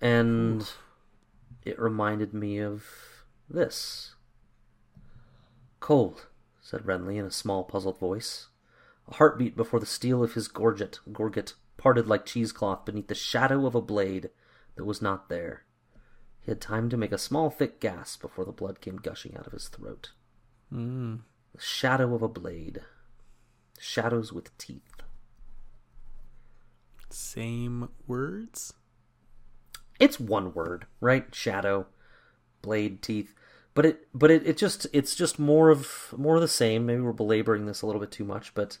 And it reminded me of this. Cold, said Renly in a small, puzzled voice. A heartbeat before the steel of his gorget, gorget parted like cheesecloth beneath the shadow of a blade that was not there. He had time to make a small, thick gasp before the blood came gushing out of his throat. mm, The shadow of a blade. Shadows with teeth. same words. It's one word, right? Shadow, blade, teeth. But it, but it, it just, it's just more of more of the same. Maybe we're belaboring this a little bit too much, but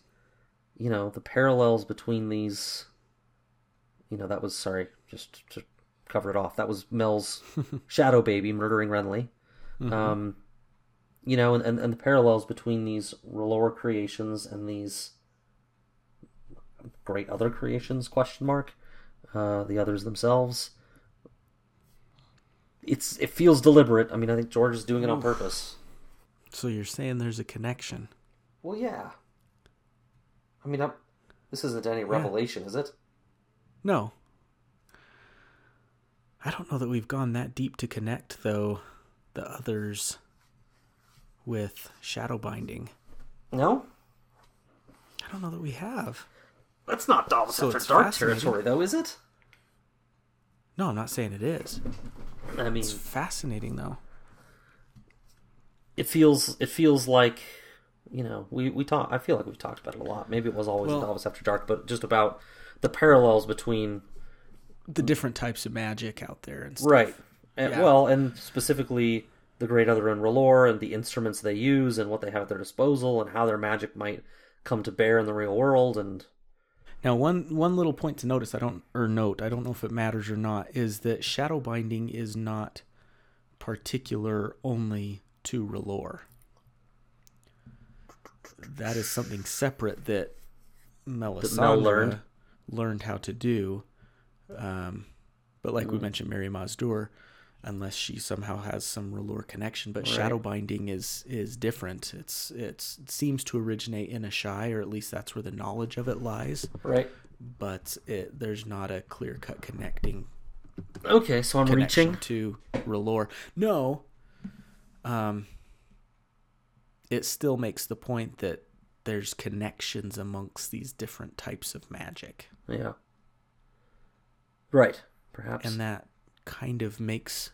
you know, the parallels between these. You know, that was sorry, just to cover it off. That was Mel's shadow baby murdering Renly. Um, you know, and, and, and the parallels between these lower creations and these great other creations? Question mark. Uh, the others themselves. It's it feels deliberate. I mean, I think George is doing it on purpose. So you're saying there's a connection? Well, yeah. I mean, I'm, this isn't any revelation, is it? No. I don't know that we've gone that deep to connect, though, the others with shadow binding. No, I don't know that we have. that's not Davos After Dark territory, though, is it? No, I'm not saying it is. I mean, It's fascinating, though. it feels it feels like you know we we talk. I feel like we've talked about it a lot. Maybe it was always Well- Davos After Dark, but just about the parallels between The different types of magic out there and stuff. Right. And, Yeah. Well, and specifically the Great Other and R'hllor and the instruments they use and what they have at their disposal and how their magic might come to bear in the real world. And Now, one one little point to notice, I don't or note, I don't know if it matters or not, is that shadow binding is not particular only to R'hllor. That is something separate that Melisandre learned. learned. how to do. Um, but like Mm. we mentioned, Mirri Maz Duur, unless she somehow has some R'hllor connection, but Right. shadow binding is is different. It's it's it seems to originate in Asshai, or at least that's where the knowledge of it lies. right. But it, there's not a clear cut connecting Okay, so I'm reaching. to R'hllor. No. Um it still makes the point that there's connections amongst these different types of magic. Yeah. Right. Perhaps. And that kind of makes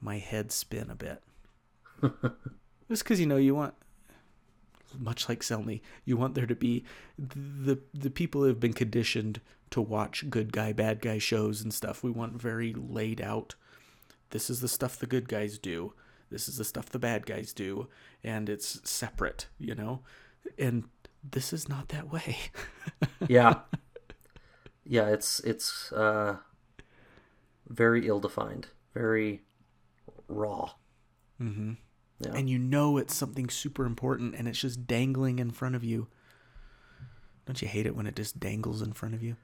my head spin a bit. Just because you know you want, much like Selmy, you want there to be the the people who have been conditioned to watch good guy bad guy shows and stuff. We want very laid out. This is the stuff the good guys do. This is the stuff the bad guys do, and it's separate, you know. And this is not that way. yeah. Yeah, it's it's uh very ill defined, very raw. mm-hmm. Yeah. and you know it's something super important and it's just dangling in front of you. Don't you hate it when it just dangles in front of you?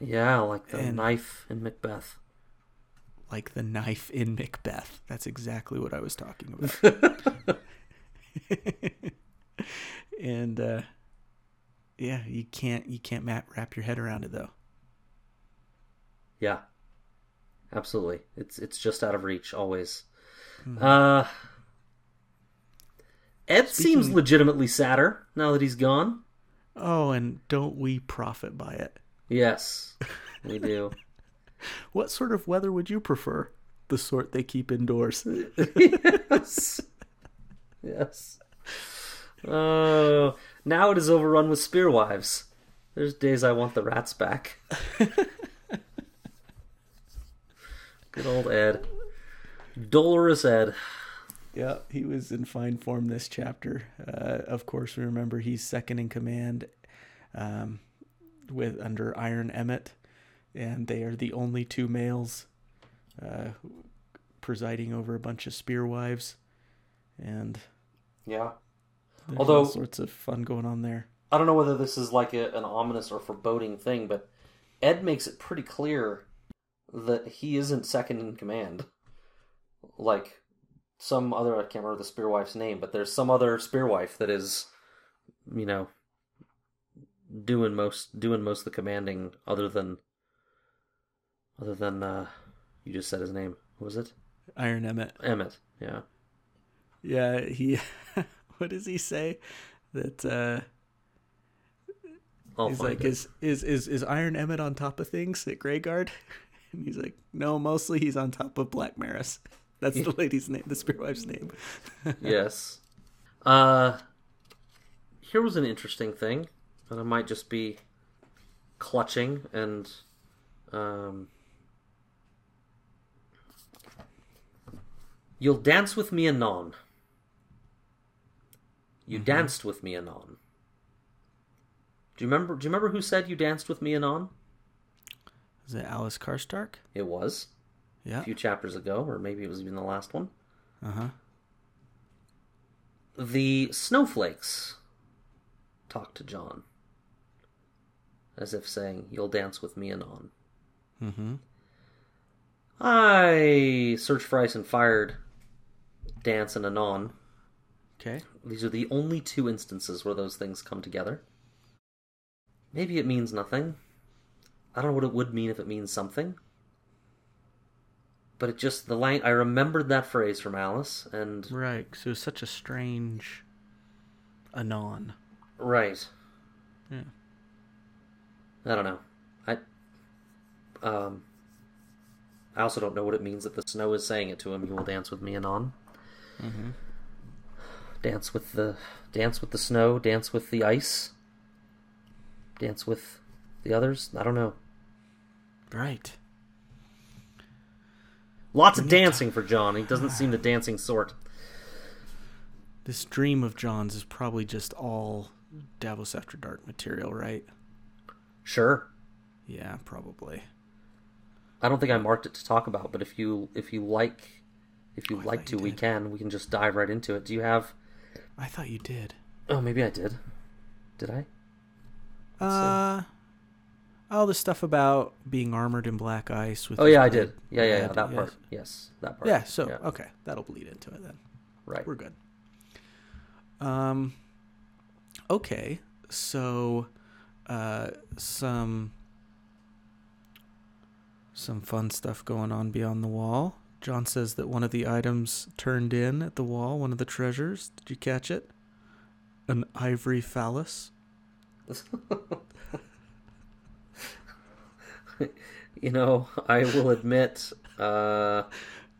yeah, like the And- knife in Macbeth. Like the knife in Macbeth. That's exactly what I was talking about. and uh yeah, you can't you can't wrap your head around it though. Yeah. Absolutely. It's it's just out of reach always. Hmm. Uh Ed seems Speaking- legitimately sadder now that he's gone. Oh, and don't we profit by it? Yes, we do. What sort of weather would you prefer? The sort they keep indoors. yes. Yes. Oh, now it is overrun with spearwives. There's days I want the rats back. Good old Ed. Dolorous Ed. Yeah, he was in fine form this chapter. Uh, of course, we remember he's second in command um, with under Iron Emmett, and they are the only two males uh, presiding over a bunch of spear wives, and Yeah. Although- all sorts of fun going on there. I don't know whether this is like a, an ominous or foreboding thing, but Ed makes it pretty clear that he isn't second in command. Like some other, I can't remember the spearwife's name, but there's some other spearwife that is, you know, doing most doing most of the commanding, other than other than uh, you just said his name. What was it? Iron Emmett. Emmett. Yeah. Yeah, he. what does he say? That uh, I'll he's like, it. is is is is Iron Emmett on top of things at Greyguard? And he's like, no, mostly he's on top of Black Maris. That's the lady's name, the spearwife's name. yes. Uh, here was an interesting thing, and I might just be clutching and um. You'll dance with me anon. You danced with me anon. Do you remember? Do you remember who said you danced with me anon? Is it Alys Karstark? It was Yeah. a few chapters ago, or maybe it was even the last one. Uh huh. The snowflakes talk to Jon, as if saying, You'll dance with me anon. Mm-hmm. I searched for ice and fired dance and anon. Okay. These are the only two instances where those things come together. Maybe it means nothing. I don't know what it would mean if it means something. But it just the line I remembered that phrase from Alys and Right. So was such a strange anon. right. Yeah. I don't know. I um I also don't know what it means that the snow is saying it to him. You will dance with me anon. Mm-hmm. Dance with the dance with the snow. Dance with the ice. Dance with the others. I don't know. Right. Lots of dancing for Jon. He doesn't seem the dancing sort. This dream of Jon's is probably just all Davos After Dark material, right? Sure. Yeah, probably. I don't think I marked it to talk about, but if you if you like if you Oh, like to, you we can. We can just dive right into it. Do you have? I thought you did. Oh, maybe I did. Did I? Uh, oh, the stuff about being armored in black ice with. Oh yeah, I did. Yeah, yeah, yeah. That yes. part. Yes, that part. Yeah. So okay, that'll bleed into it then. right. We're good. Um. Okay, so, uh, some some fun stuff going on beyond the wall. Jon says that one of the items turned in at the wall, one of the treasures. Did you catch it? An ivory phallus. you know, I will admit, uh,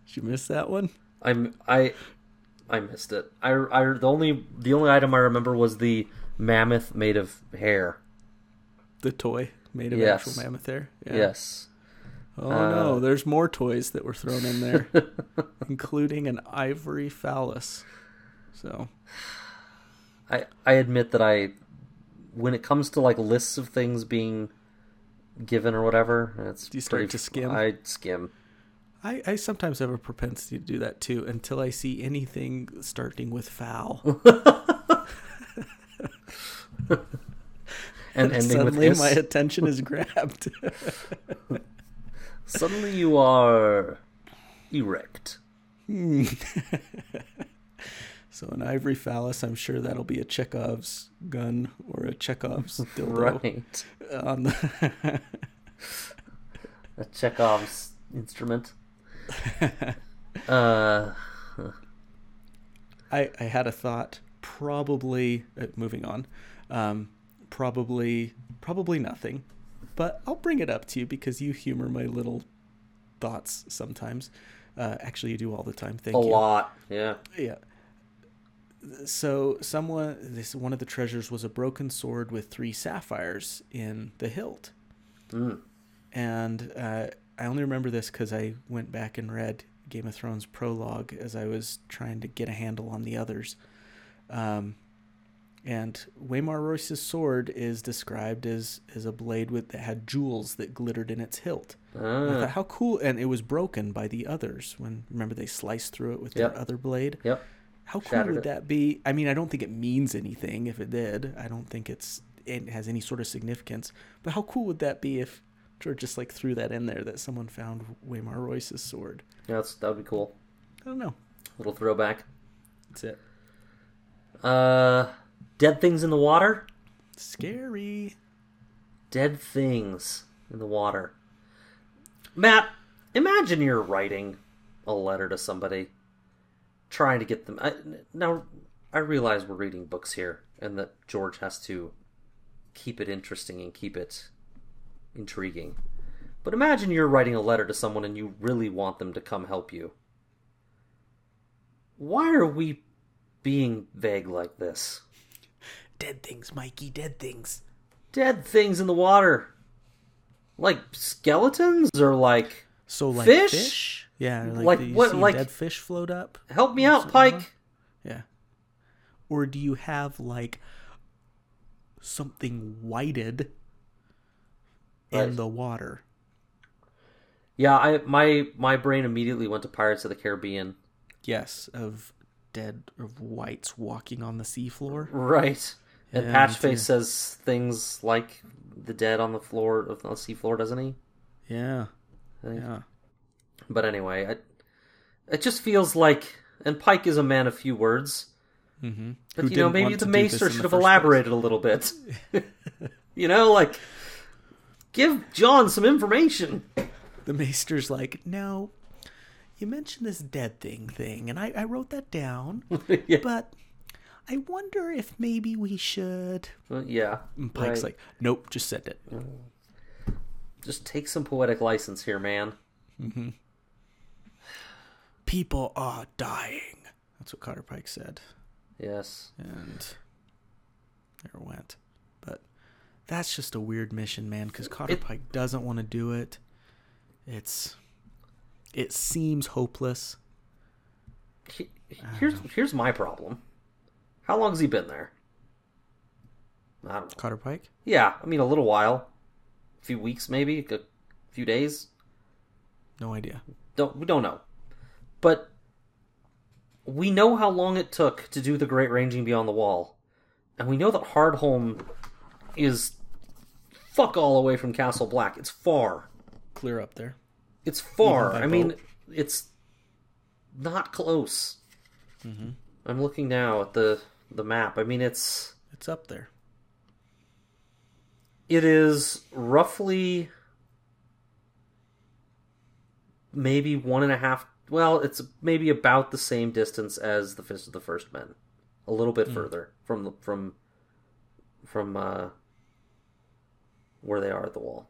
Did you miss that one? I'm I I missed it. I, I the only the only item I remember was the mammoth made of hair. The toy made of Yes. actual mammoth hair. Yeah. Yes. Oh Uh, no, there's more toys that were thrown in there, including an ivory phallus. So I I admit that I when it comes to like lists of things being given or whatever, it's Do you start pretty- to skim? I skim. I, I sometimes have a propensity to do that too until I see anything starting with foul. And ending Suddenly is. my attention is grabbed. Suddenly you are erect. So an ivory phallus, I'm sure that'll be a Chekhov's gun or a Chekhov's dildo Right. on the A Chekhov's instrument. uh I, I had a thought. Probably uh, moving on. Um, probably probably nothing, but I'll bring it up to you because you humor my little thoughts sometimes. Uh, actually, you do all the time. Thank a you. lot. Yeah. Yeah. So someone this one of the treasures was a broken sword with three sapphires in the hilt, Mm. and uh, I only remember this because I went back and read Game of Thrones prologue as I was trying to get a handle on the others. Um, and Waymar Royce's sword is described as, as a blade with that had jewels that glittered in its hilt. Ah, thought, how cool! And it was broken by the others when remember they sliced through it with Yep. their other blade. yep. How cool would it. that be? I mean, I don't think it means anything if it did. I don't think it's it has any sort of significance. But how cool would that be if George just like threw that in there that someone found Waymar Royce's sword? Yeah, that's, that would be cool. I don't know. Little throwback. That's it. Uh, dead things in the water. Scary. Dead things in the water. Matt, imagine you're writing a letter to somebody, trying to get them. I, now, I realize we're reading books here, and that George has to keep it interesting and keep it intriguing. But imagine you're writing a letter to someone and you really want them to come help you. Why are we being vague like this? Dead things, Mikey. Dead things. dead things in the water. Like skeletons or like So like Fish? fish. Yeah. Like, Like do you what- see like- dead fish float up. help me out, Pike. Yeah. Or do you have like something whited in the water? Yeah, I my my brain immediately went to Pirates of the Caribbean. Yes, of dead of whites walking on the seafloor. Right. And Yeah, too. Patchface says things like the dead on the floor of the seafloor, doesn't he? Yeah. Yeah. But anyway, I, it just feels like and Pike is a man of few words. Mm-hmm. But you know, maybe the Maester should have elaborated a little bit. you know, like give Jon some information. The Maester's like, no, you mentioned this dead thing thing, and I, I wrote that down, yeah. but I wonder if maybe we should. Yeah. And Pike's right. like, nope, just send it. just take some poetic license here, man. People are dying. That's what Cotter Pike said. Yes. and there it went. But that's just a weird mission, man. Because Cotter It- Pike doesn't want to do it. It's it seems hopeless. He- Here's here's my problem. How long has he been there? I don't know. Cotter Pike. Yeah, I mean a little while, a few weeks maybe, a few days. No idea. Don't we don't know, but we know how long it took to do the Great Ranging Beyond the Wall, and we know that Hardhome is fuck all away from Castle Black. It's far. Clear up there. It's far. I mean, it's not close. Mm-hmm. I'm looking now at the the map. I mean, it's It's up there. it is roughly maybe one and a half. Well, it's maybe about the same distance as the Fist of the First Men, a little Hmm. bit further from the from from uh, where they are at the wall.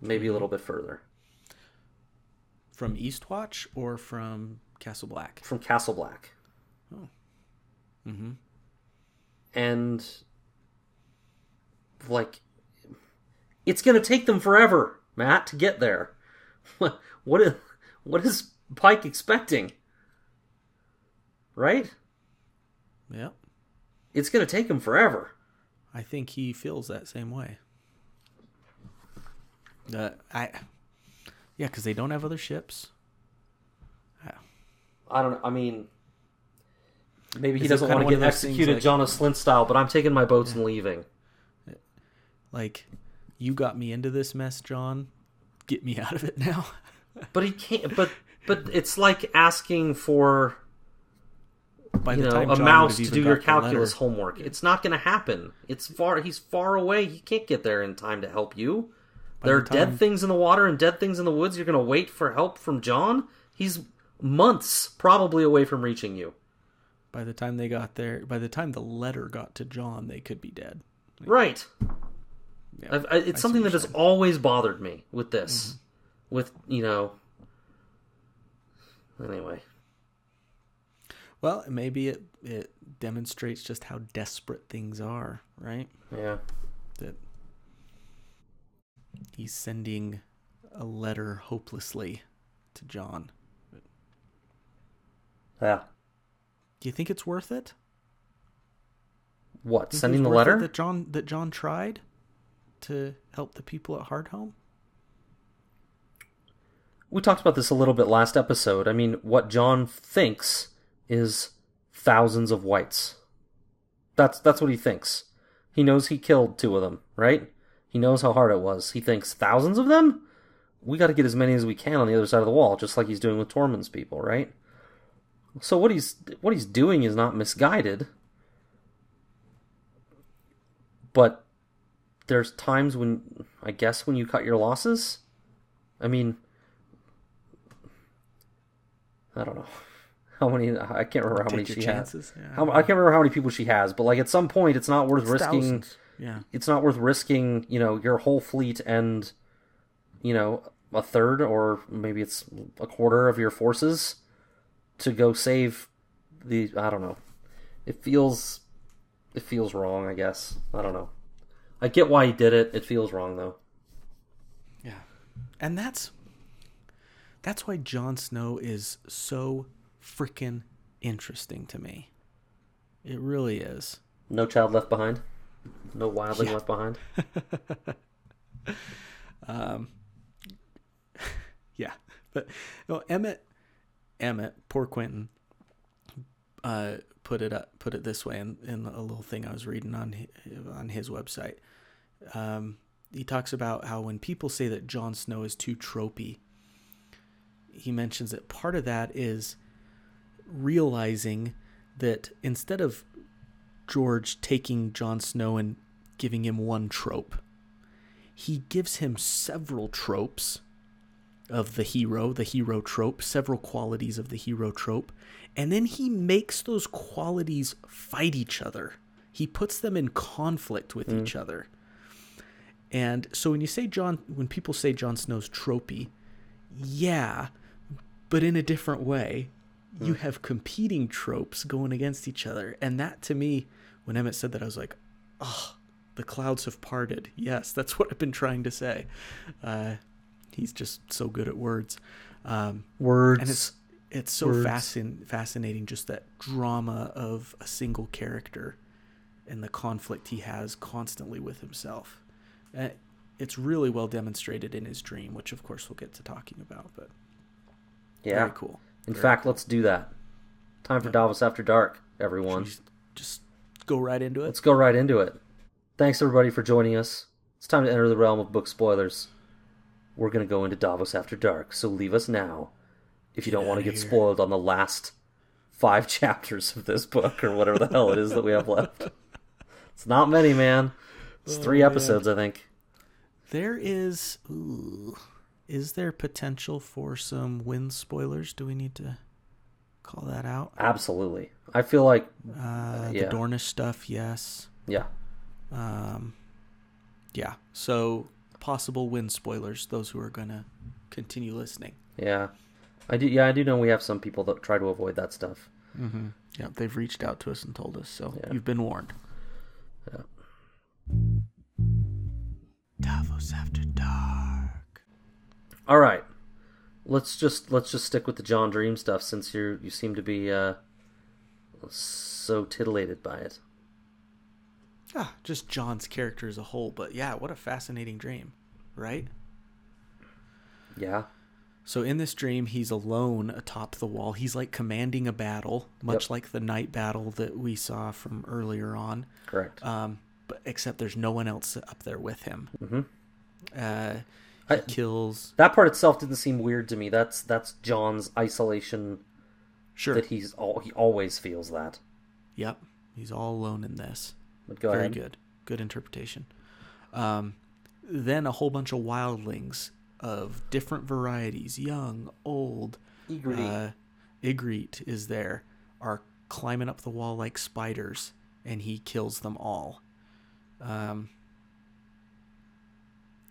Maybe Hmm. a little bit further From Eastwatch or from Castle Black? from Castle Black. Mm-hmm. and like it's gonna take them forever matt to get there what what is what is pike expecting right Yep. it's gonna take him forever I think he feels that same way. Uh, I, yeah, because they don't have other ships. i don't i mean maybe he doesn't want to get executed like- Janos Slynt style but i'm taking my boats and leaving Like, you got me into this mess, Jon. Get me out of it now. but he can't but but it's like asking for By you the know, time a John mouse to do your calculus homework. It's not going to happen. It's far. He's far away. He can't get there in time to help you. By there are time- dead things in the water and dead things in the woods. You're going to wait for help from Jon. He's months probably away from reaching you. By the time they got there, by the time the letter got to Jon, they could be dead. Right. Yeah, I've, I, I it's something what that you're has always bothered me with this. Mm-hmm. With you know. Anyway, Well, maybe it it demonstrates just how desperate things are, right? yeah. That he's sending a letter hopelessly to Jon. Yeah. Do you think it's worth it? What? Sending the letter? that Jon that Jon tried to help the people at Hardhome? We talked about this a little bit last episode. I mean, what Jon thinks is thousands of whites. That's that's what he thinks. He knows he killed two of them, right? He knows how hard it was. He thinks thousands of them? We got to get as many as we can on the other side of the wall, just like he's doing with Tormund's people, right? So what he's what he's doing is not misguided. But there's times when I guess when you cut your losses, I mean, I don't know how many. I can't remember how Take many she chances? has. Yeah, I How, I can't remember how many people she has, but like at some point, it's not worth It's risking. thousands. Yeah. It's not worth risking. You know, your whole fleet and you know a third or maybe it's a quarter of your forces to go save the. I don't know. It feels. It feels wrong. I guess. I don't know. I get why he did it. It feels wrong though. Yeah. And that's that's why Jon Snow is so freaking interesting to me. It really is. No child left behind. No wildling Yeah. left behind. Yeah. But no, Emmett Emmett, poor Quentin, uh, put it up, put it this way in, in a little thing I was reading on his, on his website. Um, he talks about how when people say that Jon Snow is too tropey, he mentions that part of that is realizing that instead of George taking Jon Snow and giving him one trope, he gives him several tropes of the hero, the hero trope, several qualities of the hero trope, and then he makes those qualities fight each other. He puts them in conflict with each mm. other. And so when you say Jon, when people say Jon Snow's tropey, yeah, but in a different way. You have competing tropes going against each other. And that to me, when Emmett said that, I was like, oh, the clouds have parted. Yes, that's what I've been trying to say. Uh, he's just so good at words. Um, Words. and it's it's so Words. fascin- fascinating just that drama of a single character and the conflict he has constantly with himself. Uh, it's really well demonstrated in his dream, which of course we'll get to talking about. But yeah. very cool. In Very fact, let's do that. Time for Davos After Dark, everyone. Just, just go right into it. Let's go right into it. Thanks everybody for joining us. It's time to enter the realm of book spoilers. We're going to go into Davos After Dark, so leave us now if you don't want to get here. spoiled on the last five chapters of this book or whatever the hell it is that we have left. It's not many, man. It's oh, three man. episodes, I think. There is, ooh, is there potential for some wind spoilers? Do we need to call that out? Absolutely. I feel like, Uh, yeah. The Dornish stuff, yes. yeah. Um, yeah. So possible wind spoilers. Those who are gonna continue listening. Yeah. I do yeah, I do know we have some people that try to avoid that stuff. Mm-hmm. Yeah, they've reached out to us and told us, so Yeah. you've been warned. Yeah. Davos after dark. All right. Let's just let's just stick with the Jon Dream stuff since you you seem to be uh so titillated by it. Ah, just Jon's character as a whole, but yeah, what a fascinating dream, right? Yeah. So in this dream, he's alone atop the wall. He's like commanding a battle, much Yep. like the night battle that we saw from earlier on. Correct. Um, but except there's no one else up there with him. Mhm. Uh, I- kills. that part itself didn't seem weird to me. That's that's Jon's isolation Sure. that he's all he always feels that. Yep. He's all alone in this. But go Very ahead. good. Good interpretation. Um, then a whole bunch of wildlings of different varieties, young, old. Ygritte. Uh, is there, are climbing up the wall like spiders, and he kills them all. Um,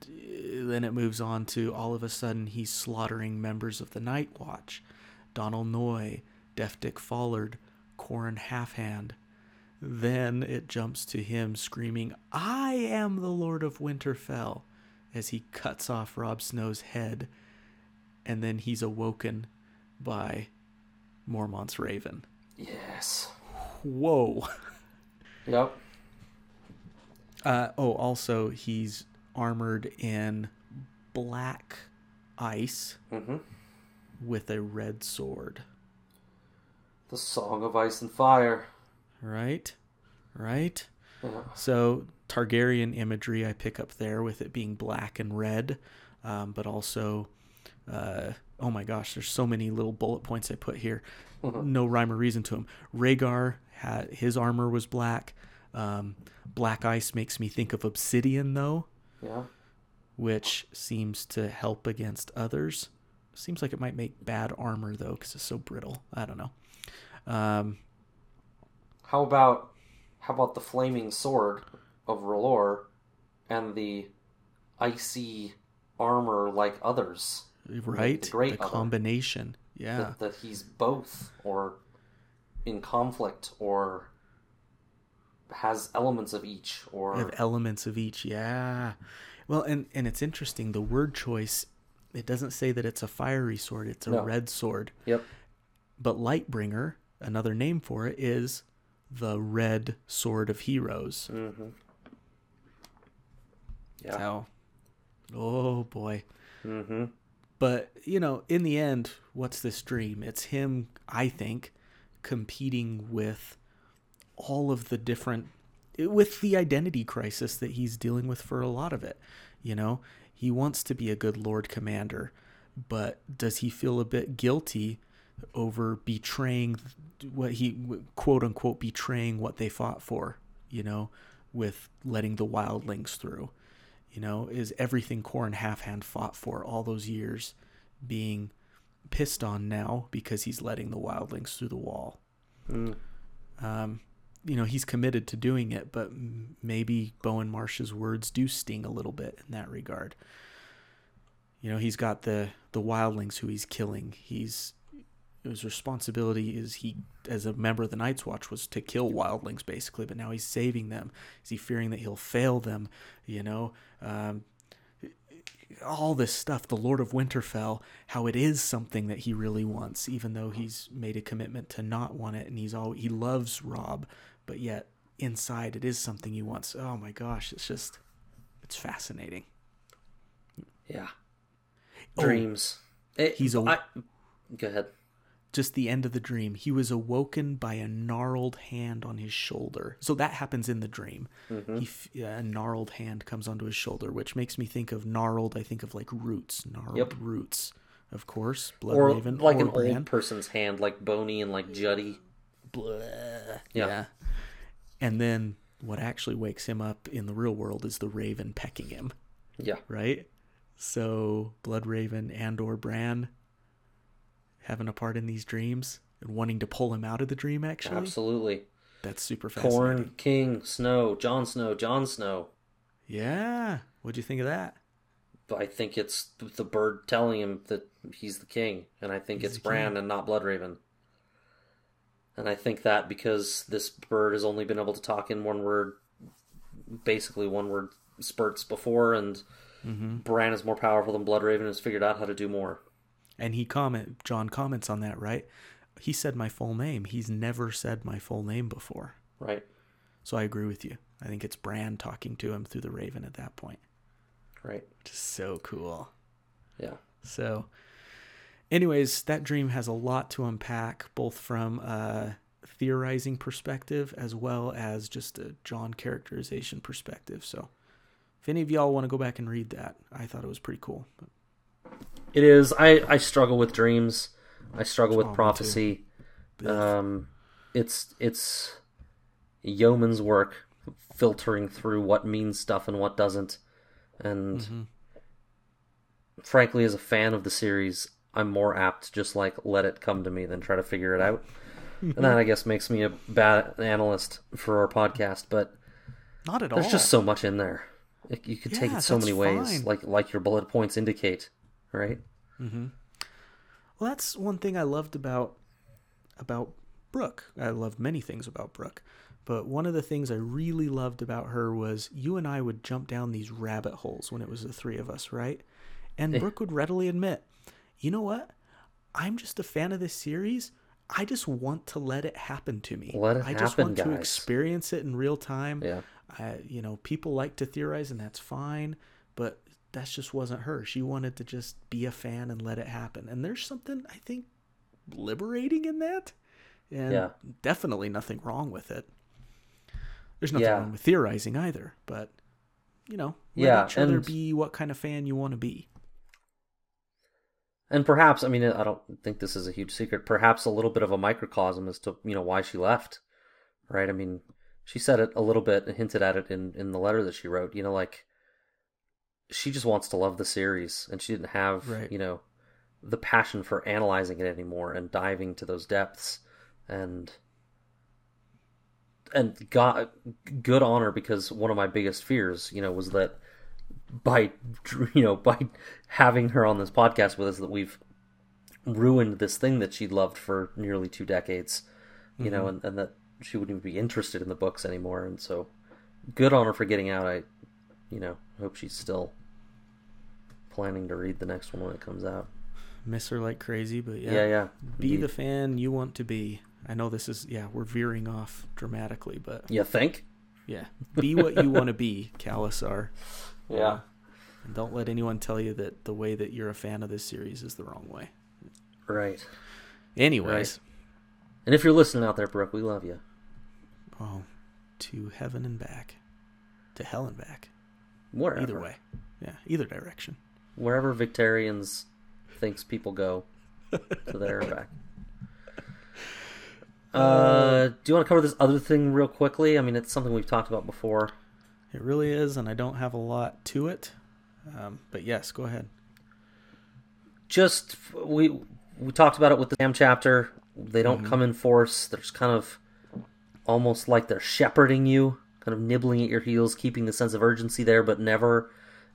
then it moves on to all of a sudden he's slaughtering members of the Night Watch. Donal Noye, Deaf Dick Follard, Qhorin Halfhand. Then it jumps to him screaming, I am the Lord of Winterfell, as he cuts off Robb Snow's head. And then he's awoken by Mormont's Raven. Yes. Whoa. Yep. Uh, oh, also he's armored in black ice Mm-hmm. with a red sword. The Song of Ice and Fire. Right? Right? Yeah. So Targaryen imagery I pick up there with it being black and red, um, but also, uh, oh my gosh, there's so many little bullet points I put here. No rhyme or reason to them. Rhaegar had his armor was black. Um, black ice makes me think of obsidian though, Yeah. which seems to help against others. Seems like it might make bad armor though because it's so brittle. I don't know. Um, How about how about the flaming sword of R'hllor and the icy armor like others? right? the great the combination. Yeah. That, that he's both or in conflict or has elements of each or have elements of each yeah well and and it's interesting the word choice it doesn't say that it's a fiery sword it's a No. red sword Yep. but lightbringer another name for it is the red sword of heroes Mm-hmm. Yeah. so oh boy Mm-hmm. but you know in the end what's this dream it's him i think competing with all of the different with the identity crisis that he's dealing with for a lot of it you know he wants to be a good lord commander but does he feel a bit guilty over betraying what he quote unquote betraying what they fought for you know with letting the wildlings through you know, is everything Qhorin Halfhand fought for all those years being pissed on now because he's letting the wildlings through the wall. Mm. Um, you know, he's committed to doing it, but maybe Bowen Marsh's words do sting a little bit in that regard. You know, he's got the the wildlings who he's killing. He's his responsibility is he as a member of the Night's Watch was to kill wildlings basically, but now he's saving them. Is he fearing that he'll fail them? You know, um, all this stuff. The Lord of Winterfell, how it is something that he really wants, even though he's made a commitment to not want it, and he's all he loves Robb, but yet inside it is something he wants. Oh my gosh, it's just it's fascinating. Yeah. Oh. Dreams. It- He's a- I- Go ahead. just the end of the dream, he was awoken by a gnarled hand on his shoulder. So that happens in the dream. Mm-hmm. He f- a gnarled hand comes onto his shoulder, which makes me think of gnarled. I think of like roots, gnarled Yep. roots, of course. Blood Or Raven, like or an Bran. old person's hand, like bony and like juddy. Blah. Yeah. yeah. And then what actually wakes him up in the real world is the raven pecking him, Yeah. right? So Blood Raven and or Bran having a part in these dreams and wanting to pull him out of the dream actually. Absolutely. That's super fascinating. Corn, King, Snow, Jon Snow, Jon Snow. Yeah. What'd you think of that? I think it's the bird telling him that he's the king, and I think He's it's Bran king. and not Bloodraven. And I think that because this bird has only been able to talk in one word, basically one word spurts before, and Mm-hmm. Bran is more powerful than Bloodraven and has figured out how to do more. And he comment Jon comments on that, right? He said my full name. He's never said my full name before. Right? So I agree with you. I think it's Bran talking to him through the Raven at that point. Right. Which is so cool. Yeah. So anyways, that dream has a lot to unpack, both from a theorizing perspective as well as just a Jon characterization perspective. So if any of y'all want to go back and read that, I thought it was pretty cool. But It is. I, I struggle with dreams. I struggle Oh, with me prophecy. Um, it's it's yeoman's work filtering through what means stuff and what doesn't. And Mm-hmm. frankly, as a fan of the series, I'm more apt to just like let it come to me than try to figure it out. and that I guess makes me a bad analyst for our podcast. But not at all. there's just so much in there. It, you could take it so many ways, fine. like like your bullet points indicate, right? Mm-hmm. Well, that's one thing I loved about about Brooke. I loved many things about Brooke, but one of the things I really loved about her was you and I would jump down these rabbit holes when it was the three of us, right? And Brooke would readily admit, "You know what? I'm just a fan of this series. I just want to let it happen to me. Let it I just happen, want to experience it in real time. Yeah. I, you know, people like to theorize, and that's fine. But that just wasn't her. She wanted to just be a fan and let it happen. And there's something I think liberating in that, and Yeah. definitely nothing wrong with it. There's nothing Yeah. wrong with theorizing either, but you know, let Yeah, each other and- be what kind of fan you want to be. And perhaps, I mean, I don't think this is a huge secret. Perhaps a little bit of a microcosm as to you know why she left, right? I mean, she said it a little bit, and hinted at it in in the letter that she wrote. You know, like she just wants to love the series, and she didn't have Right. you know the passion for analyzing it anymore and diving to those depths, and and got good honor because one of my biggest fears, you know, was that by you know by having her on this podcast with us that we've ruined this thing that she loved for nearly two decades you know mm-hmm. and, and that she wouldn't even be interested in the books anymore and so good on her for getting out i you know hope she's still planning to read the next one when it comes out Miss her like crazy, but yeah, yeah yeah, be Indeed. the fan you want to be. I know this is yeah, we're veering off dramatically, but you think yeah, be what you want to be, Khalasar. Yeah And don't let anyone tell you that the way that you're a fan of this series is the wrong way. right Anyways, and if you're listening out there brooke we love you oh, to heaven and back, to hell and back. wherever Either way, yeah, either direction. wherever victorians thinks people go to there and back uh, do you want to cover this other thing real quickly? I mean, it's something we've talked about before. It really is, and I don't have a lot to it. Um, but yes, go ahead. just we we talked about it with the Sam chapter. They don't come in force. There's kind of almost like they're shepherding you, kind of nibbling at your heels, keeping the sense of urgency there, but never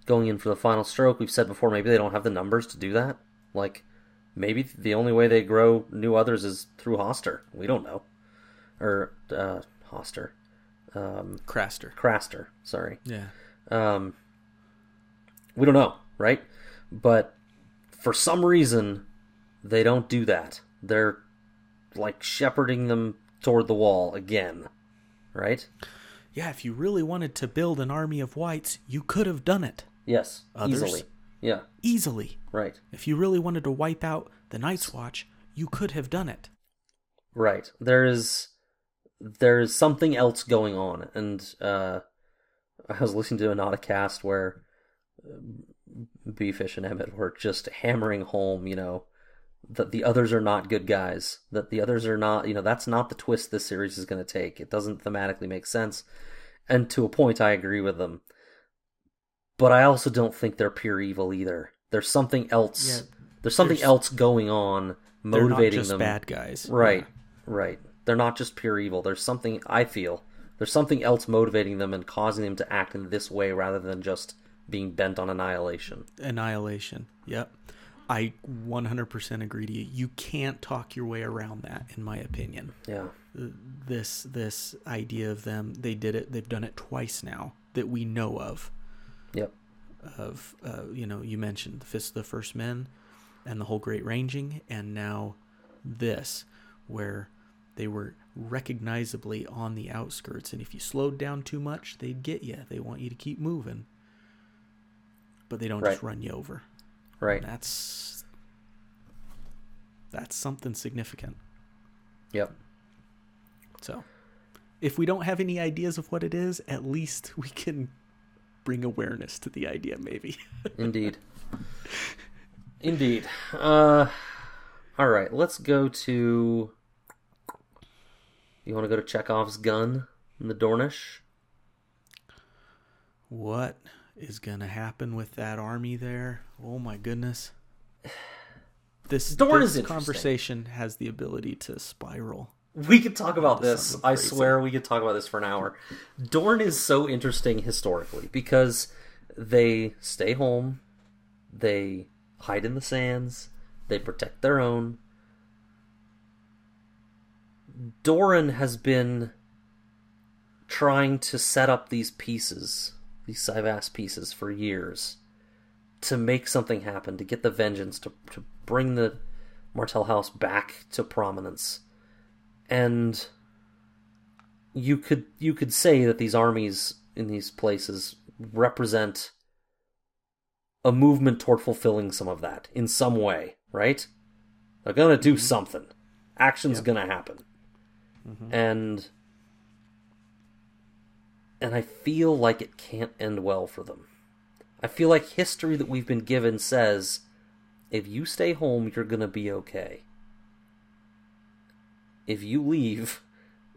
going in for the final stroke. We've said before, maybe they don't have the numbers to do that. Like maybe the only way they grow new others is through Hoster. We don't know, or uh, Hoster, um, Craster. Craster. Sorry. Yeah. Um, we don't know, right? But for some reason, they don't do that. They're like shepherding them toward the wall again, right? Yeah, if you really wanted to build an army of whites, you could have done it Yes, Others? easily. Yeah, easily. right, If you really wanted to wipe out the Night's Watch, you could have done it. right. There is there is something else going on, and uh, I was listening to an cast where uh, Beefish and Emmett were just hammering home, you know, that the others are not good guys. That the others are not, you know, that's not the twist this series is going to take. It doesn't thematically make sense. And to a point, I agree with them. But I also don't think they're pure evil either. There's something else. Yeah, there's something there's- else going on They're motivating not just them. bad guys. Right, Yeah. right. They're not just pure evil. There's something I feel. There's something else motivating them and causing them to act in this way rather than just being bent on annihilation. Annihilation. Yep. I 100% agree to you. You can't talk your way around that, in my opinion. Yeah. This this idea of them, they did it. They've done it twice now that we know of. Yep. Of uh, you know, you mentioned the Fist of the First Men, and the whole Great Ranging, and now this, where they were recognizably on the outskirts, and if you slowed down too much, they'd get you. They want you to keep moving, but they don't just run you over. Right. That's that's something significant. Yep. So, if we don't have any ideas of what it is, at least we can bring awareness to the idea, maybe. Indeed. Indeed. Uh, all right. Let's go to. You want to go to Chekhov's gun in the Dornish? what is gonna happen with that army there? Oh my goodness. This, Dorne is this interesting. conversation has the ability to spiral. We could talk about this. I swear we could talk about this for an hour. Dorne is so interesting historically because they stay home, they hide in the sands, they protect their own. Doran has been trying to set up these pieces, these cyvasse pieces, for years to make something happen, to get the vengeance, to, to bring the Martell House back to prominence. And you could you could say that these armies in these places represent a movement toward fulfilling some of that in some way, right? They're gonna do mm-hmm. something. Action's gonna happen. Mm-hmm. And and I feel like it can't end well for them. I feel like history that we've been given says if you stay home, you're gonna be okay. If you leave,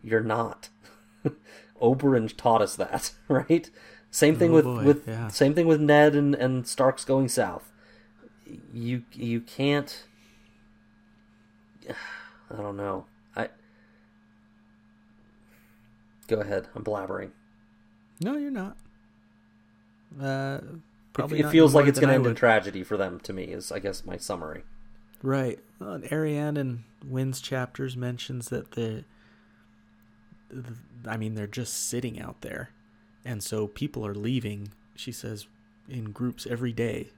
you're not. Oberyn taught us that, right? Same thing Oh, with boy, with yeah. same thing with Ned and and Stark's going south. You you can't. I don't know. I go ahead. I'm blabbering. No, you're not. Uh, It, probably it not feels like it's going to end in tragedy for them. To me, is I guess my summary. Right. Well, Arianne and Winds chapters mentions that the, the, I mean, they're just sitting out there, and so people are leaving. She says in groups every day.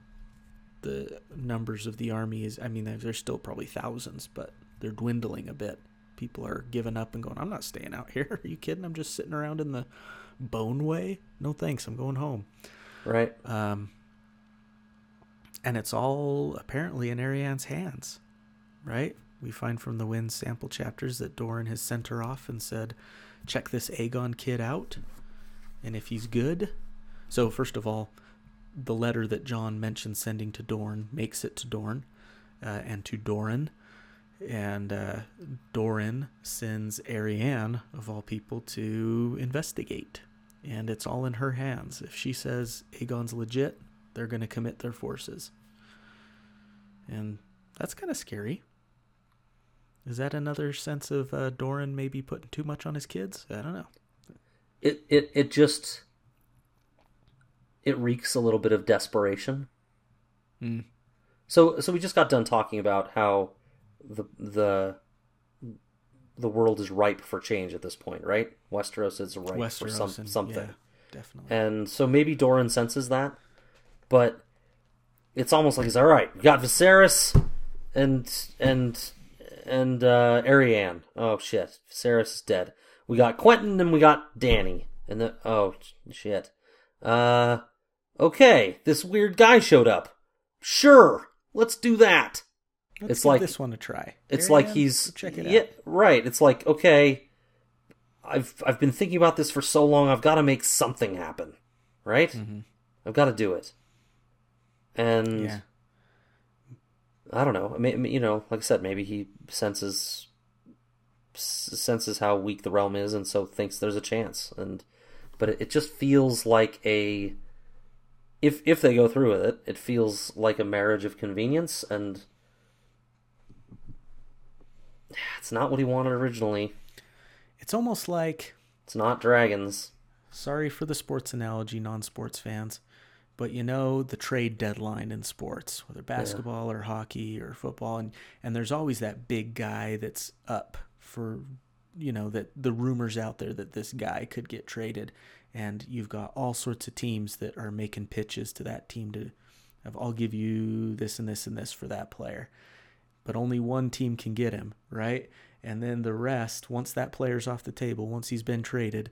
The numbers of the army is, I mean, there's still probably thousands, but they're dwindling a bit. People are giving up and going, I'm not staying out here. Are you kidding? I'm just sitting around in the Boneway. No thanks. I'm going home. Right. Um, and it's all apparently in Arianne's hands, right? We find from the Wind sample chapters that Doran has sent her off and said, check this Aegon kid out. And if he's good. So, first of all, the letter that Jon mentioned sending to Dorne makes it to Dorne uh, and to Doran. And uh, Doran sends Arianne, of all people, to investigate. And it's all in her hands. If she says Aegon's legit, they're going to commit their forces. And that's kind of scary. Is that another sense of uh, Doran maybe putting too much on his kids? I don't know. It it it just it reeks a little bit of desperation. Mm. So so we just got done talking about how the the the world is ripe for change at this point, right? Westeros is ripe for some, and- something. yeah, definitely. And so maybe Doran senses that, but it's almost like he's all right. We got Viserys and and and uh, Ariane. Oh shit, Viserys is dead. We got Quentyn and we got Dany. And the oh shit. Uh, okay, this weird guy showed up. Sure, let's do that. Let's it's give like- this one to try. It's like he's check it yeah, out. right. It's like okay, I've I've been thinking about this for so long. I've got to make something happen, right? Mm-hmm. I've got to do it. And Yeah. I don't know. I mean, you know, like I said, maybe he senses senses how weak the realm is, and so thinks there's a chance. And but it, it just feels like a if if they go through with it, it feels like a marriage of convenience, and it's not what he wanted originally. It's almost like It's not dragons. sorry for the sports analogy, non-sports fans, but you know the trade deadline in sports, whether basketball or hockey or football, and and there's always that big guy that's up for, you know, that the rumors out there that this guy could get traded, and you've got all sorts of teams that are making pitches to that team to, of I'll give you this and this and this for that player but only one team can get him, right? And then the rest, once that player's off the table, once he's been traded,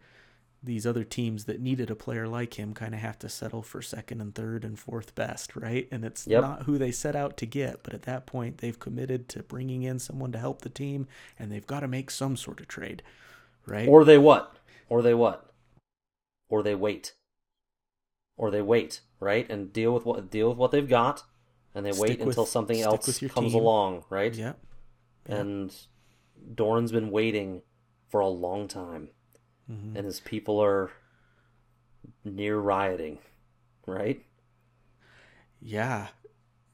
these other teams that needed a player like him kind of have to settle for second and third and fourth best, right? And it's Yep. not who they set out to get, but at that point, they've committed to bringing in someone to help the team, and they've got to make some sort of trade, right? Or they what? Or they what? Or they wait. Or they wait, right? And deal with what deal with what they've got, and they wait with- until something else comes team. along, right? yeah, And Doran's been waiting for a long time, Mm-hmm. and his people are near rioting, right? Yeah.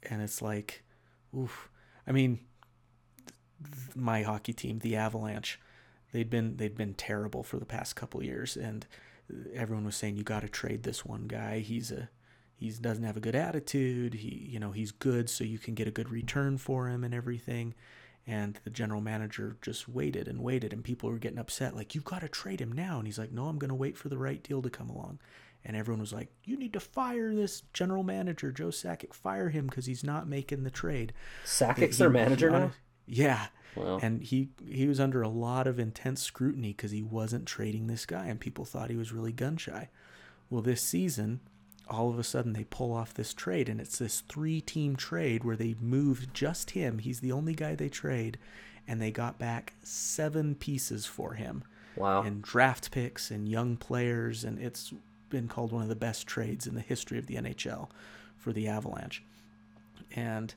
And it's like, oof. I mean, th- my hockey team, the Avalanche, they'd been they'd been terrible for the past couple years, and everyone was saying you got to trade this one guy. He's a he doesn't have a good attitude. He you know he's good, so you can get a good return for him and everything. And the general manager just waited and waited, and people were getting upset, like, you've got to trade him now. And he's like, no, I'm going to wait for the right deal to come along. and everyone was like, "You need to fire this general manager, Joe Sakic. Fire him because he's not making the trade." Sakic's He- their he manager now. Yeah. Wow. And he he was under a lot of intense scrutiny because he wasn't trading this guy, and people thought he was really gun shy. Well, this season, all of a sudden they pull off this trade, and it's this three team trade where they moved just him. He's the only guy they trade, and they got back seven pieces for him Wow. and draft picks and young players, and it's been called one of the best trades in the history of the NHL for the Avalanche. And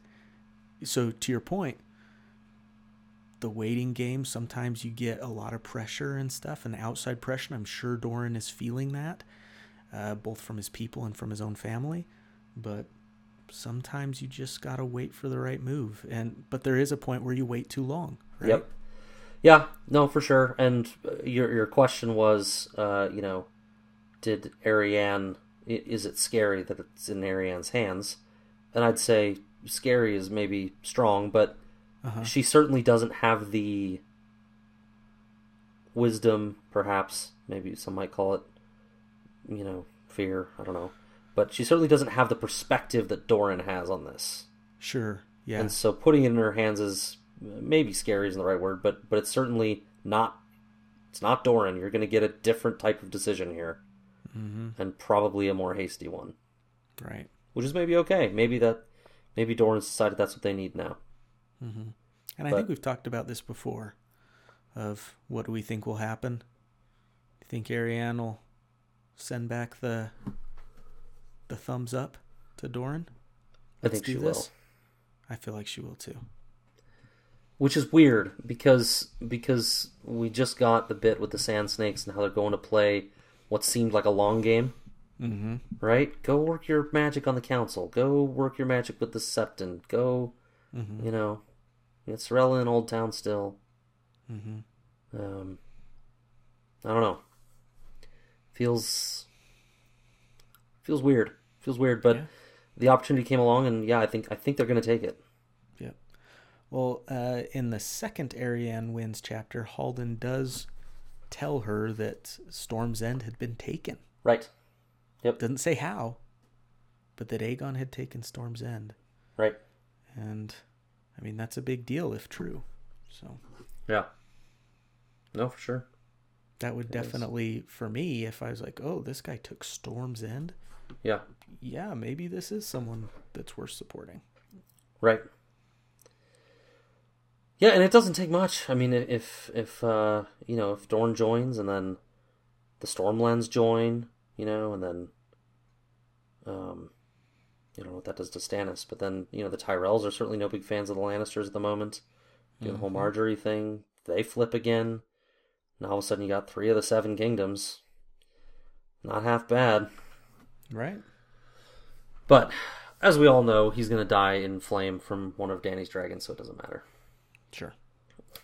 so, to your point, the waiting game, sometimes you get a lot of pressure and stuff, and outside pressure. I'm sure Doran is feeling that, uh, both from his people and from his own family. But sometimes you just gotta wait for the right move, and but there is a point where you wait too long. Right? Yep. Yeah, no, for sure. And uh, your your question was, uh, you know, did Arianne? Is it scary that it's in Arianne's hands? And I'd say scary is maybe strong, but Uh-huh. she certainly doesn't have the wisdom, perhaps maybe some might call it, you know, fear. I don't know, but she certainly doesn't have the perspective that Doran has on this. Sure. Yeah. And so putting it in her hands is maybe scary isn't the right word, but but it's certainly not. It's not Doran. You're going to get a different type of decision here, Mm-hmm. and probably a more hasty one, Right. which is maybe okay. Maybe that, maybe Doran's decided that's what they need now. And I But- think we've talked about this before of what do we think will happen. Do you think Arianne will send back the the thumbs up to Doran? I think she will. I feel like she will too. Which is weird because because we just got the bit with the Sand Snakes and how they're going to play what seemed like a long game, Mm-hmm. right? Go work your magic on the council. Go work your magic with the Septon. Go, Mm-hmm. you know, it's Sarella in Old Town still. Mm-hmm. Um, I don't know. Feels feels weird. Feels weird, but Yeah. the opportunity came along, and yeah, I think I think they're going to take it. Yeah. Well, uh, in the second Arianne Winds chapter, Haldon does tell her that Storm's End had been taken. Right. Yep. Doesn't say how, but that Aegon had taken Storm's End. Right. And I mean, that's a big deal if true. So Yeah. No, for sure. That would definitely, for me, if I was like, oh, this guy took Storm's End, Yeah. yeah, maybe this is someone that's worth supporting. Right. Yeah, and it doesn't take much. I mean, if if uh, you know if Dorne joins and then the Stormlands join, you know, and then um, you don't know what that does to Stannis, but then you know the Tyrells are certainly no big fans of the Lannisters at the moment. Doing the whole Margaery thing, they flip again. Now all of a sudden you got three of the seven kingdoms. Not half bad. Right? But as we all know, he's going to die in flame from one of Dany's dragons, so it doesn't matter. Sure.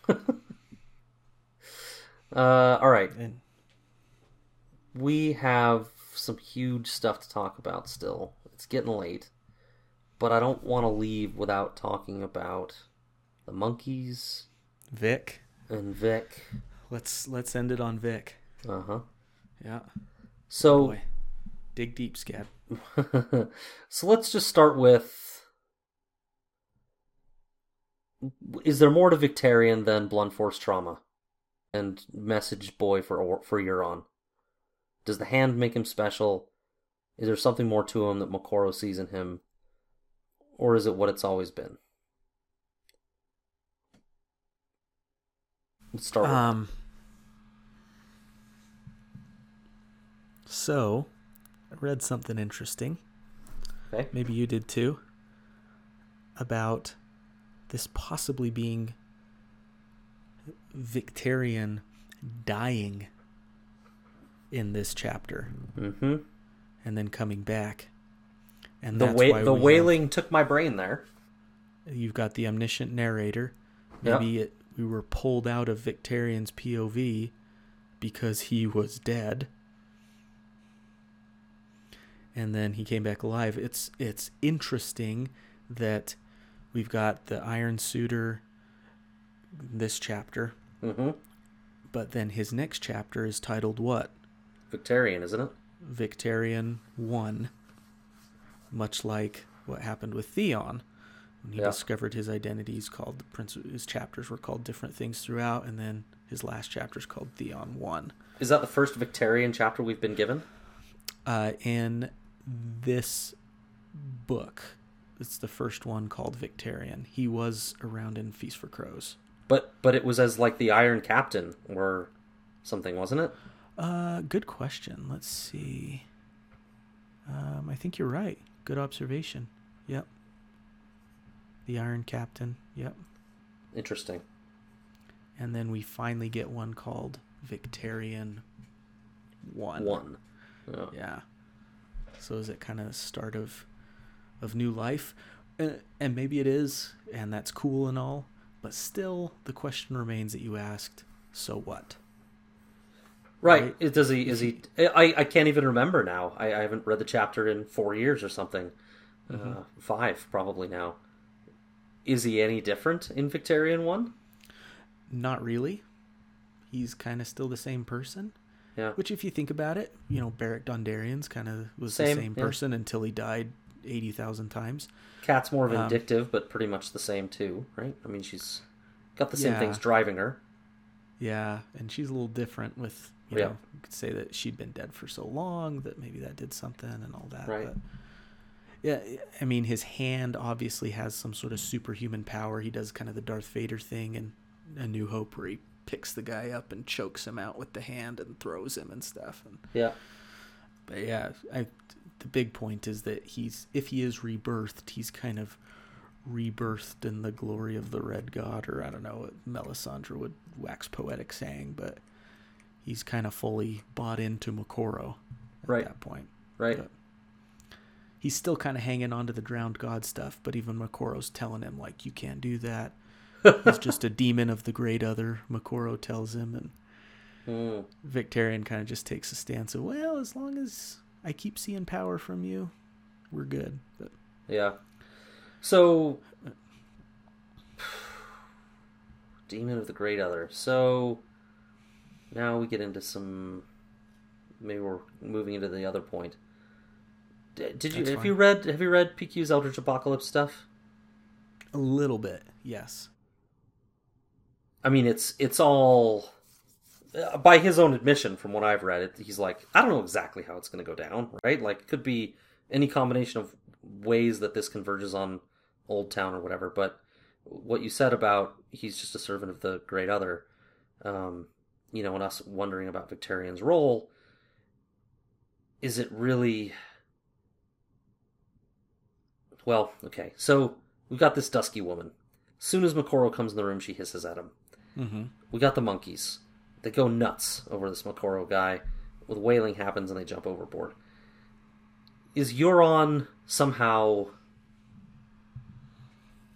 Uh, all right, And we have some huge stuff to talk about still. It's getting late, but I don't want to leave without talking about the monkeys Vic, and Vic. Let's let's end it on Vic. Uh huh. Yeah. So, Boy, dig deep, Scab. so let's just start with: Is there more to Victarion than blunt force trauma and message boy for for Euron? Does the hand make him special? Is there something more to him that Moqorro sees in him, or is it what it's always been? Let's start. With Um. So, I read something interesting. okay. Maybe you did too. About this possibly being Victarion dying in this chapter Mm-hmm. and then coming back. And The wa- the we have- wailing took my brain there. you've got the omniscient narrator. Maybe it, we were pulled out of Victarion's POV because he was dead. And then he came back alive. It's it's interesting that we've got the Iron Suitor this chapter, Mm-hmm. but then his next chapter is titled what? Victarion, isn't it? Victarion 1, much like what happened with Theon. When he Yeah. discovered his identity, he's called the prince. His chapters were called different things throughout, and then his last chapter is called Theon One. Is that the first Victarion chapter we've been given? Uh, in this book, it's the first one called Victarion. He was around in Feast for Crows. But but it was as like the Iron Captain or something, wasn't it? Uh, good question. Let's see. Um, I think you're right. Good observation. Yep. The Iron Captain. Yep. Interesting. And then we finally get one called Victarion One. One. Oh. Yeah. So is it kind of start of of new life? Uh, and maybe it is, and that's cool and all. But still, the question remains that you asked. So what? Right. Right. It, does he? Is he? I I can't even remember now. I, I haven't read the chapter in four years or something. Uh, five probably now. Is he any different in Victarion one? Not really. He's kind of still the same person. Yeah. Which, if you think about it, you know, Beric Dondarrion's kind of was Same, the same yeah. person until he died eighty thousand times. Cat's more Um, vindictive, but pretty much the same too, right? I mean, she's got the same Yeah. things driving her. Yeah, and she's a little different with you Yeah. know you could say that she'd been dead for so long that maybe that did something and all that. Right. But yeah, I mean his hand obviously has some sort of superhuman power. He does kind of the Darth Vader thing in A New Hope where he picks the guy up and chokes him out with the hand and throws him and stuff. And Yeah. but yeah, I the big point is that he's if he is rebirthed, he's kind of rebirthed in the glory of the red god, or I don't know what Melisandre would wax poetic saying, but he's kind of fully bought into Moqorro at Right. that point. Right. But he's still kind of hanging on to the drowned god stuff, but even Moqorro's telling him like you can't do that. He's just a demon of the great other. Moqorro tells him, and Mm. Victarion kind of just takes a stance of, well, as long as I keep seeing power from you, we're good. But Yeah. So, Demon of the Great Other. So, now we get into some. Maybe we're moving into the other point. D- Did you That's have fine. you read have you read PQ's Eldritch Apocalypse stuff? a little bit, yes. I mean, it's it's all uh, by his own admission. From what I've read, it he's like, I don't know exactly how it's going to go down. Right? Like, it could be any combination of ways that this converges on Old Town or whatever. But what you said about he's just a servant of the Great Other, um, you know, and us wondering about Victarion's role. Is it really? Well, okay. So we've got this dusky woman. Soon as Moqorro comes in the room, she hisses at him. Mm-hmm. We got the monkeys. They go nuts over this Moqorro guy. With wailing happens and they jump overboard. Is Euron somehow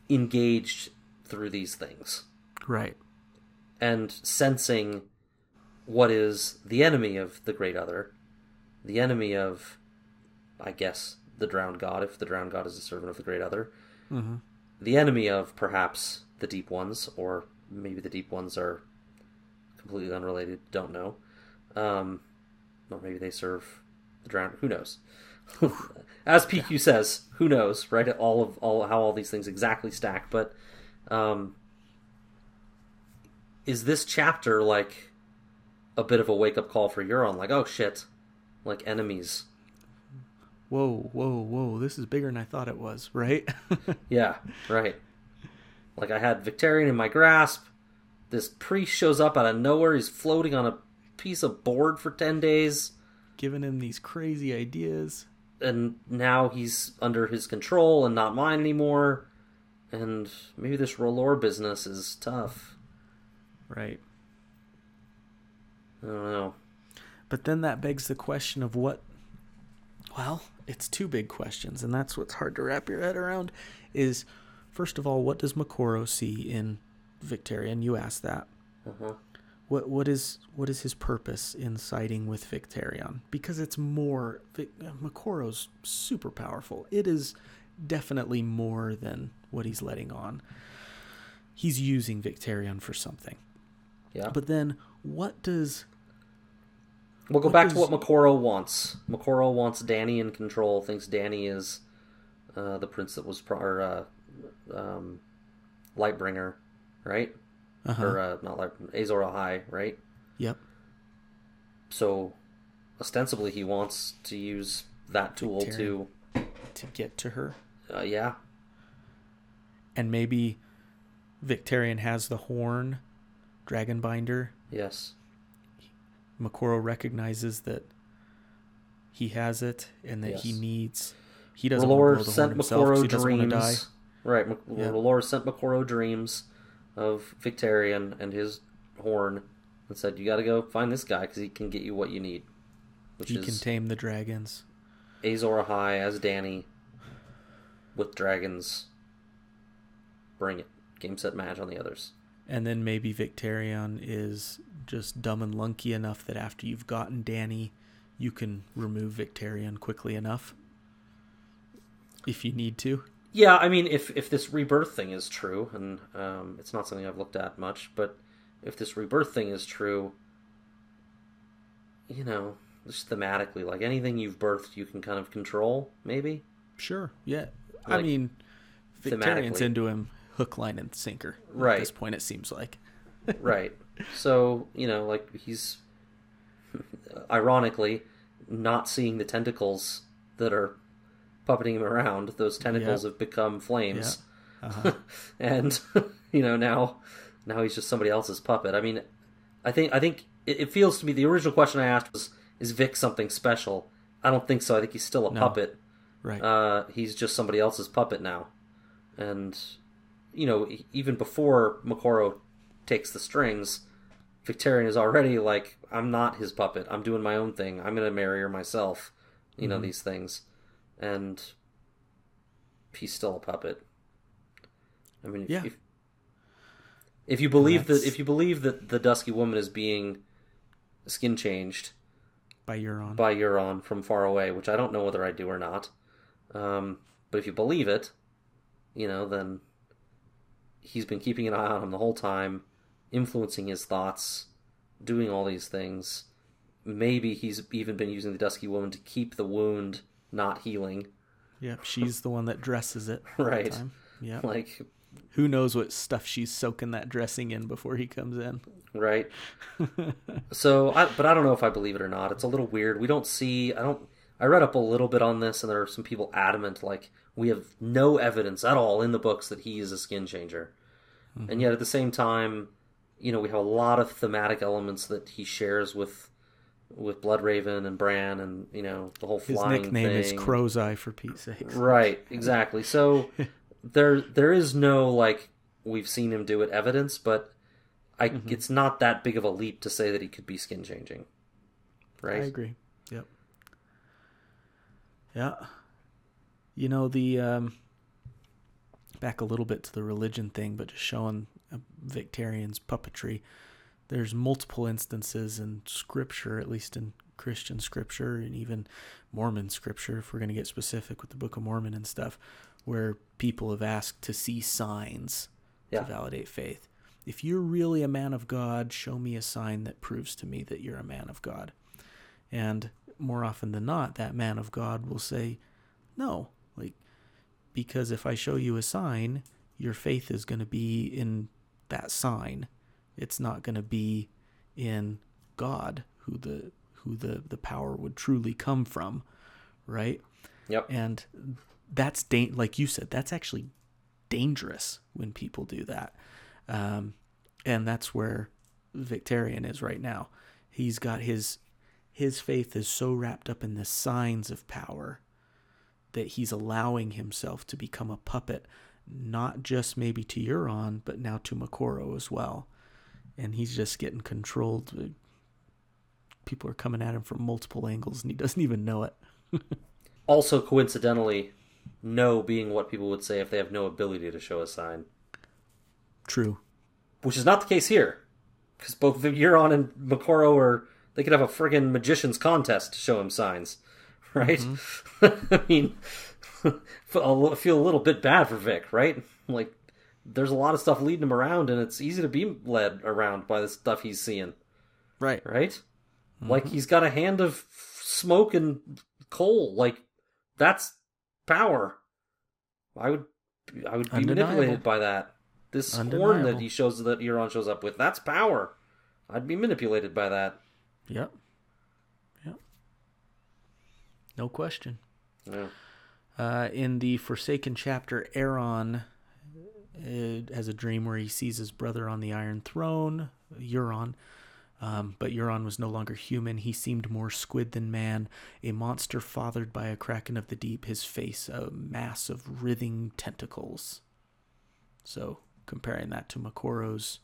engaged through these things Right. and sensing what is the enemy of the Great Other, the enemy of, I guess, the Drowned God, if the Drowned God is a servant of the Great Other, Mm-hmm. the enemy of perhaps the Deep Ones, or maybe the Deep Ones are completely unrelated, don't know. Um, or maybe they serve the Drowned. Who knows? As PQ says, who knows, right? All of all how all these things exactly stack, but um, is this chapter like a bit of a wake up call for Euron? Like, oh shit, like enemies. Whoa, whoa, whoa! This is bigger than I thought it was. Right. Yeah, right. Like I had Victarion in my grasp. This priest shows up out of nowhere. He's floating on a piece of board for ten days, Giving him these crazy ideas. and now he's under his control and not mine anymore. And maybe this R'hllor business is tough. Right. I don't know. But then that begs the question of what. Well, it's two big questions, and that's what's hard to wrap your head around. Is first of all, what does Moqorro see in Victarion? You asked that. Uh-huh. What what is what is his purpose in siding with Victarion? Because it's more Vic, Moqorro's super powerful. It is definitely more than what he's letting on. He's using Victarion for something. Yeah. But then what does We'll go back does- to what Moqorro wants. Moqorro wants Dany in control. Thinks Dany is uh, the prince that was pro- or, uh, um, Lightbringer, right? Uh-huh. Or uh, not Light Azor Ahai, right? Yep. So ostensibly he wants to use that tool Victarion. To get to her. uh, yeah, And maybe Victarion has the horn, Dragonbinder. yes, Moqorro recognizes that he has it and that he needs. He doesn't want to blow the horn sent Moqorro he doesn't want to die. dreams. Right, Mak- Yeah. R'hllor sent Moqorro dreams of Victarion and his horn, and said, "You got to go find this guy because he can get you what you need." Which He is can tame the dragons. Azor Ahai as Dany with dragons. Bring it. Game set match on the others. And then maybe Victarion is just dumb and lunky enough that after you've gotten Dany, you can remove Victarion quickly enough. If you need to. Yeah, I mean, if if this rebirth thing is true, and um, it's not something I've looked at much, but if this rebirth thing is true, you know, just thematically, like anything you've birthed, you can kind of control, maybe. Sure. Yeah. I mean, thematically. into him hook, line, and sinker. Right. At this point, it seems like. right. So you know, like he's ironically not seeing the tentacles that are puppeting him around. Those tentacles Yep. have become flames. Uh-huh. and you know now now he's just somebody else's puppet i mean i think i think it, it feels to me the original question i asked was is vic something special i don't think so i think he's still a No. puppet right. uh, he's just somebody else's puppet now and you know even before moqorro takes the strings victarion is already like i'm not his puppet i'm doing my own thing i'm gonna marry her myself you know these things and he's still a puppet i mean if, Yeah. if, if you believe that if you believe that the dusky woman is being skin changed by Euron. by Euron from far away, which I don't know whether I do or not. Um, but if you believe it, you know, then he's been keeping an eye on him the whole time, influencing his thoughts, doing all these things. Maybe he's even been using the Dusky Woman to keep the wound not healing. Yep. She's the one that dresses it. Right. Yeah. Like, Who knows what stuff she's soaking that dressing in before he comes in? right? so, I, but I don't know if I believe it or not. It's a little weird. We don't see. I don't. I read up a little bit on this, and there are some people adamant like we have no evidence at all in the books that he is a skin changer, and mm-hmm. yet at the same time, you know, we have a lot of thematic elements that he shares with with Bloodraven and Bran, and you know the whole His flying nickname is. Crow's Eye for Pete's sake. Right, exactly. So there there is no like we've seen him do it evidence, but I Mm-hmm. it's not that big of a leap to say that he could be skin changing. Right. I agree. Yep. Yeah. You know the um, back a little bit to the religion thing, but just showing Victarion's puppetry. There's multiple instances in Scripture, at least in Christian Scripture and even Mormon Scripture, if we're going to get specific with the Book of Mormon and stuff, where people have asked to see signs Yeah. to validate faith. If you're really a man of God, show me a sign that proves to me that you're a man of God. And more often than not, that man of God will say, No, like, because if I show you a sign, your faith is going to be in that sign. It's not going to be in God, who the who the, the power would truly come from, right? Yep. And that's da- like you said, that's actually dangerous when people do that. Um, and that's where Victarion is right now. He's got his his faith is so wrapped up in the signs of power that he's allowing himself to become a puppet, not just maybe to Euron, but now to Moqorro as well. And he's just getting controlled. People are coming at him from multiple angles, and he doesn't even know it. Also, coincidentally, no being what people would say if they have no ability to show a sign, True. which is not the case here, because both Euron and Moqorro are they could have a friggin' magician's contest to show him signs, right? Mm-hmm. I mean, I feel a little bit bad for Vic, right? Like, there's a lot of stuff leading him around, and it's easy to be led around by the stuff he's seeing, Right. right? Like he's got a hand of smoke and coal. Like that's power. I would I would be Undeniable. manipulated by that. This horn that he shows that Euron shows up with, that's power. I'd be manipulated by that. Yep. Yep. No question. Yeah. Uh, in the Forsaken chapter, Aeron uh, has a dream where he sees his brother on the Iron Throne, Euron. Um, but Euron was no longer human. He seemed more squid than man, a monster fathered by a kraken of the deep, his face a mass of writhing tentacles. So, comparing that to Moqorro's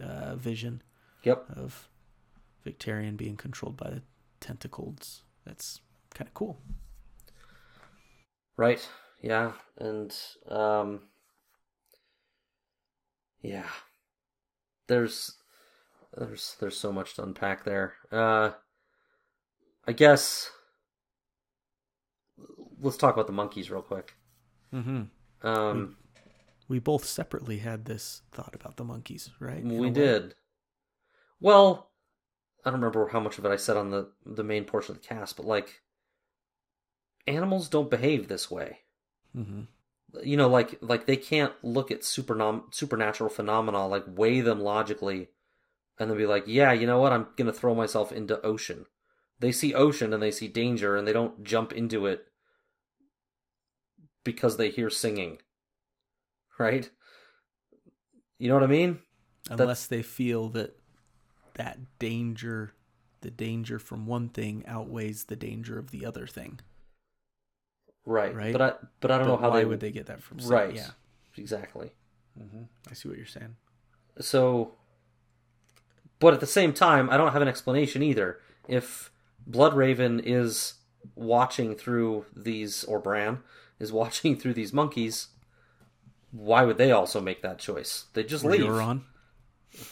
uh, vision Yep. of Victarion being controlled by the tentacles, that's kind of cool. Right. Yeah. And um Yeah. There's there's there's so much to unpack there. Uh I guess let's talk about the monkeys real quick. Mm-hmm. Um We both separately had this thought about the monkeys, right? In we did. Well, I don't remember how much of it I said on the the main portion of the cast, but like animals don't behave this way. Mm-hmm. You know like like they can't look at supernom- supernatural phenomena like weigh them logically and then be like yeah you know what? I'm gonna throw myself into ocean. They see ocean and they see danger and they don't jump into it because they hear singing right? You know what i mean? Unless they feel that that danger, the danger from one thing outweighs the danger of the other thing. Right Right. but i but i don't But know how why they would they get that from? right Yeah. exactly Mm-hmm. I see what you're saying. So, but at the same time, I don't have an explanation either. If Bloodraven is watching through these, or Bran is watching through these monkeys, why would they also make that choice? They just Or leave. Euron.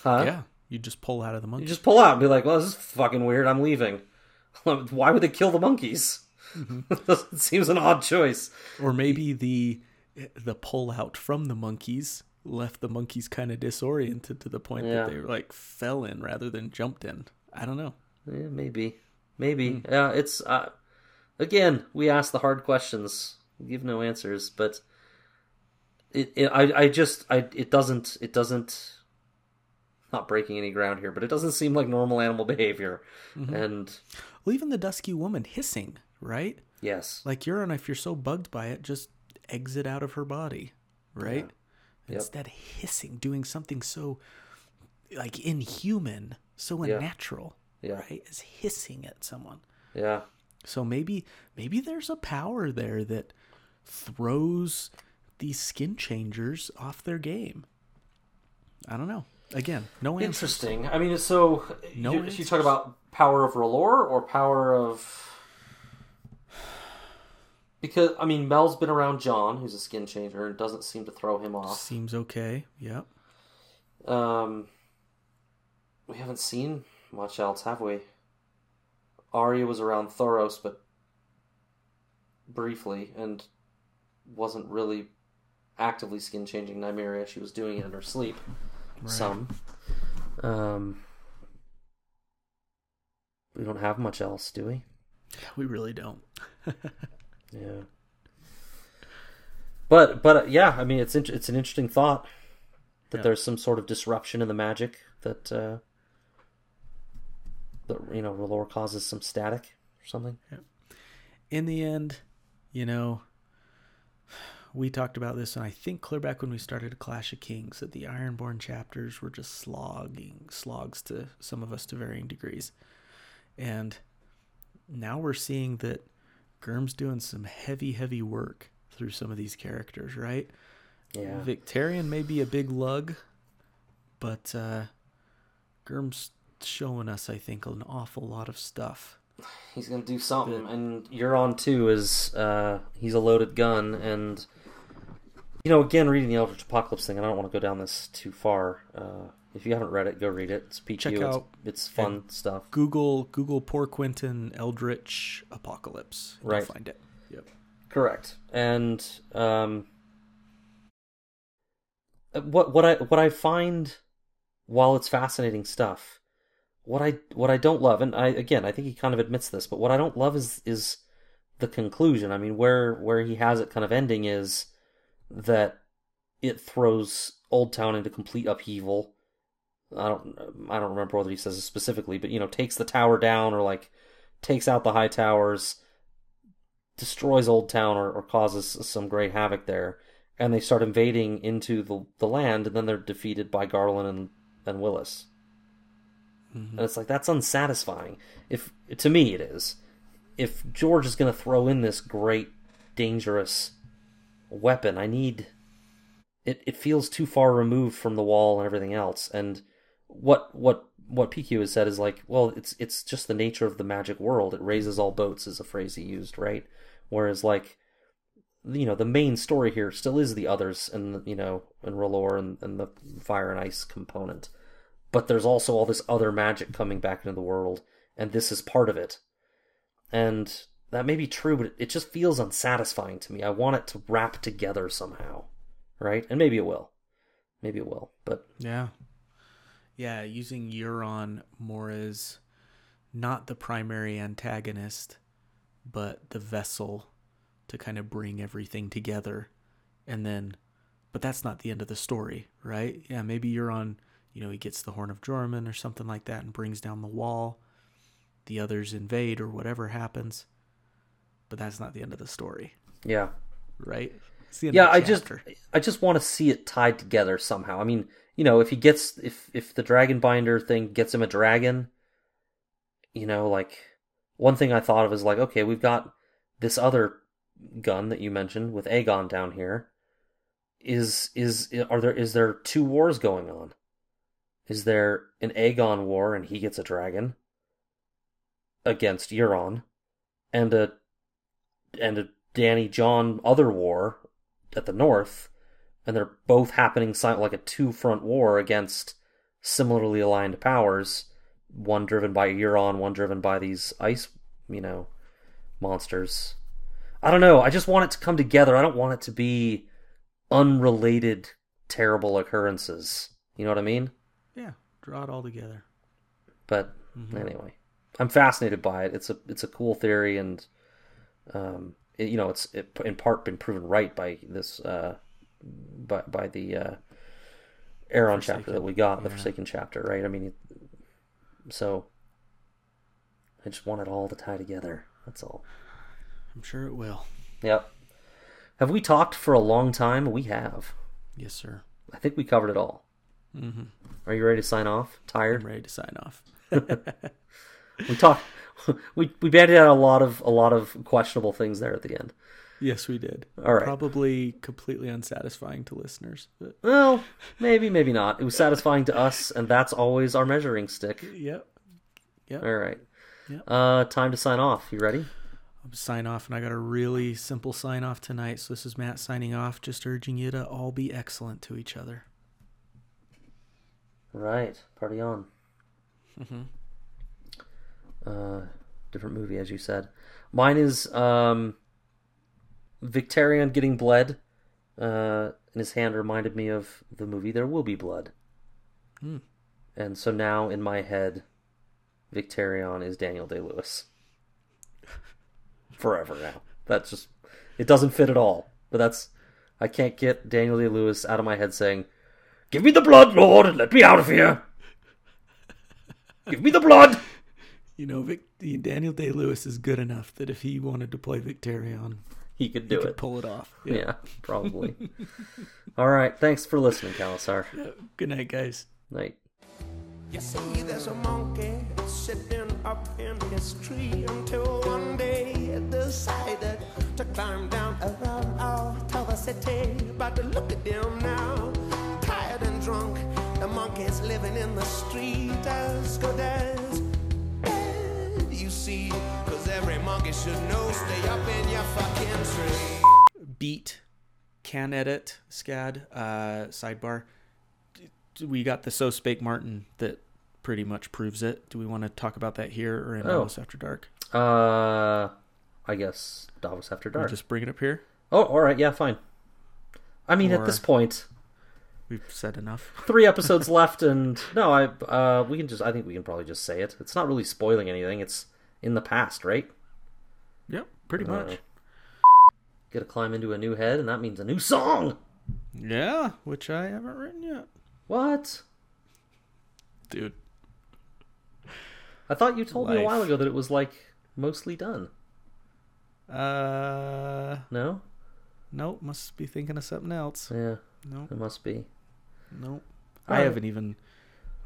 Huh? Yeah. You just pull out of the monkey. You just pull out and be like, well, this is fucking weird. I'm leaving. why would they kill the monkeys? it seems an odd choice. Or maybe the the pull out from the monkeys left the monkeys kind of disoriented to the point Yeah. that they like fell in rather than jumped in. I don't know. Yeah, maybe, maybe. Yeah, it's uh, again we ask the hard questions, we give no answers, but it, it I I just I it doesn't it doesn't not breaking any ground here, but it doesn't seem like normal animal behavior, and Well, even the dusky woman hissing, right? yes, Like Euron, if you're so bugged by it, just exit out of her body, right? Yep. Instead, hissing, doing something so like inhuman, so unnatural, Yeah. right? Is hissing at someone. yeah, So maybe maybe there's a power there that throws these skin changers off their game. I don't know. Again, no answer. interesting. I mean, so No you, you talk about power of R'hllor or power of because I mean Mel's been around Jon, who's a skin changer, and doesn't seem to throw him off. Seems okay. Yep. Um, we haven't seen much else, have we? Arya was around Thoros, but briefly, and wasn't really actively skin changing Nymeria. She was doing it in her sleep. Some. Um, we don't have much else, do we? We really don't. Yeah. But but uh, yeah, I mean it's it's an interesting thought that Yeah. there's some sort of disruption in the magic that uh, that you know R'hllor causes some static or something. in the end, you know, we talked about this, and I think clear back when we started Clash of Kings, that the Ironborn chapters were just slogging, slogs to some of us to varying degrees. And now we're seeing that Germ's doing some heavy, heavy work through some of these characters, right? Yeah. Victarion may be a big lug, but uh, Germ's showing us, I think, an awful lot of stuff. He's gonna do something, and Euron too is uh, he's a loaded gun, and you know again reading the Eldritch Apocalypse thing, and I don't want to go down this too far. Uh, if you haven't read it, go read it. It's PQ. Check it's, out- it's fun stuff. Google Google Poor Quentyn Eldritch Apocalypse. You'll Right. find it. Yep. Correct. And um, what what I what I find while it's fascinating stuff, what I what I don't love, and I again I think he kind of admits this, but what I don't love is is the conclusion. I mean, where where he has it kind of ending is that it throws Old Town into complete upheaval. I don't I don't remember whether he says it specifically, but you know, takes the tower down or like takes out the high towers, destroys Old Town or, or causes some great havoc there, and they start invading into the the land, and then they're defeated by Garlan and and Willas. Mm-hmm. And it's like that's unsatisfying. If to me it is. If George is going to throw in this great dangerous weapon, I need it it feels too far removed from the wall and everything else. And what what what PQ has said is like, well, it's it's just the nature of the magic world. It raises all boats is a phrase he used, right? Whereas like you know, the main story here still is the others and you know, and R'hllor and, and the fire and ice component but there's also all this other magic coming back into the world, and this is part of it. And that may be true, but it just feels unsatisfying to me. I want it to wrap together somehow, right? And maybe it will. Maybe it will, but Yeah. Yeah, using Euron more as not the primary antagonist, but the vessel to kind of bring everything together. And then, but that's not the end of the story, right? Yeah, maybe Euron, you know, he gets the Horn of Joramun or something like that and brings down the wall. The others invade or whatever happens. But that's not the end of the story, yeah. right? Yeah, I just. I just want to see it tied together somehow. I mean, you know, if he gets if if the dragon binder thing gets him a dragon, you know, like one thing I thought of is like, okay, we've got this other gun that you mentioned with Aegon down here. Is is are there is there two wars going on? Is there an Aegon war and he gets a dragon against Euron, and a and a Dany Jon other war at the north, and they're both happening like a two front war against similarly aligned powers, one driven by Euron, one driven by these ice, you know, monsters. I don't know. I just want it to come together. I don't want it to be unrelated terrible occurrences. You know what I mean? Yeah, draw it all together. But anyway, I'm fascinated by it. It's a it's a cool theory, and um, it, you know, it's it, in part been proven right by this uh, by by the uh, Aeron chapter that we got, the Forsaken chapter, right? I mean, so I just want it all to tie together. That's all. I'm sure it will. Yep. Have we talked for a long time? We have. Yes, sir. I think we covered it all. Mm-hmm. Are you ready to sign off? Tired? I'm ready to sign off. We talked. We we banded out a lot of a lot of questionable things there at the end. Yes, we did. All right. Probably completely unsatisfying to listeners. But Well, maybe maybe not. It was satisfying to us, and that's always our measuring stick. yep. Yep. All right. Yep. Uh, time to sign off. You ready? I'll sign off, and I got a really simple sign off tonight. So this is Matt signing off, just urging you to all be excellent to each other. Right. Party on. Mm-hmm. Uh, different movie, as you said. Mine is um, Victarion getting bled. Uh, and his hand reminded me of the movie There Will Be Blood. And so now in my head, Victarion is Daniel Day Lewis. Forever now. That's just it doesn't fit at all. But that's I can't get Daniel Day Lewis out of my head saying, Give me the blood, Lord, and let me out of here. Give me the blood. You know, Vic, Daniel Day Lewis is good enough that if he wanted to play Victarion, He could he do could it. pull it off. Yeah, probably. All right. Thanks for listening, Khalasar. Good night, guys. Night. You see, there's a monkey sitting up in his tree until one day it decided to climb down around out to the city. But look at him now, tired and drunk. The monkey's living in the street as good as should know stay up in your fucking tree. Beat, can edit, SCAD, uh, sidebar. We got the So Spake Martin that pretty much proves it. Do we want to talk about that here or in Oh. Davos After Dark? Uh, I guess Davos After Or Dark. just bring it up here? Oh, all right. Yeah, fine. I mean, at this point, We've said enough. three episodes left, and no, I uh, we can just I think we can probably just say it. It's not really spoiling anything. It's in the past, right? Pretty Uh, much. Get to climb into a new head, and that means a new song. Yeah, which I haven't written yet, What? dude. I thought you told me a while ago that it was like mostly done. Uh, No? nope. Must be thinking of something else. Yeah, Nope. it must be. Nope. I Alright. haven't even.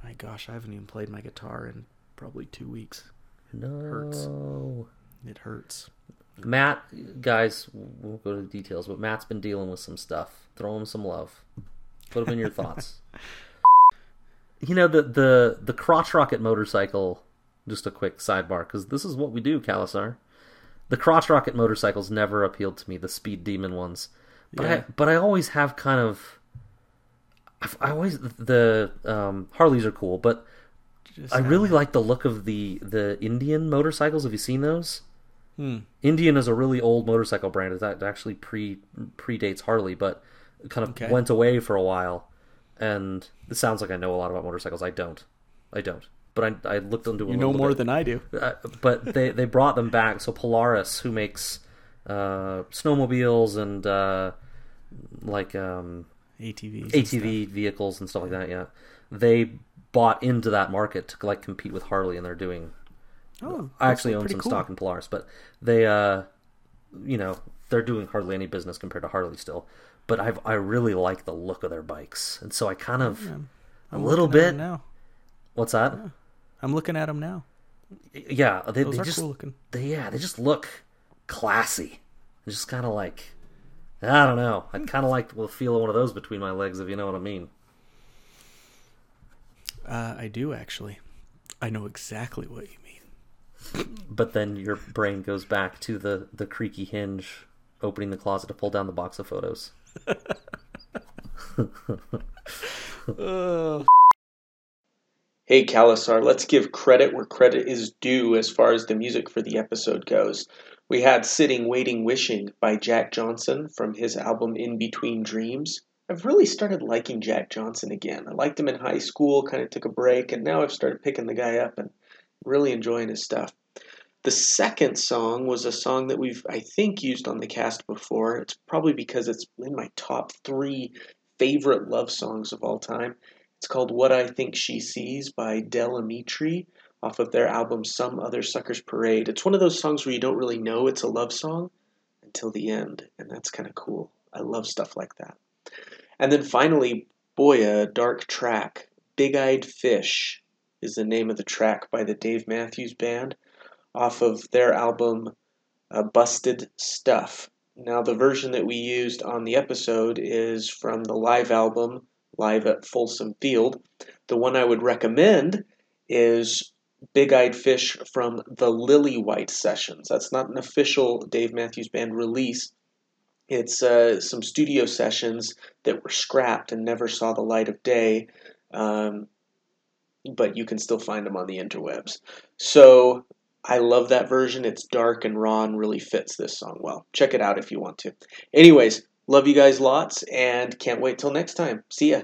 My gosh, I haven't even played my guitar in probably two weeks. No. Hurts. It hurts. Matt, guys, we'll go to the details, but Matt's been dealing with some stuff. Throw him some love. Put him in your thoughts. You know the the the crotch rocket motorcycle. Just a quick sidebar, because this is what we do, Khalasar. The crotch rocket motorcycles never appealed to me. The speed demon ones, but Yeah. I but I always have kind of. I've- I always the um, Harleys are cool, but Just, I really like the look of the the Indian motorcycles. Have you seen those? Hmm. Indian is a really old motorcycle brand. It act- actually pre predates Harley, but it kind of Okay. went away for a while. And it sounds like I know a lot about motorcycles. I don't. I don't. But I, I looked into them. You know more bit. than I do. Uh, but they they brought them back. So Polaris, who makes uh, snowmobiles and uh, like um, ATVs. and ATV vehicles and stuff like that, yeah, they bought into that market to like compete with Harley, and they're doing. Oh, I actually own some cool. stock in Polaris, but they, uh, you know, they're doing hardly any business compared to Harley still. But I've I really like the look of their bikes, and so I kind of a I'm little looking at 'em bit. now. What's that? I'm looking at them now. Yeah, they, they just cool looking. they yeah they just look classy. They're just kind of like I don't know. I'd kind of like the feel of one of those between my legs, if you know what I mean. Uh, I do actually. I know exactly what you mean. But then your brain goes back to the the creaky hinge, opening the closet to pull down the box of photos. Hey, Khalasar, let's give credit where credit is due as far as the music for the episode goes. We had Sitting, Waiting, Wishing by Jack Johnson from his album In Between Dreams. I've really started liking Jack Johnson again. I liked him in high school, kind of took a break, and now I've started picking the guy up and really enjoying his stuff. The second song was a song that we've, I think, used on the cast before. It's probably because it's in my top three favorite love songs of all time. It's called What I Think She Sees by Del Amitri off of their album Some Other Suckers Parade. It's one of those songs where you don't really know it's a love song until the end, and that's kind of cool. I love stuff like that. And then finally, boy, a dark track. Big Eyed Fish is the name of the track by the Dave Matthews Band off of their album uh, Busted Stuff. Now, the version that we used on the episode is from the live album live at Folsom Field. The one I would recommend is Big Eyed Fish from the Lillywhite Sessions. That's not an official Dave Matthews Band release. It's uh, some studio sessions that were scrapped and never saw the light of day, um, but you can still find them on the interwebs. So I love that version. It's dark and raw and really fits this song well. Check it out if you want to. Anyways, love you guys lots and can't wait till next time. See ya.